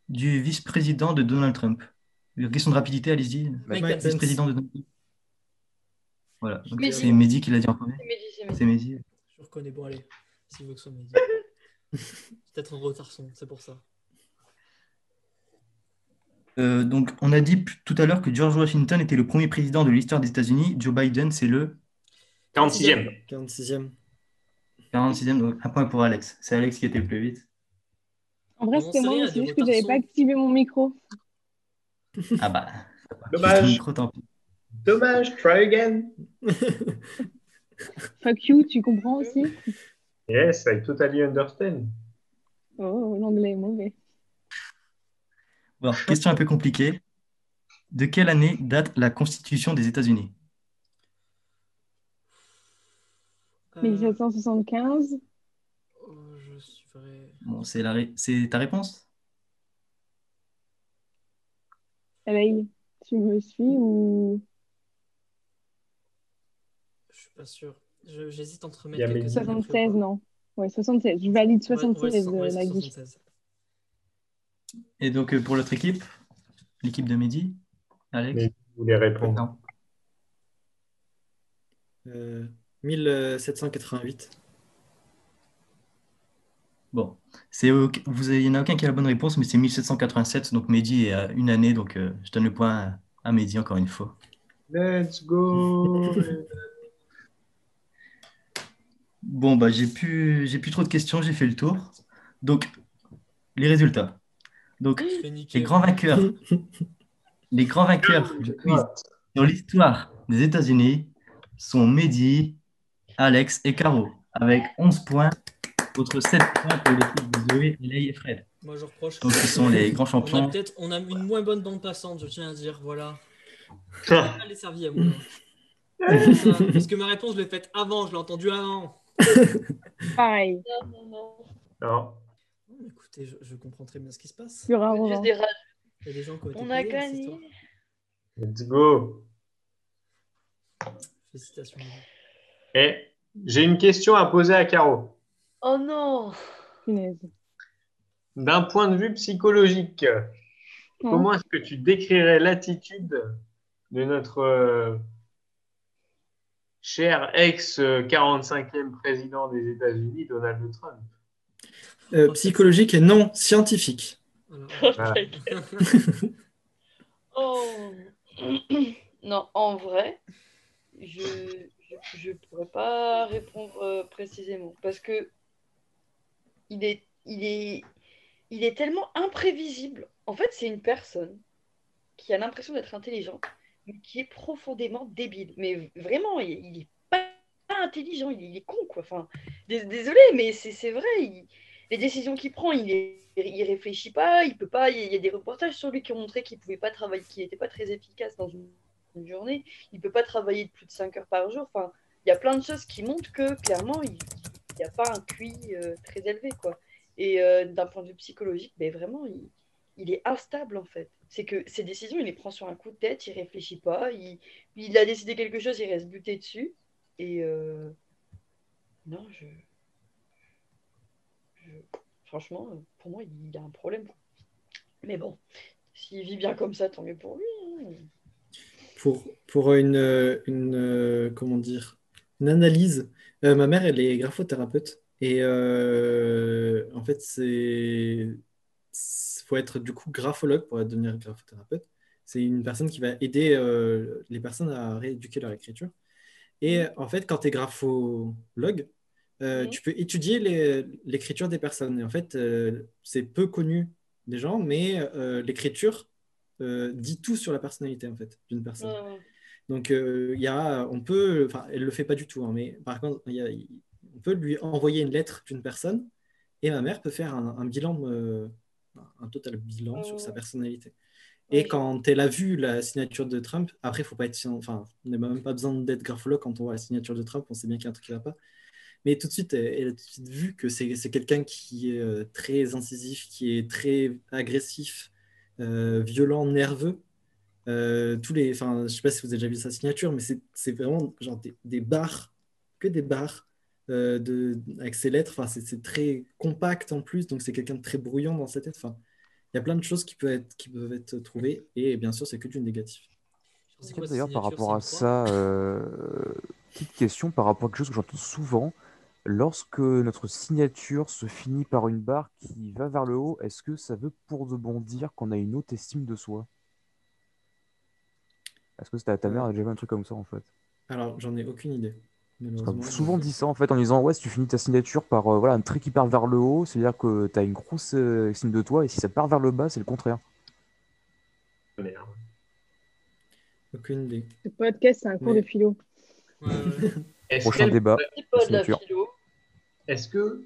du vice-président de Donald Trump? Une question de rapidité, allez-y. Vice-président de Donald Trump. Voilà, c'est Mehdi qui l'a dit en premier. C'est Mehdi. Je reconnais. Bon, allez. S'il veut que ce soit Mehdi. Peut-être en retard son, c'est pour ça. Euh, donc, on a dit tout à l'heure que George Washington était le premier président de l'histoire des États-Unis. Joe Biden, c'est le 46e. 46e. 46e, donc un point pour Alex. C'est Alex qui était le plus vite. En vrai, c'était c'est moi, c'est juste que j'avais pas activé mon micro. Ah bah, Dommage. juste le micro, tant pis. Dommage, try again. Fuck you, tu comprends aussi? Yes, I totally understand. Oh, l'anglais est mauvais. Bon, question un peu compliquée. De quelle année date la Constitution des États-Unis? Euh, 1775. oh, je suivrai. Bon, c'est la ré- c'est ta réponse? Ray, tu me suis ou? Je suis pas sûr. Je- J'hésite entre après 76, ou pas. non. Ouais, 76. Je valide Ouais, ouais, 76, so- ouais, euh. 76. Et donc, euh, pour l'autre équipe, l'équipe de Mehdi, Alex? Mais- Vous voulez répondre? Non. Euh, 1788. Bon, c'est vous il n'y en a aucun qui a la bonne réponse, mais c'est 1787, donc Mehdi est à une année, donc euh, je donne le point à, à Mehdi encore une fois. Let's go. Bon, bah j'ai plus, j'ai plus trop de questions, j'ai fait le tour. Donc, les résultats. Donc, les grands vainqueurs, les grands vainqueurs du quiz sur l'histoire des États-Unis sont Mehdi, Alex et Caro, avec 11 points contre 7 points pour l'équipe de Zoé, Leigh et Fred. Moi, je reproche. Donc, ce sont les grands champions. peut-être on a une moins bonne bande passante, je tiens à dire. Voilà. Elle est servie à moi. Ça, Parce que ma réponse, je l'ai faite avant, je l'ai entendue avant. Pareil. Non, Écoutez, je, je comprends très bien ce qui se passe. Il y aura un des. Il y a des gens qui ont été On a gagné. Let's go. Félicitations. Et j'ai une question à poser à Caro. Oh non. D'un point de vue psychologique, Non. comment est-ce que tu décrirais l'attitude de notre euh, cher ex-45e président des États-Unis, Donald Trump? Euh, psychologique et non scientifique. Voilà. Oh Non, en vrai, je je, je pourrais pas répondre euh, précisément parce que il est il est il est tellement imprévisible. En fait, c'est une personne qui a l'impression d'être intelligente, mais qui est profondément débile. Mais vraiment, il, il est pas, intelligent, il, est- con quoi. Enfin, dés- désolé, mais c'est vrai. les décisions qu'il prend, il est, il réfléchit pas, il peut pas. Il y a- il y a des reportages sur lui qui ont montré qu'il pouvait pas travailler, qu'il n'était pas très efficace dans une, une journée. Il peut pas travailler de plus de 5 heures par jour. Enfin, il y a plein de choses qui montrent que clairement, il n'y a pas un QI euh, très élevé quoi. Et euh, d'un point de vue psychologique, ben vraiment, il, est instable en fait. C'est que ses décisions, il les prend sur un coup de tête, il réfléchit pas, il, a décidé quelque chose, il reste buté dessus. Et euh, non, je... Franchement, pour moi, il a un problème. Mais bon, s'il vit bien comme ça, tant mieux pour lui. hein. Pour, pour une, une, comment dire, une analyse, Euh, ma mère, elle est graphothérapeute. Et euh, en fait, c'est faut être du coup graphologue pour devenir graphothérapeute. C'est une personne qui va aider euh, les personnes à rééduquer leur écriture. Et en fait, quand tu es graphologue, Mhm. tu peux étudier l'écriture des personnes. Et en fait, c'est peu connu des gens, mais l'écriture dit tout sur la personnalité en fait d'une personne. Donc, euh, il y a, on peut, enfin, elle le fait pas du tout, hein, mais par contre, il y a- il- on peut lui envoyer une lettre d'une personne et ma mère peut faire un, un bilan, euh, un total bilan sur sa personnalité. Et Oui. quand elle a vu la signature de Trump, après, faut pas être, enfin, on n'a même pas besoin d'être graphologue quand on voit la signature de Trump, on sait bien qu'il y a un truc qui va pas. Mais tout de suite, elle, elle a tout de suite vu que c'est quelqu'un qui est euh, très incisif, qui est très agressif, euh, violent, nerveux. Euh, tous les, enfin, je sais pas si vous avez déjà vu sa signature, mais c'est c'est vraiment genre des, des barres, que des barres euh, de, avec ses lettres. Enfin, c'est très compact en plus, donc c'est quelqu'un de très bruyant dans sa tête. Enfin, il y a plein de choses qui peuvent être, qui peuvent être trouvées, et bien sûr, c'est que du négatif. D'ailleurs, par rapport à ça, euh, petite question par rapport à quelque chose que j'entends souvent. Lorsque notre signature se finit par une barre qui va vers le haut, est-ce que ça veut pour de bon dire qu'on a une haute estime de soi? Est-ce que ta, ta mère a déjà vu un truc comme ça en fait? Alors, j'en ai aucune idée, m'a souvent dit ça en fait en disant ouais si tu finis ta signature par euh, voilà, un trait qui part vers le haut, c'est-à-dire que tu as une grosse euh, estime de toi et si ça part vers le bas, c'est le contraire. Merde. Aucune idée. Ce podcast, c'est un cours Mais- de philo. Ouais, ouais. Est-ce Prochain débat, la philo. Est-ce que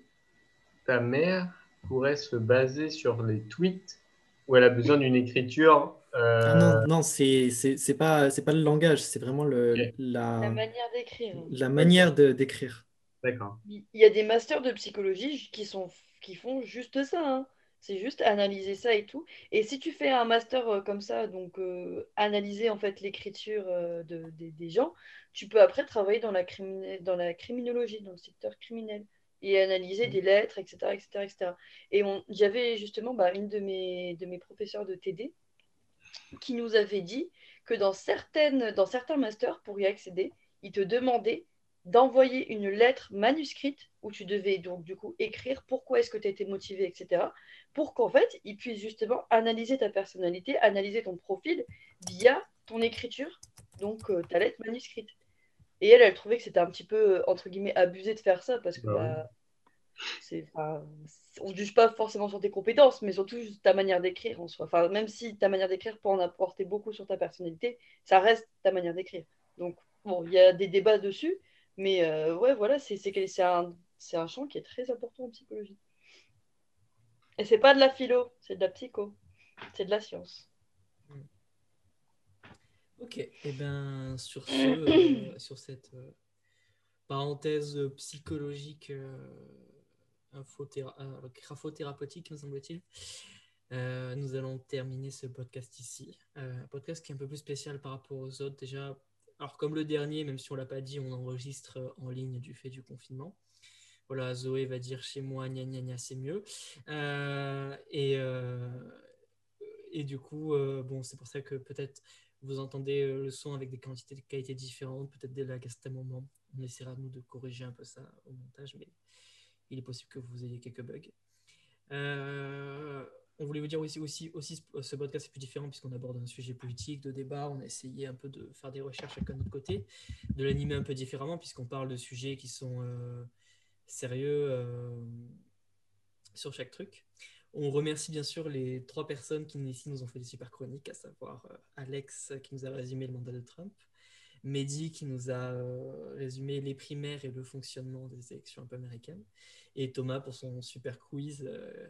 ta mère pourrait se baser sur les tweets où elle a besoin d'une écriture euh, Ah non, non, c'est c'est c'est pas c'est pas le langage, c'est vraiment le la La manière d'écrire. la manière de d'écrire. D'accord. Il y a des masters de psychologie qui, sont, qui font juste ça. hein. C'est juste analyser ça et tout. Et si tu fais un master euh, comme ça, donc euh, analyser en fait l'écriture de, des- des gens, tu peux après travailler dans la, crimine- dans la criminologie, dans le secteur criminel, et analyser des lettres, etc. etc., etc. Et on- j'avais justement bah, une de mes, de mes professeurs de TD qui nous avait dit que dans, certaines, dans certains masters, pour y accéder, ils te demandaient d'envoyer une lettre manuscrite où tu devais donc du coup écrire pourquoi est-ce que tu as été motivé, etc. Pour qu'en fait, ils puissent justement analyser ta personnalité, analyser ton profil via ton écriture, donc euh, ta lettre manuscrite. Et elle, elle trouvait que c'était un petit peu, euh, entre guillemets, abusé de faire ça parce que Bah bah, enfin, on ne juge pas forcément sur tes compétences, mais surtout juste ta manière d'écrire en soi. Enfin, même si ta manière d'écrire peut en apporter beaucoup sur ta personnalité, ça reste ta manière d'écrire. Donc, bon, il y a des débats dessus, mais euh, ouais, voilà, c'est un, un champ qui est très important en psychologie. Et c'est pas de la philo, c'est de la psycho, c'est de la science. Ok, et ben sur ce, euh, sur cette euh, parenthèse psychologique, euh, graphothérapeutique, me semble-t-il, nous allons terminer ce podcast ici. Un podcast qui est un peu plus spécial par rapport aux autres. Déjà, alors comme le dernier, même si on l'a pas dit, on enregistre en ligne du fait du confinement. Voilà, Zoé va dire chez moi, gna gna gna, c'est mieux. Euh, et, euh, et du coup, euh, bon, c'est pour ça que peut-être vous entendez euh, le son avec des quantités de qualité différentes, peut-être dès là qu'à certains moments, on essaiera nous de corriger un peu ça au montage, mais il est possible que vous ayez quelques bugs. Euh, on voulait vous dire aussi, aussi, aussi ce- podcast est plus différent puisqu'on aborde un sujet politique, de débat. On a essayé un peu de faire des recherches chacun de notre côté, de l'animer un peu différemment puisqu'on parle de sujets qui sont euh, sérieux sur chaque truc. On remercie bien sûr les trois personnes qui ici nous ont fait des super chroniques, à savoir euh, Alex qui nous a résumé le mandat de Trump, Mehdi qui nous a euh, résumé les primaires et le fonctionnement des élections un peu américaines, et Thomas pour son super quiz euh,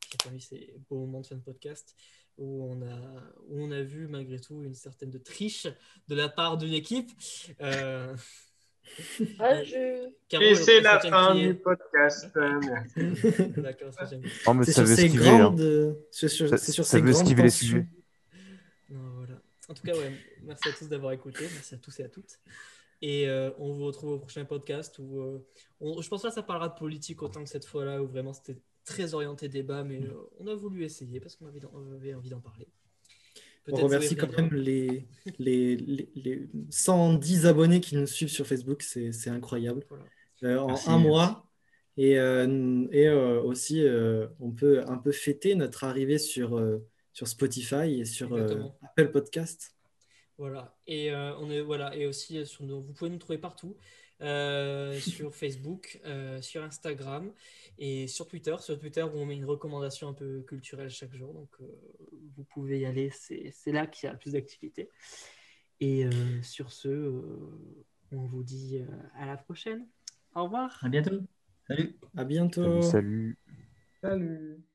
qui a permis ces beaux moments de fin de podcast où on a, où on a vu malgré tout une certaine de triche de la part d'une équipe. Euh, Ah, je... Caro, Et c'est la fin du podcast. euh. D'accord, c'est génial. Oh, mais C'est ça sur veut ces esquiver, hein. grandes, euh, c'est sur, ces veut grandes tensions. sujets. Non, voilà. En tout cas, ouais, merci à tous d'avoir écouté. Merci à tous et à toutes. Et euh, on vous retrouve au prochain podcast où euh, on- je pense pas que ça parlera de politique autant que cette fois-là où vraiment c'était très orienté débat, mais euh, on a voulu essayer parce qu'on avait, avait envie d'en parler. On remercie quand même les, les, les, les 110 abonnés qui nous suivent sur Facebook, c'est c'est incroyable. Voilà. euh, en Merci, un merci. mois. Et, euh, et euh, aussi, euh, on peut un peu fêter notre arrivée sur, euh, sur Spotify et sur euh. Apple Podcast. Voilà. Et euh, on est voilà et aussi sur nos- vous pouvez nous trouver partout euh, sur Facebook, euh, sur Instagram et sur Twitter. Sur Twitter où on met une recommandation un peu culturelle chaque jour. Donc euh, vous pouvez y aller. C'est c'est là qu'il y a le plus d'activité. Et euh, sur ce, euh, on vous dit à la prochaine. Au revoir. À bientôt. Salut. À bientôt. Salut, salut. Salut.